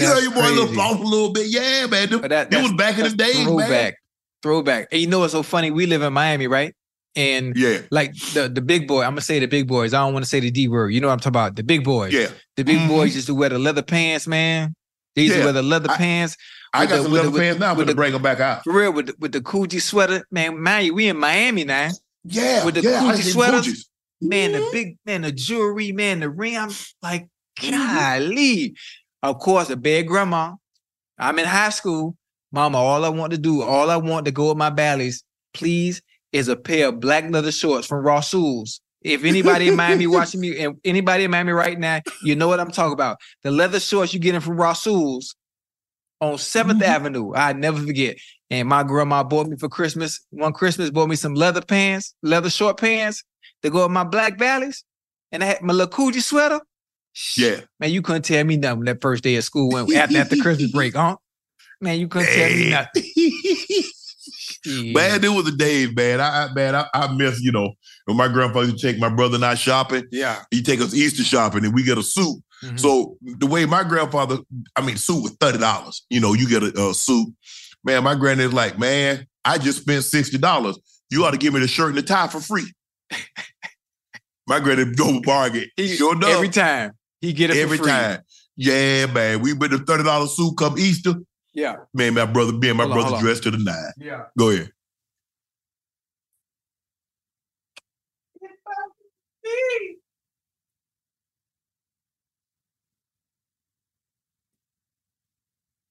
know, your boy a little off a little bit. Yeah, man. Them, that, that was back in the day, man. Throwback. Throwback. And you know what's so funny? We live in Miami, right? And Yeah, like the, the big boy, I'm gonna say the big boys. I don't want to say the D word. You know what I'm talking about? The big boys. yeah. The big Mhm. boys used to wear the leather pants, man. They used Yeah. to wear the leather I- pants. I With got the- some with leather the- pants now. I'm with gonna bring them back out. For real, with the, with the Coogi sweater. Man, man, we in Miami now. Yeah, With the yeah. I Coogi sweaters. Man, the Mhm. big man, the jewelry, man, the ring. I'm like, golly. Of course, a bad grandma. I'm in high school. Mama, all I want to do, all I want to go with my bally's, please, is a pair of black leather shorts from Rossul's. If anybody in Miami watching me, and anybody in Miami right now, you know what I'm talking about. The leather shorts you getting from Rossul's on 7th Mhm. Avenue. I never forget. And my grandma bought me for Christmas. One Christmas bought me some leather pants, leather short pants to go with my black Bally's. And I had my little Coogi sweater. Yeah. Man, you couldn't tell me nothing that first day of school when after, after Christmas break, huh? Man, you couldn't tell me Hey. Nothing. Man, it was a day, man. I, I man, I, I miss, you know, when my grandfather used to take my brother and I shopping. Yeah. He take us Easter shopping and we get a suit. Mhm. So the way my grandfather, I mean, suit was thirty dollars. You know, you get a, a suit. Man, my granddad's like, man, I just spent sixty dollars. You ought to give me the shirt and the tie for free. my granddad go bargain. He- sure enough, every time he get it for every time. Yeah, man. We the thirty dollar suit come Easter. Yeah. Man, my brother, me and my Hold on, brother on. dressed to the nine. Yeah. Go ahead.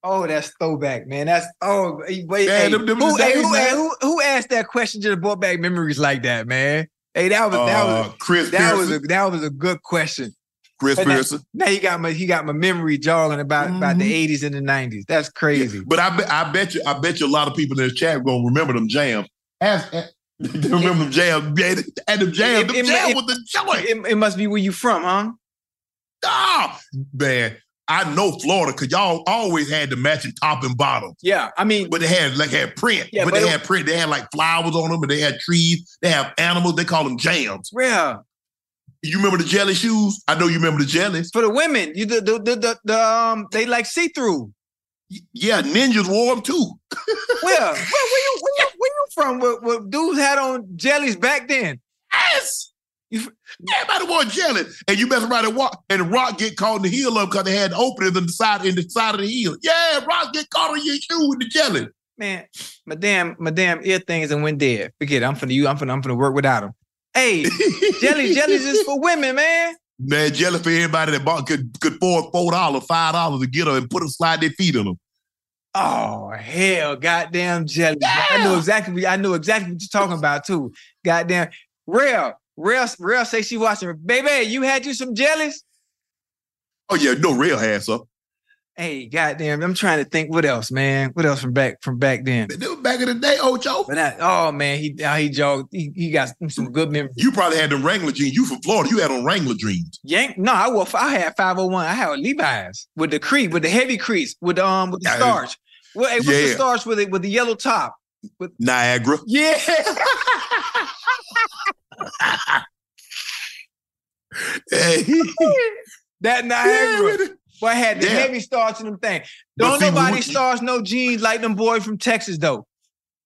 Oh, that's throwback, man. That's oh wait. Hey, them- them who, hey, who, hey, who, who asked that question just brought back memories like that, man? Hey, that was that was Uh, Chris that was a that was a good question. Chris But now- Pearson. Now he got my he got my memory jarring about about the Mhm. eighties and the nineties. That's crazy. But I bet I bet you I bet you a lot of people in this chat gonna remember them jams. Ask, ask- remember them jams. man, And them jams, It- them it- jams it- with the joint. It, it must be where you from, huh? Ah, man, I know Florida because y'all always had the matching top and bottom. Yeah, I mean, But they had like had print. Yeah, but, but they it- had print. They had like flowers on them, and they had trees. They have animals. They call them jams. yeah. You remember the jelly shoes? I know you remember the jellies. For the women, you the the the, the, the um they like see through. Yeah, ninjas wore them too. Where? where, where you where you where you from? Where, where dudes had on jellies back then? Yes. Everybody wore jelly. And you mess around and walk and Rock get caught in the heel of because they had openings in the side in the side of the heel. Yeah, Rock get caught on your shoe with the jelly. Man, my damn my damn ear things and went dead. Forget it. I'm finna you. I'm finna I'm finna work without them. Hey, jelly jellies is for women, man. Man, jelly for everybody that bought could could afford four dollars, five dollars to get them and put them slide their feet in them. Oh hell, goddamn jelly! I know exactly. I know exactly what you're talking about too. Goddamn, real, real, real. Say she watching. Baby, you had you some jellies. Oh yeah, no real ass up. Hey, goddamn! I'm trying to think. What else, man? What else from back from back then? Back in the day, Ocho. But I, oh man, he he jogged. He, he got some good memories. You probably had the Wrangler jeans. You from Florida. You had on Wrangler jeans. Yank? No, I wore. I had 501. I had Levi's with the crease, with the heavy crease, with the um with the starch. What, hey, what's the starch with it with the yellow top? With Niagara. Yeah. Hey. that Niagara. Boy, I had the Yeah. heavy starch in them thing. Don't see, nobody we- starch no jeans like them boys from Texas though.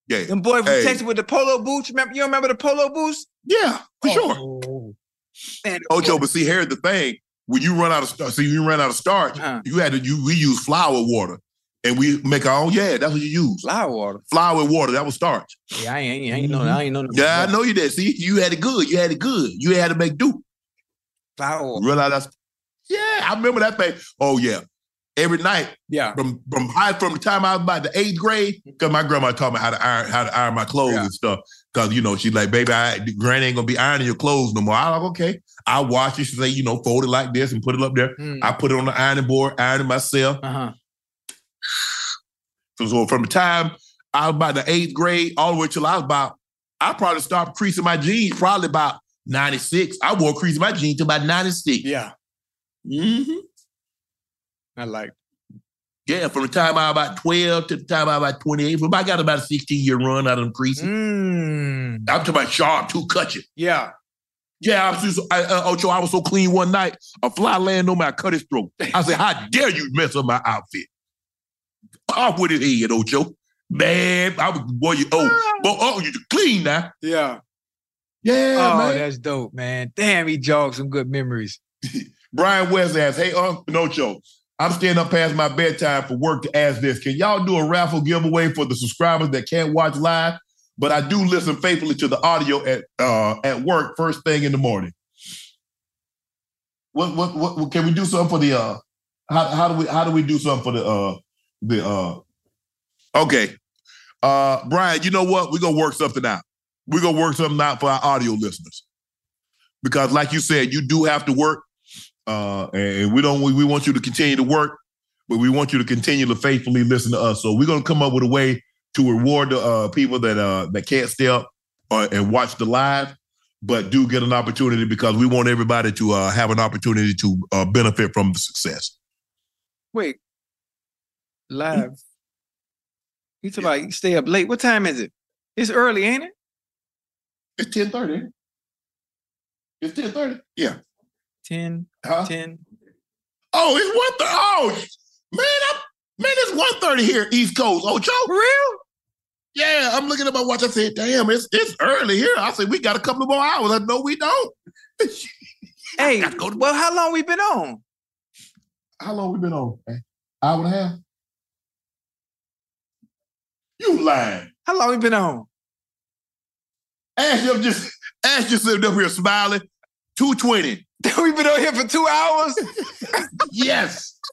Yeah. Them boys from Hey. Texas with the polo boots. Remember, you remember the polo boots? Yeah, for sure. Oh. Man, Ocho, but see, here's the thing: when you run out of starch, see, you run out of starch, Uh-huh. you had to you we use flour water, and we make our own. Yeah, that's what you use. flour water. Flour water. That was starch. Yeah, I ain't, I ain't know. I ain't know. Yeah, I know you did. See, you had it good. You had it good. You had to make do. flour out of. Yeah, I remember that thing. Oh yeah, every night Yeah. from from high from the time I was about the eighth grade, because my grandma taught me how to iron how to iron my clothes Yeah. and stuff. Because you know she's like, baby, I, granny ain't gonna be ironing your clothes no more. I like, okay. I wash it. She say, you know, fold it like this and put it up there. Mm. I put it on the ironing board, iron it myself. Uh-huh. So, so from the time I was about the eighth grade all the way till I was about, I probably stopped creasing my jeans probably about 96. I wore creasing my jeans till about 96. Yeah. Hmm I like. Yeah, from the time I was about 12 to the time I was about 28. From I got about a 16 year run out of them creasing. Mm. I'm talking about sharp, two cut you. Yeah. Yeah, I was just, I, uh, Ocho, I was so clean one night, a fly landed on me, I cut his throat. I said, How dare you mess up my outfit? Off with his head, Ocho. Man, I was, boy, you, oh, boy, oh, you clean now. Yeah. Yeah, oh, man. that's dope, man. Damn, he jogged some good memories. Brian West asks, Hey, Uncle Nocho, I'm staying up past my bedtime for work to ask this. Can y'all do a raffle giveaway for the subscribers that can't watch live? But I do listen faithfully to the audio at uh, at work first thing in the morning. What what what can we do something for the uh how, how do we how do we do something for the uh the uh okay. Uh Brian, you know what? We're gonna work something out. We're gonna work something out for our audio listeners. Because like you said, you do have to work uh, and we don't we, want you to continue to work, but we want you to continue to faithfully listen to us. So we're gonna come up with a way to reward the uh, people that uh, that can't stay up uh, and watch the live, but do get an opportunity because we want everybody to uh, have an opportunity to uh, benefit from the success. Wait. Live. You talk about stay up late. What time is it? It's early, ain't it? It's ten thirty. It's ten thirty. Yeah. 10, Huh? 10. Oh, it's one thirty. Oh, man, I'm, man, it's one thirty here, East Coast. Oh, Joe. Real? Yeah, I'm looking at my watch. I said, "Damn, it's it's early here." I said, "We got a couple more hours." I know we don't. Hey, go well, how long we been on? How long we been on? man? Hour and a half. You lying? How long we been on? Ash up just just sitting up here smiling. Two twenty. we been on here for two hours? Yes.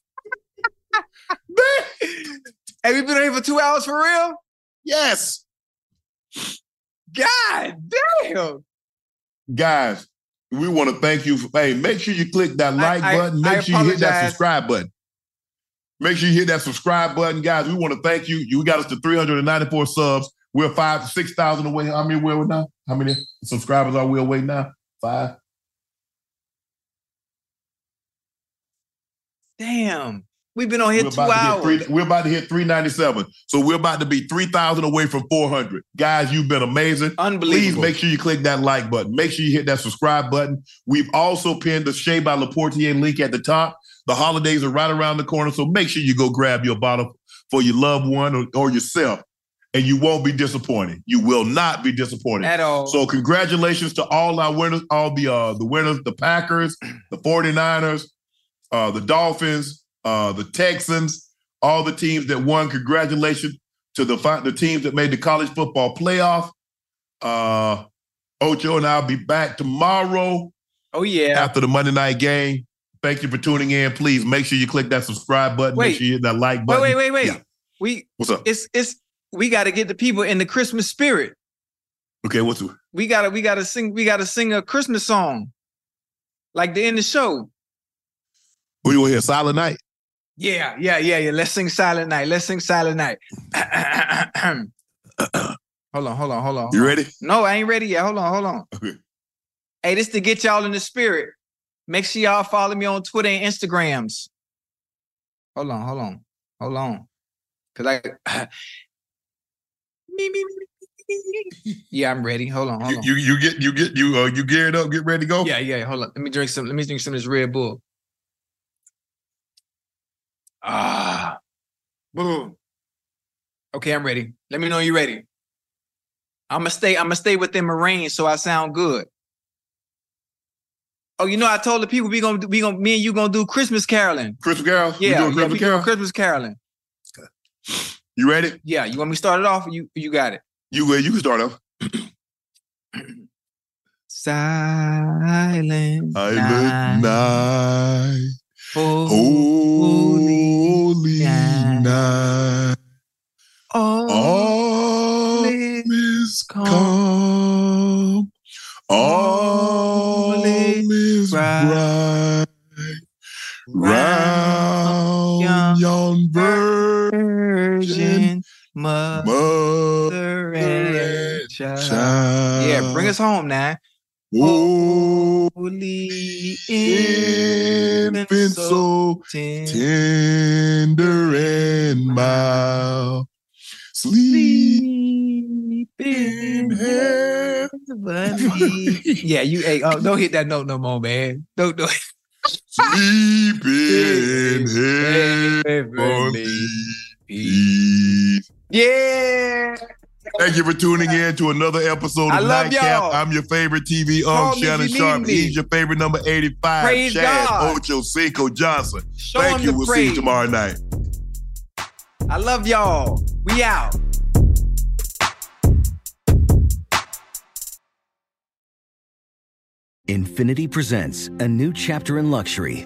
Hey, we been on here for two hours for real? Yes. God damn. Guys, we want to thank you for hey, make sure you click that like I- button. I Make sure you hit that subscribe button. Make sure you hit that subscribe button, guys. We want to thank you. You got us to 394 subs. We're five, six thousand away. How many we're now? How many subscribers are we away now? Five. Damn. We've been on here We're two hours. three, we're about to hit 397. So we're about to be 3,000 away from 400. Guys, you've been amazing. Please Unbelievable. make sure you click that like button. Make sure you hit that subscribe button. We've also pinned the Shea by Laportier link at the top. The holidays are right around the corner, so make sure you go grab your bottle for your loved one or, or yourself, and you won't be disappointed. You will not be disappointed. At all. So congratulations to all our winners, all the uh the winners, the Packers, the 49ers, uh the Dolphins, uh the Texans, all the teams that won. Congratulations to the the teams that made the college football playoff. Uh Ocho and I'll be back tomorrow oh yeah. after the Monday night game. Thank you for tuning in. Please make sure you click that subscribe button. Wait. Make sure you hit that like button. wait, wait, wait. Yeah. We What's up? it's it's we gotta get the people in the Christmas spirit. Okay, what's up? We gotta we gotta sing we gotta sing a Christmas song. Like the end of the show. We will hear Silent Night. Yeah, yeah, yeah, yeah. Let's sing Silent Night. Let's sing Silent Night. hold on, hold on, hold on. You ready? No, I ain't ready yet. Hold on, hold on. Okay. Hey, this to get y'all in the spirit. Make sure y'all follow me on Twitter and Instagrams. Hold on, hold on, hold on. Cause I Me, me, me, me, me, me. Yeah, I'm ready. Hold on, hold You, on. you you get you get you uh you geared up, get ready to go. Yeah, yeah. Hold on. Let me drink some. Let me drink some of this Red Bull. Ah, boom. Okay, I'm ready. Let me know you're ready. I'm gonna stay. I'm gonna stay within my range, so I sound good. Oh, you know, I told the people we gonna we gonna me and you gonna do Christmas caroling. Christmas Carol. Yeah, doing Christmas we Carol. Christmas caroling. You ready? Yeah, you want me to start it off? You you got it. You uh, you can start off. Silent Silent night, holy holy night. night, all all is calm. calm, all is bright. bright, round yon virgin Virgin mother mother and and child. child. Yeah, bring us home now. Holy infant, infant, so tender and mild. Sleep in heaven. yeah, you hey, oh, don't hit that note no more, man. Don't don't Sleep in heavenly. Yeah. Thank you for tuning in to another episode I of love Nightcap. y'all. I'm your favorite TV um Shannon Sharpe. me. He's your favorite number 85. Praise Chad God. Ocho Cinco Johnson. Show Thank you. We'll see you tomorrow night. I love y'all. We out. Infiniti presents a new chapter in luxury,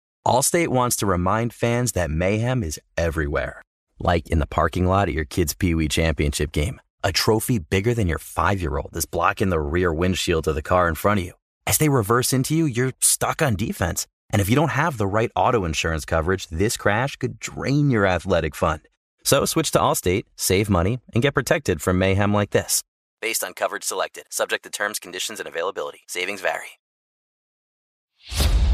Allstate wants to remind fans that mayhem is everywhere, like in the parking lot at your kid's Pee Wee Championship game. A trophy bigger than your five year old is blocking the rear windshield of the car in front of you. As they reverse into you, you're stuck on defense. And if you don't have the right auto insurance coverage, this crash could drain your athletic fund. So switch to Allstate, save money, and get protected from mayhem like this. Based on coverage selected, subject to terms, conditions, and availability. Savings vary.